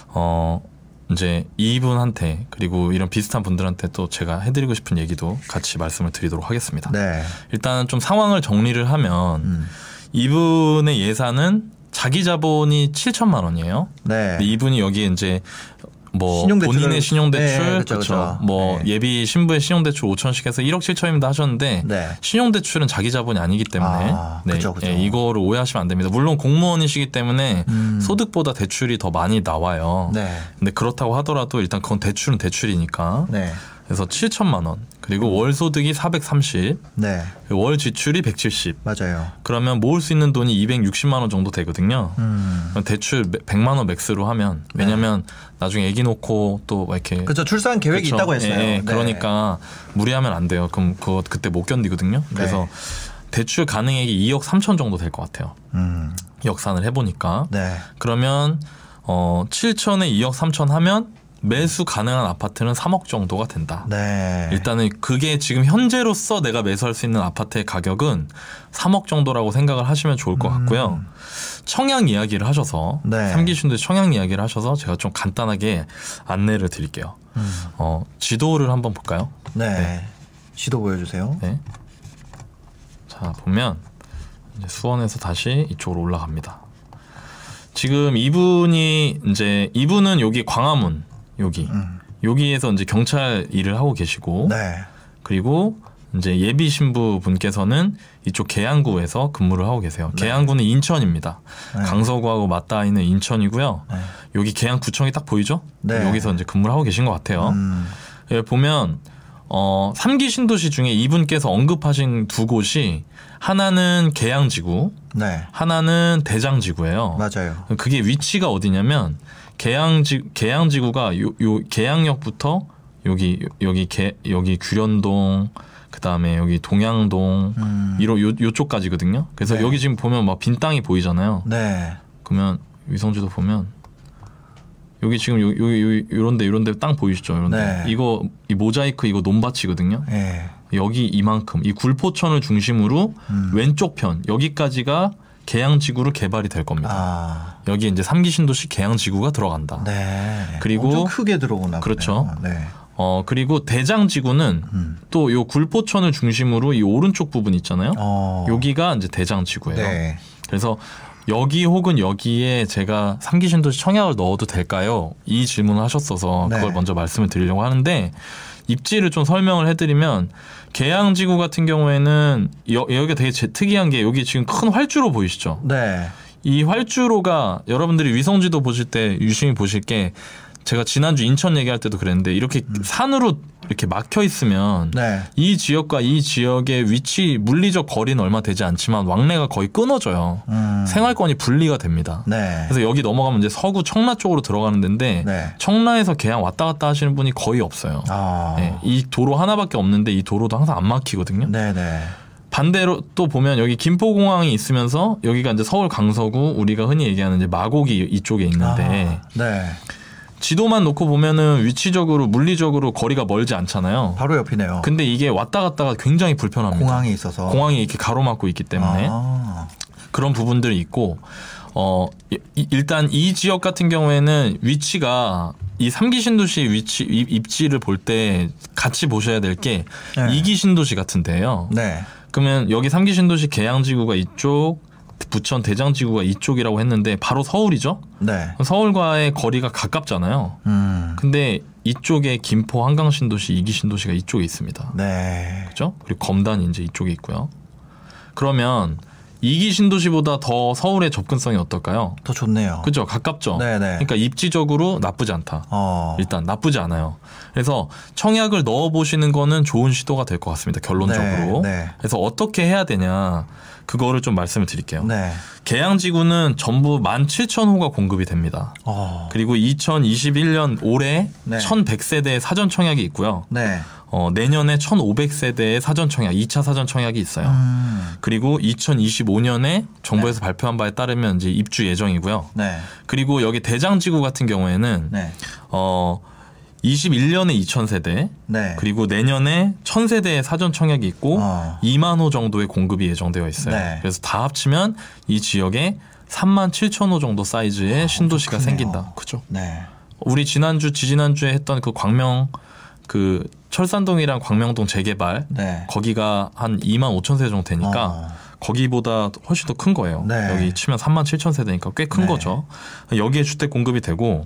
어 이제 이분한테 그리고 이런 비슷한 분들한테 또 제가 해드리고 싶은 얘기도 같이 말씀을 드리도록 하겠습니다. 네. 일단 좀 상황을 정리를 하면 음. 이분의 예산은 자기 자본이 7천만 원이에요. 네. 근데 이분이 여기에 이제 뭐 신용대출을- 본인의 신용대출, 네, 그쵸. 뭐 네. 예비 신부의 신용대출 5천씩 해서 1억 7천입니다 하셨는데 네. 신용대출은 자기 자본이 아니기 때문에 아, 네, 그쵸, 그쵸. 예, 이거를 오해하시면 안 됩니다. 물론 공무원이시기 때문에 음. 소득보다 대출이 더 많이 나와요. 네. 근데 그렇다고 하더라도 일단 그건 대출은 대출이니까 네. 그래서 7천만 원 그리고 월 소득이 430, 네. 월 지출이 170. 맞아요. 그러면 모을 수 있는 돈이 260만 원 정도 되거든요. 음. 대출 100만 원 맥스로 하면 왜냐면 나중에 아기 놓고 또막 이렇게 그죠. 출산 계획이 그쵸? 있다고 했어요. 예, 예. 네. 그러니까 무리하면 안 돼요. 그럼 그거 그때 못 견디거든요. 그래서 네. 대출 가능액이 2억 3천 정도 될 것 같아요. 음. 역산을 해 보니까 네. 그러면 어 7천에 2억 3천 하면 매수 가능한 아파트는 3억 정도가 된다. 네. 일단은 그게 지금 현재로서 내가 매수할 수 있는 아파트의 가격은 3억 정도라고 생각을 하시면 좋을 것 같고요. 청약 이야기를 하셔서 음. 네. 삼기순대 청약 이야기를 하셔서 제가 좀 간단하게 안내를 드릴게요. 음. 어, 지도를 한번 볼까요? 네. 네. 시도 보여주세요. 네. 자 보면 이제 수원에서 다시 이쪽으로 올라갑니다. 지금 이분이 이제 이분은 여기 광화문 여기 음. 여기에서 이제 경찰 일을 하고 계시고 네. 그리고 이제 예비 신부 분께서는 이쪽 계양구에서 근무를 하고 계세요. 네. 계양구는 인천입니다. 네. 강서구하고 맞닿아 있는 인천이고요. 네. 여기 계양구청이 딱 보이죠? 네. 여기서 이제 근무를 하고 계신 것 같아요. 음. 예, 보면 어, 3기 신도시 중에 이분께서 언급하신 두 곳이 하나는 계양지구, 네. 하나는 대장지구예요. 맞아요. 그게 위치가 어디냐면 계양지 계양지구가 요, 요 계양역부터 여기 여기 계 여기 규련동 그다음에 여기 동양동 음. 이로 요 요쪽까지거든요. 그래서 네. 여기 지금 보면 막 빈 땅이 보이잖아요. 네. 그러면 위성지도 보면 여기 지금 요, 요, 요, 요런데 요런데 땅 보이시죠? 요런데 네. 이거 이 모자이크 이거 논밭이거든요. 예. 여기 이만큼 이 굴포천을 중심으로 음. 왼쪽 편 여기까지가 계양지구로 개발이 될 겁니다. 아, 여기 이제 삼기 신도시 계양지구가 들어간다. 네. 그리고- 크게 들어오나 그렇죠. 네. 어 그리고 대장지구는 음. 또요 굴포천을 중심으로 이 오른쪽 부분 있잖아요. 어. 여기가 이제 대장지구예요. 네. 그래서 여기 혹은 여기에 제가 삼기 신도시 청약을 넣어도 될까요? 이 질문을 하셨어서 네. 그걸 먼저 말씀을 드리려고 하는데 입지를 좀 설명을 해드리면 계양지구 같은 경우에는 여, 여기가 되게 제- 특이한 게 여기 지금 큰 활주로 보이시죠? 네. 이 활주로가 여러분들이 위성지도 보실 때 유심히 보실 게 제가 지난주 인천 얘기할 때도 그랬는데 이렇게 산으로 이렇게 막혀 있으면 음. 네. 이 지역과 이 지역의 위치 물리적 거리는 얼마 되지 않지만 왕래가 거의 끊어져요. 음. 생활권이 분리가 됩니다. 네. 그래서 여기 넘어가면 이제 서구 청라 쪽으로 들어가는 데인데 네. 청라에서 계양 왔다 갔다 하시는 분이 거의 없어요. 아. 네, 이 도로 하나밖에 없는데 이 도로도 항상 안 막히거든요. 네, 네. 반대로 또 보면 여기 김포공항이 있으면서 여기가 이제 서울 강서구 우리가 흔히 얘기하는 이제 마곡이 이쪽에 있는데 아, 네. 지도만 놓고 보면은 위치적으로 물리적으로 거리가 멀지 않잖아요. 바로 옆이네요. 근데 이게 왔다 갔다가 굉장히 불편합니다. 공항이 있어서. 공항이 이렇게 가로막고 있기 때문에 아. 그런 부분들이 있고 어 이- 이- 일단 이 지역 같은 경우에는 위치가 이 삼기 신도시 위치 입- 입지를 볼 때 같이 보셔야 될게 네. 이기 신도시 같은데요. 네. 그러면 여기 삼기 신도시 계양지구가 이쪽, 부천 대장지구가 이쪽이라고 했는데 바로 서울이죠. 네. 서울과의 거리가 가깝잖아요. 음. 근데 이쪽에 김포 한강 신도시, 이기 신도시가 이쪽에 있습니다. 네. 그죠? 그리고 검단이 이제 이쪽에 있고요. 그러면 이기 신도시보다 더 서울의 접근성이 어떨까요? 더 좋네요. 그죠? 가깝죠? 네, 네. 그러니까 입지적으로 나쁘지 않다. 어. 일단 나쁘지 않아요. 그래서 청약을 넣어 보시는 거는 좋은 시도가 될 것 같습니다. 결론적으로. 네, 네. 그래서 어떻게 해야 되냐 그거를 좀 말씀을 드릴게요. 네. 계양지구는 전부 17,000호가 공급이 됩니다. 어. 그리고 2021년 올해 네. 1,100세대의 사전 청약이 있고요. 네. 어, 내년에 1,500세대의 사전 청약, 2차 사전 청약이 있어요. 음. 그리고 2025년에 정부에서 발표한 바에 따르면 이제 입주 예정이고요. 네. 그리고 여기 대장지구 같은 경우에는 네. 어 21년에 2,000세대, 네. 그리고 내년에 1,000세대의 사전 청약이 있고 어. 2만 호 정도의 공급이 예정되어 있어요. 네. 그래서 다 합치면 이 지역에 3만 7천 호 정도 사이즈의 신도시가 아, 크네요. 생긴다. 그죠? 네. 우리 지난주 지지난주에 했던 그 광명 그 철산동이랑 광명동 재개발 네. 거기가 한 2만 5천 세대 정도 되니까 어. 거기보다 훨씬 더 큰 거예요. 네. 여기 치면 3만 7천 세대니까 꽤큰 네. 거죠. 여기에 주택 공급이 되고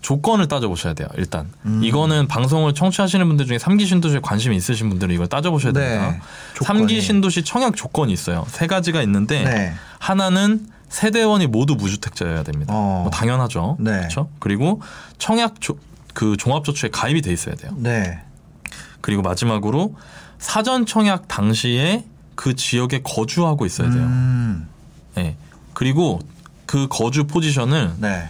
조건을 따져보셔야 돼요. 일단 음. 이거는 방송을 청취하시는 분들 중에 삼기 신도시에 관심이 있으신 분들은 이걸 따져보셔야 네. 됩니다. 삼기 신도시 청약 조건이 있어요. 세 가지가 있는데 네. 하나는 세대원이 모두 무주택자여야 됩니다. 어. 뭐 당연하죠. 네. 그렇죠. 그리고 청약 조, 그 종합저축에 가입이 돼 있어야 돼요. 네. 그리고 마지막으로 사전 청약 당시에 그 지역에 거주하고 있어야 돼요. 음. 네. 그리고 그 거주 포지션을 네.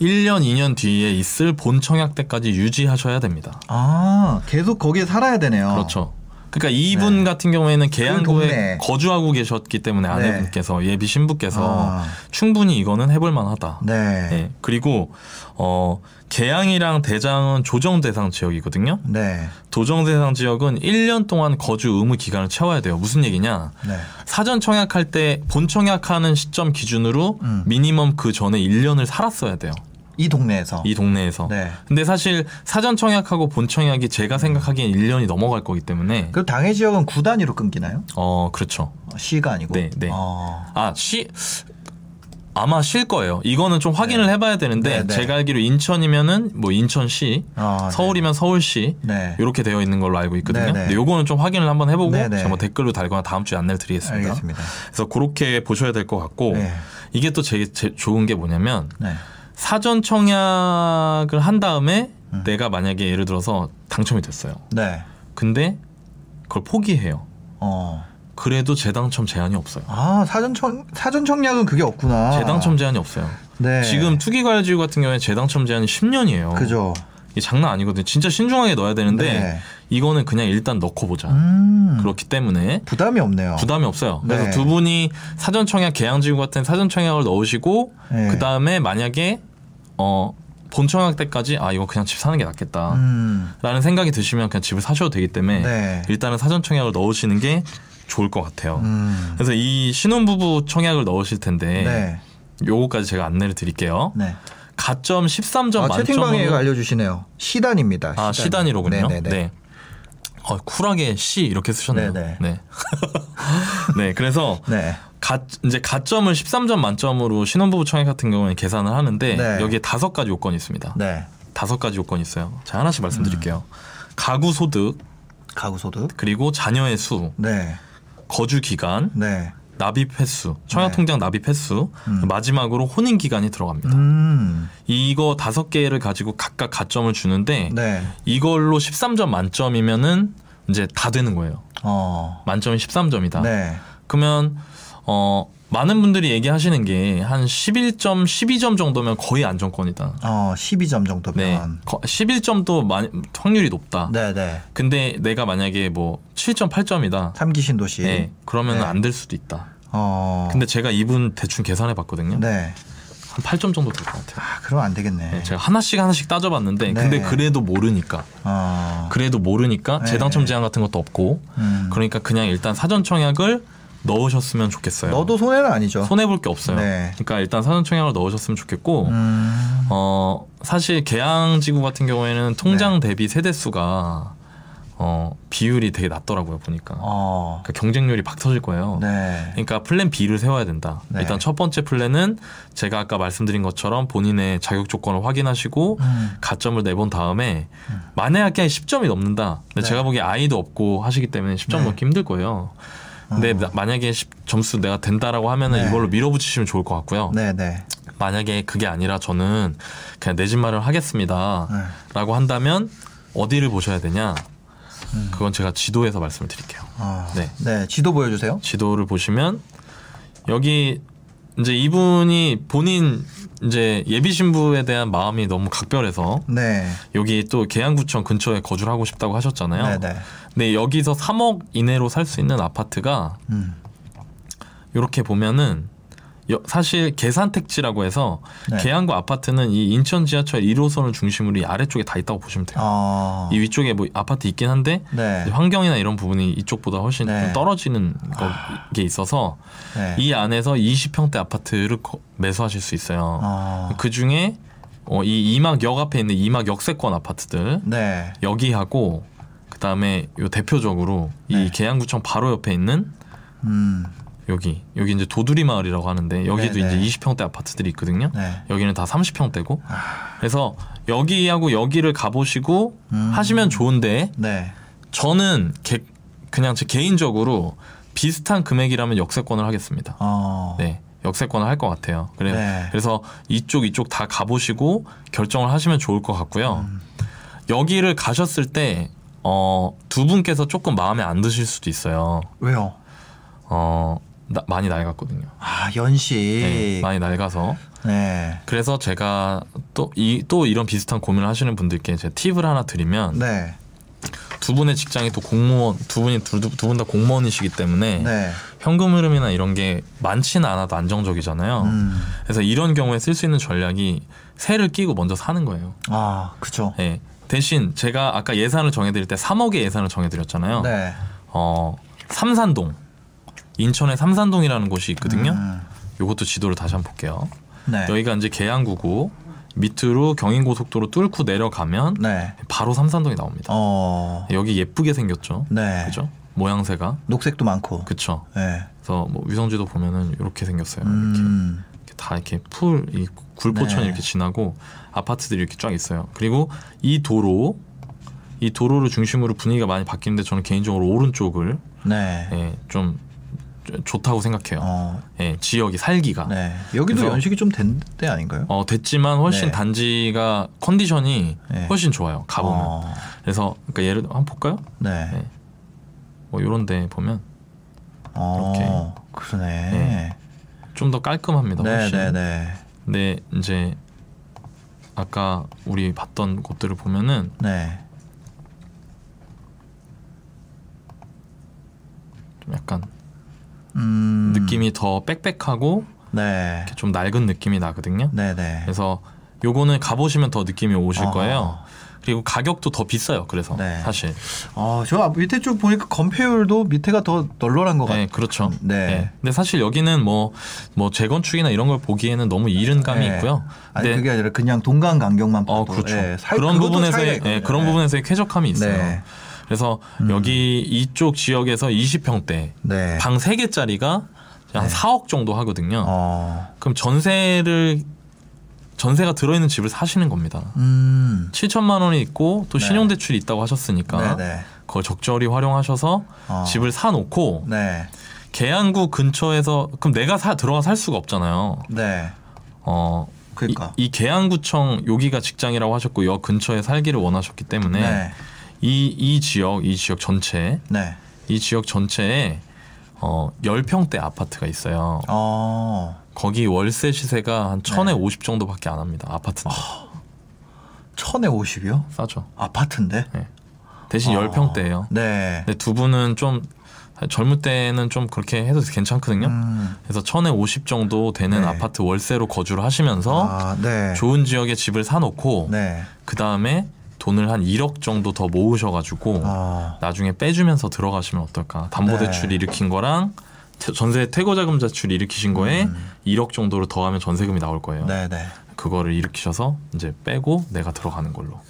1년, 2년 뒤에 있을 본 청약 때까지 유지하셔야 됩니다. 아, 계속 거기에 살아야 되네요. 그렇죠. 그러니까 이분 네. 같은 경우에는. 계양구에 거주하고 계셨기 때문에 아내분께서 예비 신부께서 아. 충분히 이거는 해볼 만하다. 네. 네. 그리고 어 계양이랑 대장은 조정 대상 지역이거든요. 네. 조정 대상 지역은 1년 동안 거주 의무 기간을 채워야 돼요. 무슨 얘기냐? 네. 사전 청약할 때 본 청약하는 시점 기준으로 음. 미니멈 그 전에 1년을 살았어야 돼요. 이 동네에서. 이 동네에서. 네. 근데 사실 사전 청약하고 본 청약이 제가 생각하기엔 1년이 넘어갈 거기 때문에 그 당해 지역은 구 단위로 끊기나요? 어, 그렇죠. 어, 시가 아니고. 네, 네. 어. 아, 시 아마 실 거예요. 이거는 좀 확인을 해봐야 되는데 네, 네. 제가 알기로 인천이면은 뭐 인천시, 아, 네. 서울이면 서울시 네. 이렇게 되어 있는 걸로 알고 있거든요. 네, 네. 근데 요거는 좀 확인을 한번 해보고 네, 네. 제가 뭐 댓글로 달거나 다음 주에 안내를 드리겠습니다. 알겠습니다. 그래서 그렇게 보셔야 될 것 같고 네. 이게 또 제게 제- 좋은 게 뭐냐면 네. 사전 청약을 한 다음에 음. 내가 만약에 예를 들어서 당첨이 됐어요. 네. 근데 그걸 포기해요. 어. 그래도 재당첨 제한이 없어요. 아, 사전 청 사전 청약은 그게 없구나. 재당첨 제한이 없어요. 네. 지금 투기과열지구 같은 경우에 재당첨 제한이 10년이에요. 그죠. 이게 장난 아니거든요. 진짜 신중하게 넣어야 되는데 네. 이거는 그냥 일단 넣고 보자. 음. 그렇기 때문에 부담이 없네요. 부담이 없어요. 그래서 네. 두 분이 사전 청약 계양지구 같은 사전 청약을 넣으시고 네. 그 다음에 만약에 어 본청약 때까지 아 이거 그냥 집 사는 게 낫겠다. 음. 라는 생각이 드시면 그냥 집을 사셔도 되기 때문에 네. 일단은 사전 청약을 넣으시는 게 좋을 것 같아요. 음. 그래서 이 신혼부부 청약을 넣으실 텐데 네. 요거까지 제가 안내를 드릴게요. 네. 가점 13점 아, 만점으로 채팅방에 알려주시네요. 시단입니다. 아 시단. 시단이로군요. 네네네. 네. 어, 쿨하게 시 이렇게 쓰셨네요. 네네. 네. *laughs* 네. 그래서 네. 가, 이제 가점을 13점 만점으로 신혼부부 청약 같은 경우에 계산을 하는데 네. 여기에 다섯 가지 요건이 있습니다. 네. 다섯 가지 요건이 있어요. 제가 하나씩 말씀드릴게요. 음. 가구 소득 가구 소득. 그리고 자녀의 수, 네. 거주 기간, 네. 납입 횟수, 청약 네. 통장 납입 횟수, 마지막으로 혼인 기간이 들어갑니다. 음. 이거 다섯 개를 가지고 각각 가점을 주는데 네. 이걸로 13점 만점이면은 이제 다 되는 거예요. 어. 만점이 13점이다. 네. 그러면 어 많은 분들이 얘기하시는 게 한 11점, 12점 정도면 거의 안정권이다. 어, 12점 네. 정도면. 11점도 많이, 확률이 높다. 네, 네. 근데 내가 만약에 뭐 7점, 8점이다. 삼기 신도시. 네. 그러면 네. 안될 수도 있다. 어. 근데 제가 이분 대충 계산해 봤거든요. 네. 한 8점 정도 될 것 같아요. 아, 그러면 안 되겠네. 네, 제가 하나씩 하나씩 따져봤는데 네. 근데 그래도 모르니까 어. 그래도 모르니까 네. 재당첨 제한 같은 것도 없고 음. 그러니까 그냥 일단 사전 청약을 넣으셨으면 좋겠어요. 너도 손해는 아니죠. 손해 볼 게 없어요. 네. 그러니까 일단 사전 청약을 넣으셨으면 좋겠고 음. 어 사실 계양지구 같은 경우에는 통장 네. 대비 세대 수가 어 비율이 되게 낮더라고요 보니까 어. 그러니까 경쟁률이 박 터질 거예요. 네. 그러니까 플랜 B를 세워야 된다. 네. 일단 첫 번째 플랜은 제가 아까 말씀드린 것처럼 본인의 자격 조건을 확인하시고 음. 가점을 내본 다음에 만약에 10점이 넘는다. 근데 네. 제가 보기에 아이도 없고 하시기 때문에 10점 네. 넘기 힘들 거예요. 근데 어. 나- 만약에 10 점수 내가 된다라고 하면은 네. 이걸로 밀어붙이시면 좋을 것 같고요. 네, 네. 만약에 그게 아니라 저는 그냥 내 집 마련 하겠습니다. 네. 라고 한다면 어디를 보셔야 되냐? 그건 제가 지도에서 말씀을 드릴게요. 어. 네. 네. 지도 보여주세요. 지도를 보시면 여기 이제 이분이 본인 이제 예비 신부에 대한 마음이 너무 각별해서 네. 여기 또 계양구청 근처에 거주를 하고 싶다고 하셨잖아요. 네, 네. 근데 여기서 3억 이내로 살 수 있는 아파트가 음. 이렇게 보면은 여- 사실 계산택지라고 해서 네. 계양구 아파트는 이 인천 지하철 1호선을 중심으로 이 아래쪽에 다 있다고 보시면 돼요. 어. 이 위쪽에 뭐 아파트 있긴 한데 네. 환경이나 이런 부분이 이쪽보다 훨씬 네. 좀 떨어지는 거- 게 있어서 네. 이 안에서 20평대 아파트를 거- 매수하실 수 있어요. 어. 그 중에 어, 이 이막역 앞에 있는 이막 역세권 아파트들 네. 여기하고 그 다음에 요 대표적으로 네. 이 계양구청 바로 옆에 있는 음. 여기 여기 이제 도두리 마을이라고 하는데 여기도 네, 네. 이제 20평대 아파트들이 있거든요. 네. 아. 여기는 다 30평대고 그래서 여기하고 여기를 가보시고 음. 하시면 좋은데 네. 저는 개- 그냥 제 개인적으로 비슷한 금액이라면 역세권을 하겠습니다. 어. 네. 역세권을 할 것 같아요. 그래, 네. 그래서 이쪽 이쪽 다 가보시고 결정을 하시면 좋을 것 같고요. 음. 여기를 가셨을 때 어, 두 분께서 조금 마음에 안 드실 수도 있어요. 왜요? 어, 나- 많이 낡았거든요. 아, 연식. 네, 많이 낡아서. 네. 그래서 제가 또 이 또 이런 비슷한 고민을 하시는 분들께 제 팁을 하나 드리면 네. 두 분의 직장이 또 공무원 두 분이 두분다 공무원이시기 때문에 네. 현금 흐름이나 이런 게 많지는 않아도 안정적이잖아요. 음. 그래서 이런 경우에 쓸 수 있는 전략이 세를 끼고 먼저 사는 거예요. 아, 그죠. 예. 대신 제가 아까 예산을 정해드릴 때 3억의 예산을 정해드렸잖아요. 네. 어, 삼산동. 인천의 삼산동이라는 곳이 있거든요. 음. 요것도 지도를 다시 한번 볼게요. 네. 여기가 이제 계양구고 밑으로 경인고속도로 뚫고 내려가면 네. 바로 삼산동이 나옵니다. 어. 여기 예쁘게 생겼죠. 네. 그죠? 모양새가. 녹색도 많고. 그쵸. 네. 그래서 뭐 위성지도 보면은 이렇게 생겼어요. 이렇게. 음. 이렇게 다 이렇게 풀, 이 굴포천 네. 이렇게 지나고 아파트들이 이렇게 쫙 있어요. 그리고 이 도로, 이 도로를 중심으로 분위기가 많이 바뀌는데 저는 개인적으로 오른쪽을 네. 예, 좀 좋다고 생각해요. 어. 예, 지역이 살기가. 네. 여기도 연식이 좀 된 때 아닌가요? 어, 됐지만 훨씬 네. 단지가 컨디션이 네. 훨씬 좋아요. 가보면. 어. 그래서 그러니까 예를 한번 볼까요? 네. 네. 뭐 이런데 보면 어. 그러네. 네. 좀더 깔끔합니다. 네, 훨씬. 네, 네. 근데 이제 아까 우리 봤던 곳들을 보면은 네. 좀 약간 음. 느낌이 더 빽빽하고 네. 좀 낡은 느낌이 나거든요. 네, 네. 그래서 요거는 가보시면 더 느낌이 오실 아. 거예요. 그리고 가격도 더 비싸요. 그래서 네. 사실. 어, 저 앞- 밑에 쪽 보니까 건폐율도 밑에가 더 널널한 것 같아요. 네, 그렇죠. 네. 네. 근데 사실 여기는 뭐, 뭐 재건축이나 이런 걸 보기에는 너무 이른 감이 네. 있고요. 아니 그게 아니라 그냥 동강 간격만 봐도 어, 그렇죠. 예, 살- 그런 부분에서의, 예. 그런 네. 부분에서의 쾌적함이 있어요. 네. 그래서 여기 이쪽 지역에서 20평대, 네. 방 3개짜리가 한 4억 정도 하거든요. 어. 그럼 전세를, 전세가 들어있는 집을 사시는 겁니다. 음. 7천만 원이 있고 또 네. 신용대출이 있다고 하셨으니까 네, 네. 그걸 적절히 활용하셔서 어. 집을 사놓고 네. 계양구 근처에서 그럼 내가 사, 들어가 살 수가 없잖아요. 네. 어, 그러니까. 이, 이 계양구청 여기가 직장이라고 하셨고 역 근처에 살기를 원하셨기 때문에 네. 이, 이 지역 이 지역 전체 네. 이 지역 전체에 어 10평대 아파트가 있어요. 어. 거기 월세 시세가 한 네. 천에 오십 정도밖에 안 합니다. 아파트인데 천에 50이요? 싸죠. 아파트인데? 대신 어. 10평대예요. 네. 근데 두 분은 좀 젊을 때는 좀 그렇게 해도 괜찮거든요. 음. 그래서 천에 오십 정도 되는 네. 아파트 월세로 거주를 하시면서 아, 네. 좋은 지역에 집을 사놓고 네. 그 다음에 돈을 한 1억 정도 더 모으셔가지고 아. 나중에 빼주면서 들어가시면 어떨까? 담보대출 네. 일으킨 거랑 태- 전세 퇴거 자금 자출 일으키신 거에 음. 1억 정도를 더하면 전세금이 나올 거예요. 네, 네. 그거를 일으키셔서 이제 빼고 내가 들어가는 걸로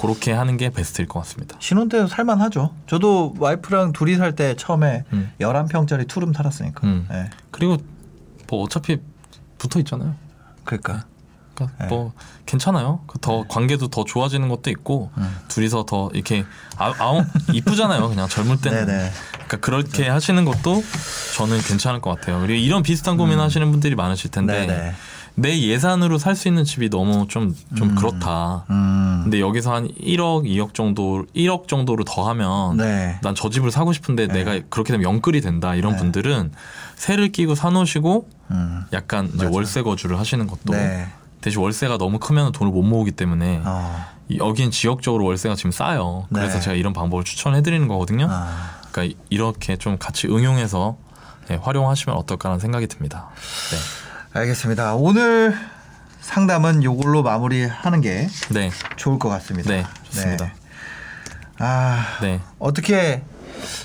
그렇게 하는 게 베스트일 것 같습니다. 신혼 때도 살만하죠. 저도 와이프랑 둘이 살 때 처음에 음. 11평짜리 투룸 살았으니까. 음. 네. 그리고 뭐 어차피 붙어 있잖아요. 그러니까. 그러니까 네. 뭐 괜찮아요. 그더 관계도 더 좋아지는 것도 있고 음. 둘이서 더 이렇게 아, 아우 이쁘잖아요. 그냥 젊을 때는. 네네. 그러니까 그렇게 하시는 것도 저는 괜찮을 것 같아요. 그리고 이런 비슷한 고민 하시는 분들이 많으실 텐데 음. 네네. 내 예산으로 살 수 있는 집이 너무 좀좀 음. 그렇다. 음. 근데 여기서 한 1억, 2억 정도, 1억 정도를 더 하면 네. 난저 집을 사고 싶은데 내가 그렇게 되면 영끌이 된다. 이런 네. 분들은 세를 끼고 사놓으시고 음. 약간 이제. 월세 거주를 하시는 것도 네. 대신 월세가 너무 크면 돈을 못 모으기 때문에 어. 이- 여긴 지역적으로 월세가 지금 싸요. 그래서 네. 제가 이런 방법을 추천해 드리는 거거든요. 아. 그러니까 이렇게 좀 같이 응용해서 네, 활용하시면 어떨까라는 생각이 듭니다. 네. 알겠습니다. 오늘 상담은 요걸로 마무리하는 게 네. 좋을 것 같습니다. 네, 좋습니다. 네. 아, 네. 어떻게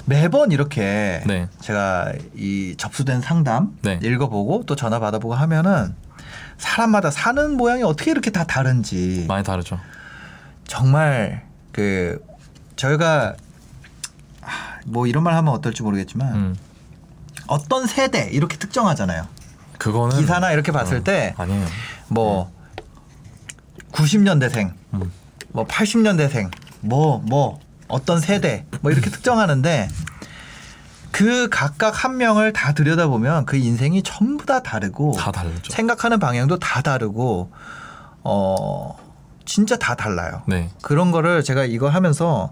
매번 이렇게 네. 제가 이 접수된 상담 네. 읽어보고 또 전화 받아보고 하면은 사람마다 사는 모양이 어떻게 이렇게 다 다른지 많이 다르죠. 정말 그 저희가 아, 뭐 이런 말 하면 어떨지 모르겠지만 음. 어떤 세대 이렇게 특정하잖아요. 그거는 기사나 이렇게 봤을 어, 때 아니에요. 뭐 90년대생, 음. 뭐 80년대생, 뭐뭐 어떤 세대 뭐 이렇게 특정하는데 그 각각 한 명을 다 들여다보면 그 인생이 전부 다 다르고 다 다르죠. 생각하는 방향도 다 다르고 어 진짜 다 달라요. 네. 그런 거를 제가 이거 하면서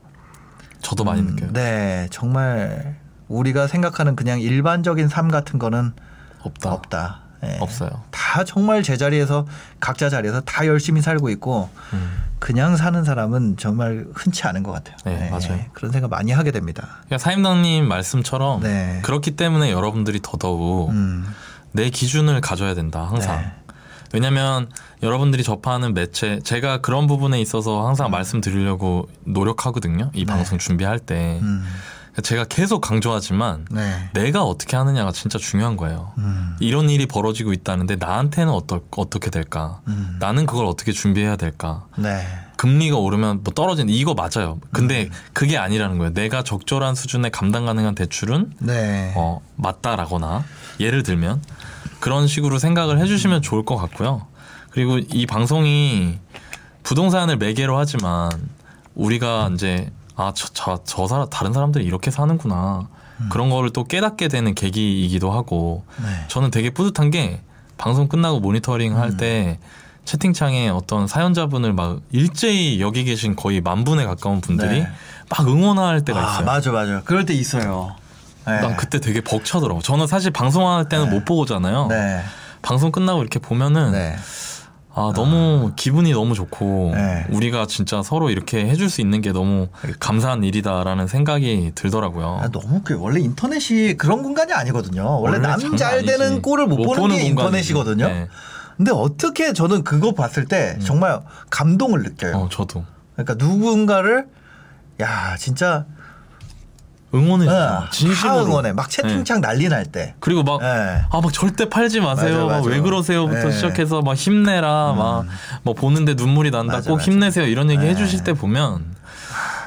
저도 많이 음, 느껴요. 네, 정말 우리가 생각하는 그냥 일반적인 삶 같은 거는 없다. 없다. 예. 없어요. 다 정말 제자리에서 각자 자리에서 다 열심히 살고 있고 음. 그냥 사는 사람은 정말 흔치 않은 것 같아요. 네, 맞아요. 그런 생각 많이 하게 됩니다. 그러니까 사임당님 말씀처럼 네. 그렇기 때문에 여러분들이 더더욱 음, 내 기준을 가져야 된다 항상. 네. 왜냐하면 여러분들이 접하는 매체 제가 그런 부분에 있어서 항상 말씀드리려고 노력하거든요. 이 네. 방송 준비할 때 음, 제가 계속 강조하지만 네. 내가 어떻게 하느냐가 진짜 중요한 거예요. 음, 이런 일이 벌어지고 있다는데 나한테는 어떠, 어떻게 될까? 음, 나는 그걸 어떻게 준비해야 될까? 네. 금리가 오르면 뭐 떨어지는 이거 맞아요. 근데 음. 그게 아니라는 거예요. 내가 적절한 수준의 감당 가능한 대출은 네. 어, 맞다라거나 예를 들면 그런 식으로 생각을 해주시면 좋을 것 같고요. 그리고 이 방송이 부동산을 매개로 하지만 우리가 이제 아저 저, 저 사람 다른 사람들이 이렇게 사는구나 그런 거를 또 깨닫게 되는 계기이기도 하고 네. 저는 되게 뿌듯한 게 방송 끝나고 모니터링 음. 할때 채팅창에 어떤 사연자분을 막 일제히 여기 계신 거의 만 분에 가까운 분들이 네. 막 응원할 때가 아, 있어요. 맞아, 맞아. 그럴 때 있어요. 네. 난 그때 되게 벅차더라고. 저는 사실 방송할 때는 못 보잖아요. 네. 방송 끝나고 이렇게 보면은 네. 아 너무 기분이 너무 좋고 네. 우리가 진짜 서로 이렇게 해줄 수 있는 게 너무 감사한 일이다라는 생각이 들더라고요. 아, 너무 웃겨요. 원래 인터넷이 그런 공간이 아니거든요. 원래 원래 남 장난 잘 되는. 꼴을 못, 보는, 게 공간이지. 인터넷이거든요. 네. 근데 어떻게 저는 그거 봤을 때 정말 감동을 느껴요. 어, 저도 그러니까 누군가를 야 진짜 응원해 네, 주죠. 진심으로. 다 응원해. 막 채팅창 난리 날 때. 그리고 막 네. 아막 절대 팔지 마세요. 맞아, 막왜 맞아. 그러세요부터 네. 시작해서 막 힘내라. 막 뭐 보는데 눈물이 난다. 맞아, 꼭 맞아. 힘내세요. 이런 얘기 네. 해주실 때 보면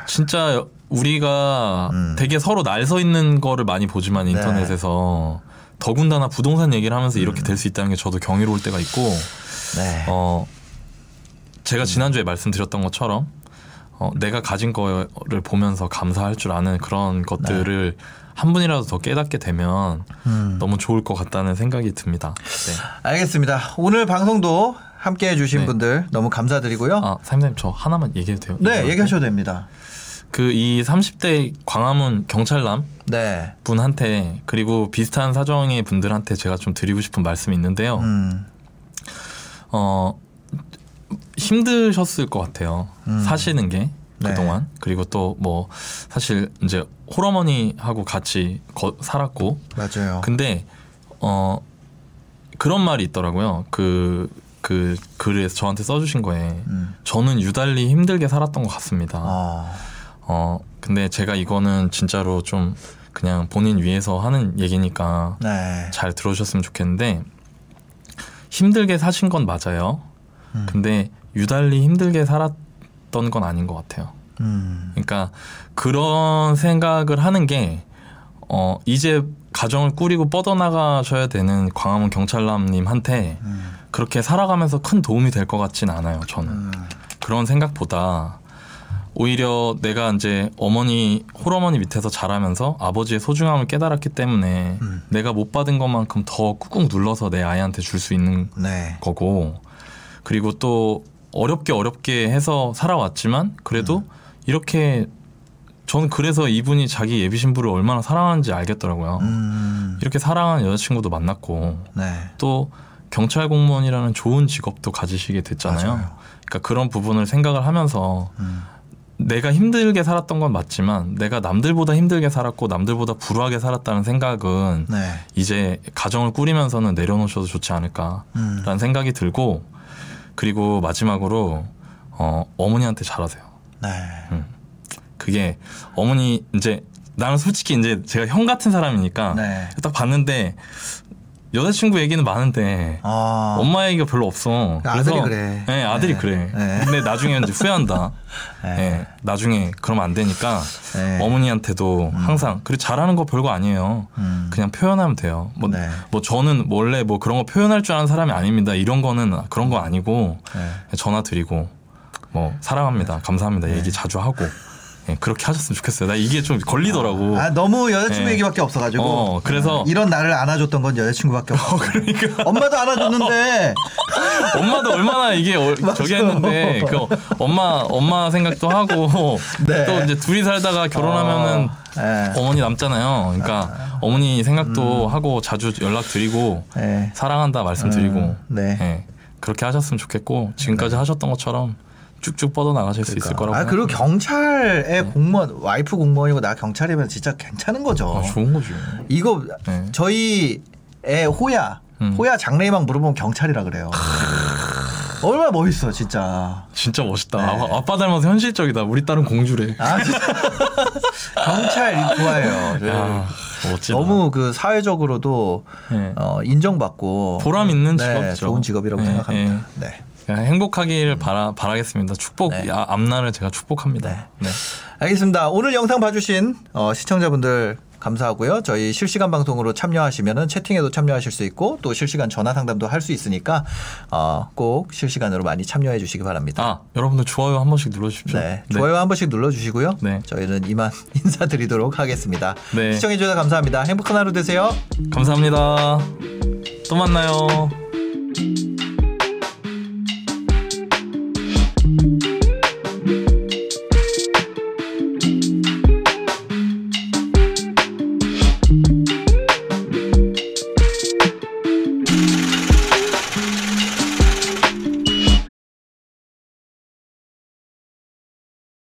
진짜 우리가 음. 되게 서로 날 서 있는 거를 많이 보지만 인터넷에서 더군다나 부동산 얘기를 하면서 음. 이렇게 될수 있다는 게 저도 경이로울 때가 있고 네. 어 제가 지난주에 말씀드렸던 것처럼 어, 내가 가진 거를 보면서 감사할 줄 아는 그런 것들을 한 분이라도 더 깨닫게 되면 네. 음. 너무 좋을 것 같다는 생각이 듭니다. 네. 알겠습니다. 오늘 방송도 함께 해주신 네. 분들 너무 감사드리고요. 아, 사장님 저 하나만 얘기해도 돼요? 네, 얘기하셔도 됩니다. 그 이 30대 광화문 경찰남 네. 분한테 그리고 비슷한 사정의 분들한테 제가 좀 드리고 싶은 말씀이 있는데요. 음. 어 힘드셨을 것 같아요. 음. 사시는 게 네. 그동안 그리고 또 뭐 사실 이제 홀어머니하고 같이 거- 살았고 맞아요. 근데 어 그런 말이 있더라고요. 그그 글에서 저한테 써주신 거에 음. 저는 유달리 힘들게 살았던 것 같습니다. 어. 어 근데 제가 이거는 진짜로 좀 그냥 본인 위해서 하는 얘기니까 네. 잘 들어주셨으면 좋겠는데 힘들게 사신 건 맞아요. 음. 근데 유달리 힘들게 살았던 건 아닌 것 같아요. 음. 그러니까 그런 생각을 하는 게 어, 이제 가정을 꾸리고 뻗어나가셔야 되는 광화문 경찰남님한테 음. 그렇게 살아가면서 큰 도움이 될 것 같진 않아요. 저는 음. 그런 생각보다 오히려 내가 이제 어머니 홀어머니 밑에서 자라면서 아버지의 소중함을 깨달았기 때문에 음. 내가 못 받은 것만큼 더 꾹꾹 눌러서 내 아이한테 줄 수 있는 네. 거고 그리고 또 어렵게 어렵게 해서 살아왔지만 그래도 음. 이렇게 저는 그래서 이분이 자기 예비 신부를 얼마나 사랑하는지 알겠더라고요. 음. 이렇게 사랑하는 여자친구도 만났고 네. 또 경찰 공무원이라는 좋은 직업도 가지시게 됐잖아요. 맞아요. 그러니까 그런 부분을 생각을 하면서 음. 내가 힘들게 살았던 건 맞지만 내가 남들보다 힘들게 살았고 남들보다 불우하게 살았다는 생각은 네. 이제 가정을 꾸리면서는 내려놓으셔도 좋지 않을까라는 음. 생각이 들고 그리고 마지막으로 어, 어머니한테 잘하세요. 네. 그게 어머니 이제 나는 솔직히 이제 제가 형 같은 사람이니까 네. 딱 봤는데 여자친구 얘기는 많은데 아. 엄마 얘기가 별로 없어. 아들이 그래. 네, 아들이 네. 그래. 네. 근데 나중에 이제 후회한다. *laughs* 네. 네, 나중에 그러면 안 되니까 네. 어머니한테도 항상 그리고 잘하는 거 별거 아니에요. 음. 그냥 표현하면 돼요. 뭐, 네. 뭐 저는 원래 뭐 그런 거 표현할 줄 아는 사람이 아닙니다. 이런 거는 그런 거 아니고 네. 전화 드리고 뭐 사랑합니다, 감사합니다 얘기 자주 하고 예, 그렇게 하셨으면 좋겠어요. 나 이게 좀 걸리더라고. 아 너무 여자친구 네. 얘기밖에 없어가지고 어, 그래서- 이런 나를 안아줬던 건 여자친구밖에 *laughs* 없어. 그러니까 엄마도 안아줬는데 *laughs* 엄마도 얼마나 이게 어- 저기 했는데 그 엄마 엄마 생각도 하고 네. 또 이제 둘이 살다가 결혼하면은 네. 어머니 남잖아요. 그러니까 어머니 생각도 하고 자주 연락 드리고 네. 사랑한다 말씀드리고 음, 네. 예, 그렇게 하셨으면 좋겠고 지금까지 하셨던 것처럼 쭉쭉 뻗어 나가실 수 있을 거라고. 아 그리고. 경찰의 공무원 와이프 공무원이고 나 경찰이면 진짜 괜찮은 거죠. 아, 좋은 거죠. 이거 네. 저희 애 호야 음. 호야 장래희망 물어보면 경찰이라 그래요. 얼마나 멋있어 진짜. 진짜 멋있다. 네. 아, 아빠 닮아서 현실적이다. 우리 딸은 공주래. 아 진짜 *laughs* 경찰 좋아해요. 네. 야. 너무 그 사회적으로도 네. 어, 인정받고 보람 있는 네, 직업이죠. 좋은 직업이라고 네, 생각합니다. 네. 행복하기를 바라 바라겠습니다. 축복 네. 아, 앞날을 제가 축복합니다. 네. 알겠습니다. 오늘 영상 봐주신 어, 시청자분들 감사하고요. 저희 실시간 방송으로 참여하시면은 채팅에도 참여하실 수 있고 또 실시간 전화 상담도 할 수 있으니까 어, 꼭 실시간으로 많이 참여해 주시기 바랍니다. 아 여러분들 좋아요 한 번씩 눌러 주십시오. 네, 좋아요 한 번씩 눌러 주시고요. 네. 저희는 이만 *laughs* 인사드리도록 하겠습니다. 네. 시청해 주셔서 감사합니다. 행복한 하루 되세요. 감사합니다. 또 만나요.